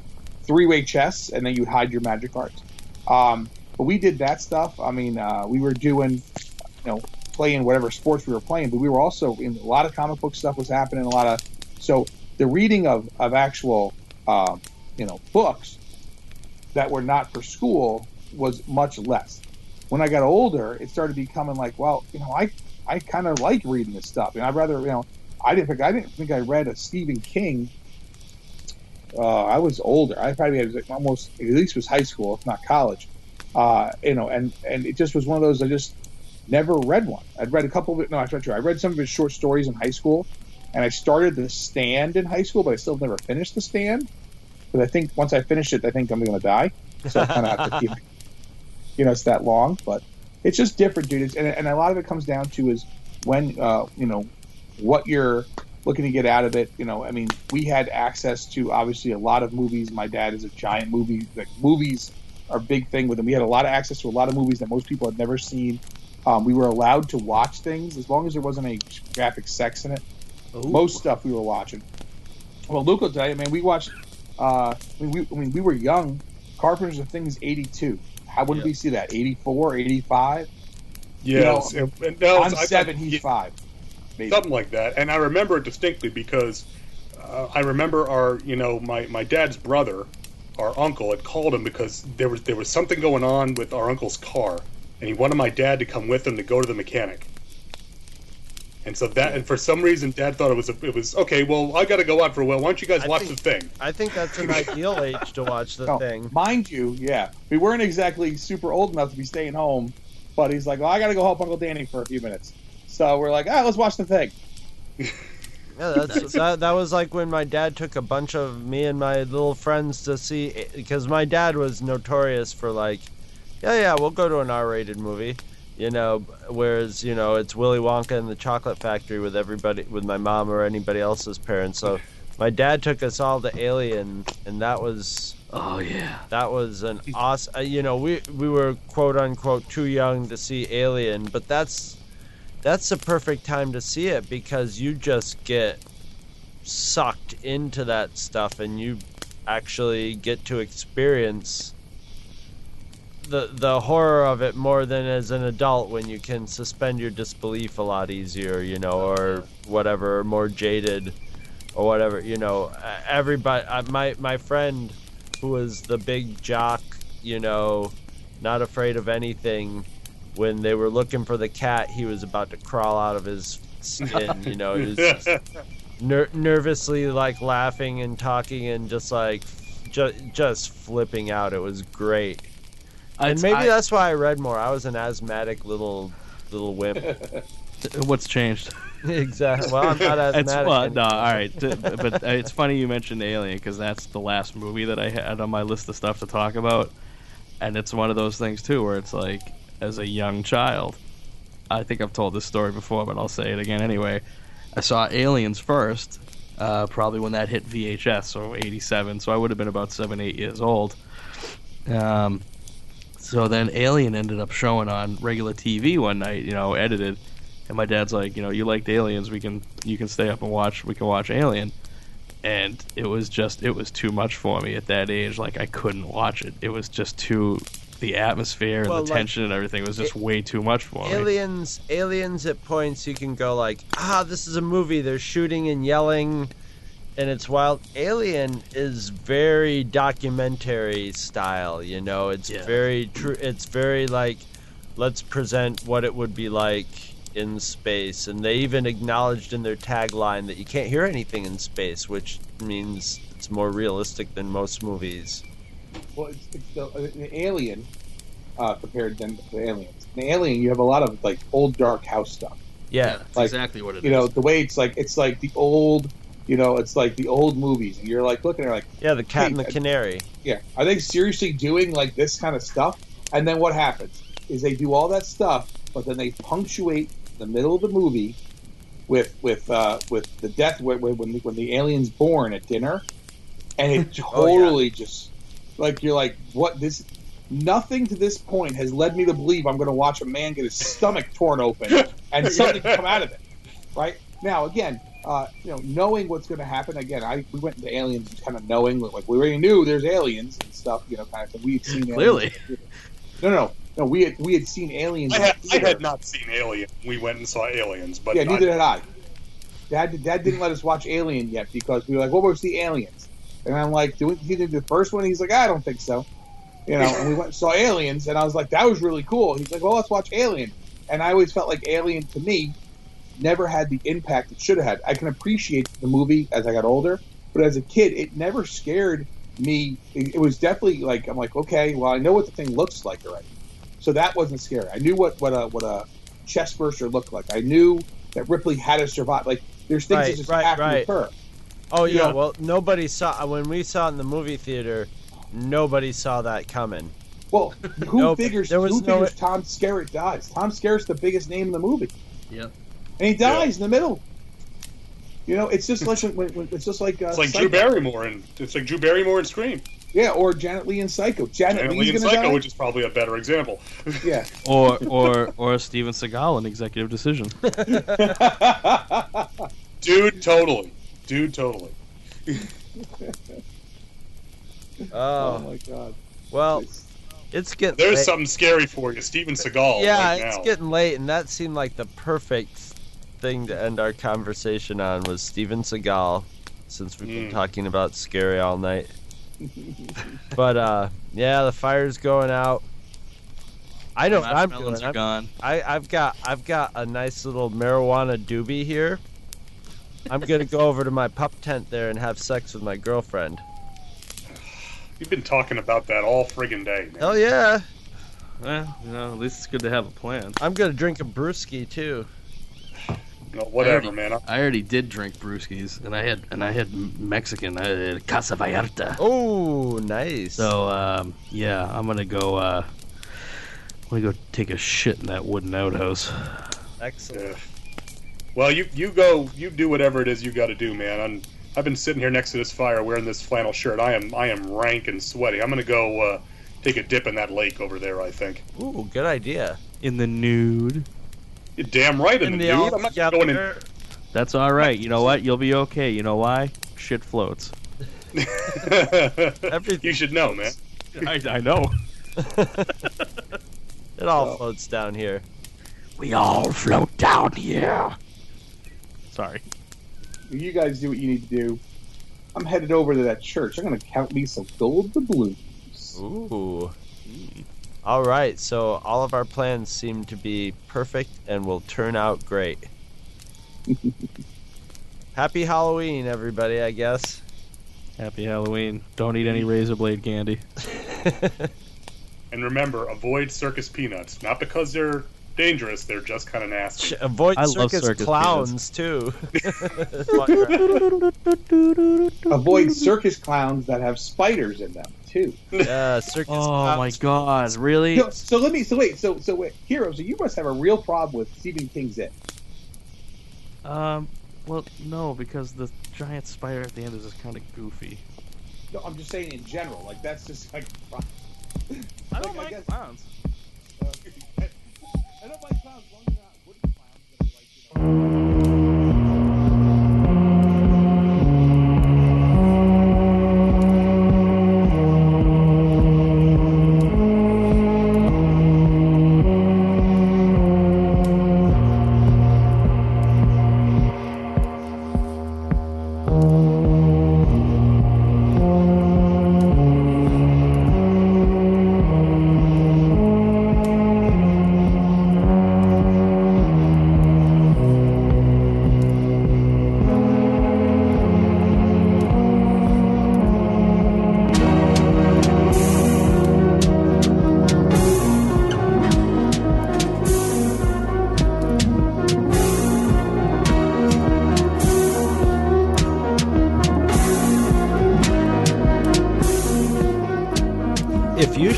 three-way chess, and then you'd hide your Magic cards. Um, but we did that stuff. I mean, uh, we were doing, you know, playing whatever sports we were playing, but we were also in a lot of comic book stuff was happening. A lot of so the reading of of actual, um, you know, books that were not for school was much less. When I got older, it started becoming like, well, you know, I I kind of like reading this stuff, and I'd rather, you know, I didn't think I didn't think I read a Stephen King. Uh, I was older. I probably had like almost at least was high school, if not college. Uh, you know, and and it just was one of those I just never read one. I'd read a couple of it. No, that's not true. I read some of his short stories in high school, and I started The Stand in high school, but I still never finished The Stand. Because I think once I finish it, I think I'm going to die. So I kind of have to keep, you know, it's that long. But it's just different, dude. It's, and, and a lot of it comes down to is when, uh, you know, what you're looking to get out of it. You know, I mean, we had access to obviously a lot of movies. My dad is a giant movie. Like movies are a big thing with him. We had a lot of access to a lot of movies that most people had never seen. Um, we were allowed to watch things as long as there wasn't any graphic sex in it. Most stuff we were watching. Well, Luke will tell you, man. We watched. Uh, I mean, we, I mean, we were young. Carpenter's of Things '82. How when did we see that? '84, '85. Yes, You know, and- and no, I'm I- seven. I- He's yeah, five. Maybe. something like that. And I remember it distinctly because uh, I remember our, you know, my, my dad's brother, our uncle, had called him because there was there was something going on with our uncle's car, and he wanted my dad to come with him to go to the mechanic. And so that, and for some reason, Dad thought it was a, it was okay. Well, I got to go out for a while. Why don't you guys I watch think- the thing? I think that's an <laughs> ideal age to watch the No, thing. Mind you, yeah, we weren't exactly super old enough to be staying home, but he's like, "Well, I got to go help Uncle Danny for a few minutes." So we're like, "Ah, let's watch the thing." <laughs> Yeah, that's that. That was like when my dad took a bunch of me and my little friends to see because my dad was notorious for like, yeah, yeah, we'll go to an R-rated movie, you know. Whereas you know it's Willy Wonka and the Chocolate Factory with everybody, with my mom or anybody else's parents. So my dad took us all to Alien, and that was Oh yeah. that was an awesome. Uh, you know, we we were quote unquote too young to see Alien, but that's that's the perfect time to see it because you just get sucked into that stuff and you actually get to experience the the horror of it more than as an adult when you can suspend your disbelief a lot easier, you know, or whatever, or more jaded or whatever, you know. Everybody, uh, my my friend who was the big jock, you know, not afraid of anything. When they were looking for the cat, he was about to crawl out of his skin. <laughs> You know, he was just ner- nervously like laughing and talking and just like just just flipping out. It was great. And It's- maybe I- that's why I read more. I was an asthmatic little little wimp. <laughs> What's changed? <laughs> exactly. Well, I'm not <laughs> asthmatic. It's well, no, all right, but uh, it's funny you mentioned Alien because that's the last movie that I had on my list of stuff to talk about, and it's one of those things too where it's like, as a young child, I think I've told this story before, but I'll say it again anyway. I saw Aliens first, uh, probably when that hit VHS, so '87. So I would have been about seven, eight years old. Um, so then Alien ended up showing on regular TV one night, you know, edited. And my dad's like, you know, you liked Aliens, we can you can stay up and watch we can watch Alien. And it was just it was too much for me at that age. Like I couldn't watch it. It was just too the atmosphere and Well, the like- tension and everything was just way too much for me. aliens aliens at points you can go like ah this is a movie they're shooting and yelling and it's wild alien is very documentary style you know it's Yeah. very true it's very like let's present what it would be like in space and they even acknowledged in their tagline that you can't hear anything in space which means it's more realistic than most movies Well, it's, it's the, uh, the Alien uh, compared then to Aliens. In Alien, you have a lot of like old dark house stuff. yeah like, exactly what it is. You know, the way it's like it's like the old, you know, it's like the old movies, and you're like looking at it like, yeah the cat and the canary yeah, are they seriously doing like this kind of stuff? And then what happens is they do all that stuff, but then they punctuate the middle of the movie with with uh, with the death when when the, when the alien's born at dinner, and it <laughs> Oh, yeah. totally just like you're like what this. Nothing to this point has led me to believe I'm going to watch a man get his stomach torn open and <laughs> something come out of it. Right now, again, uh, you know, knowing what's going to happen. Again, I we went into aliens kind of knowing like we already knew there's aliens and stuff. You know, kind of thing. We had seen Clearly. Aliens. No, no, no. We had we had seen aliens. I in had, I had not seen Alien. We went and saw Aliens, but Yeah, neither I, had I. Dad, Dad didn't let us watch Alien yet because we were like, "What was the aliens?" And I'm like, "Do we he did the first one?" He's like, "I don't think so." You know, and we went and saw Aliens, and I was like, "That was really cool." He's like, "Well, let's watch Alien," and I always felt like Alien to me never had the impact it should have had. I can appreciate the movie as I got older, but as a kid, it never scared me. It, it was definitely like I'm like, okay, well, I know what the thing looks like already, so that wasn't scary. I knew what what a what a chest burster looked like. I knew that Ripley had to survive. Like there's things Right, that just right, have right. to occur. Oh yeah, Yeah. well nobody saw when we saw it in the movie theater. Nobody saw that coming. Well, who <laughs> Nope, figures there was who no- figures Tom Skerritt dies? Tom Skerritt's the biggest name in the movie, Yep. And he dies in the middle. You know, it's just like when, when, it's just like uh, it's like Psycho. Drew Barrymore and it's like Drew Barrymore and Scream. Yeah, or Janet Leigh and Psycho. Janet, Janet Leigh and Psycho, die. which is probably a better example. <laughs> Yeah. <laughs> or or or Steven Seagal in Executive Decision. <laughs> Dude, totally. Dude, totally. oh Oh my god. well, It's- it's getting There's late. something scary for you, Steven Seagal. Yeah, right it's now. getting late, and that seemed like the perfect thing to end our conversation on was Steven Seagal, since we've been Mm. talking about scary all night. <laughs> but uh, yeah, the fire's going out. I know what I'm doing. Are I'm- gone. I, I've got I've got a nice little marijuana doobie here. I'm gonna go over to my pup tent there and have sex with my girlfriend. You've been talking about that all friggin' day, man. Hell yeah! Well, you know, at least it's good to have a plan. I'm gonna drink a brewski too. No, whatever, already- man. I- I already did drink brewskis, and I had and I had Mexican. I had Casa Vallarta. Oh, nice. So um, yeah, I'm gonna go. Uh, I'm gonna go take a shit in that wooden outhouse. excellent. Yeah. Well, you you go, you do whatever it is you got to do, man. I'm, I've been sitting here next to this fire wearing this flannel shirt. I am I am rank and sweaty. I'm gonna go uh, take a dip in that lake over there. I think. Ooh, good idea. In the nude. You're damn right in, In the the nude. I'm not going in. That's all right. You know what? You'll be okay. You know why? Shit floats. <laughs> You should know, man. I, I know. <laughs> It all So- floats down here. We all float down here. Sorry. you guys do what you need to do. I'm headed over to that church. I'm gonna count me some gold doubloons. Ooh. All right, so all of our plans seem to be perfect and will turn out great. <laughs> Happy Halloween, everybody, I guess. Happy Halloween. Don't eat any razor blade candy. <laughs> And remember, avoid circus peanuts. Not because they're dangerous; they're just kind of nasty. Avoid I circus, circus clowns, too. <laughs> Avoid circus clowns that have spiders in them too. yeah, <laughs> circus Oh my clowns. god, really? So, so let me. So wait. So so wait, heroes. You must have a real problem with Stephen King's It. Um, well, no, because the giant spider at the end is just kind of goofy. No, I'm just saying in general. Like that's just like. <laughs> <laughs> I don't mind clowns. Uh, I don't like clowns. Long as they're not wooden clowns that like, you know,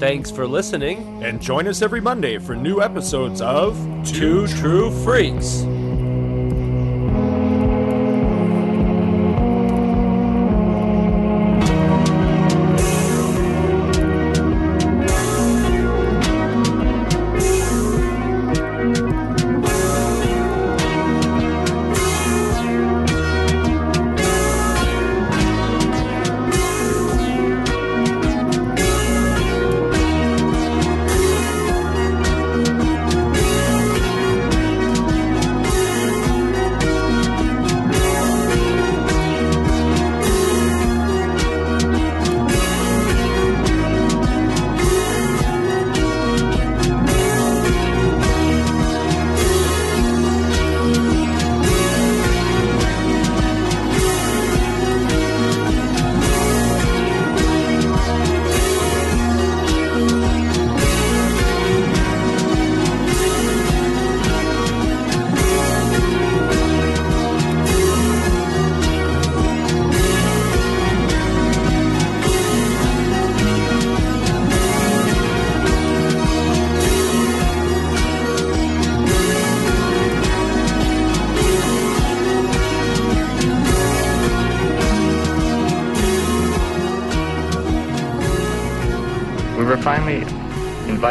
Thanks for listening. And join us every Monday for new episodes of Two True Freaks.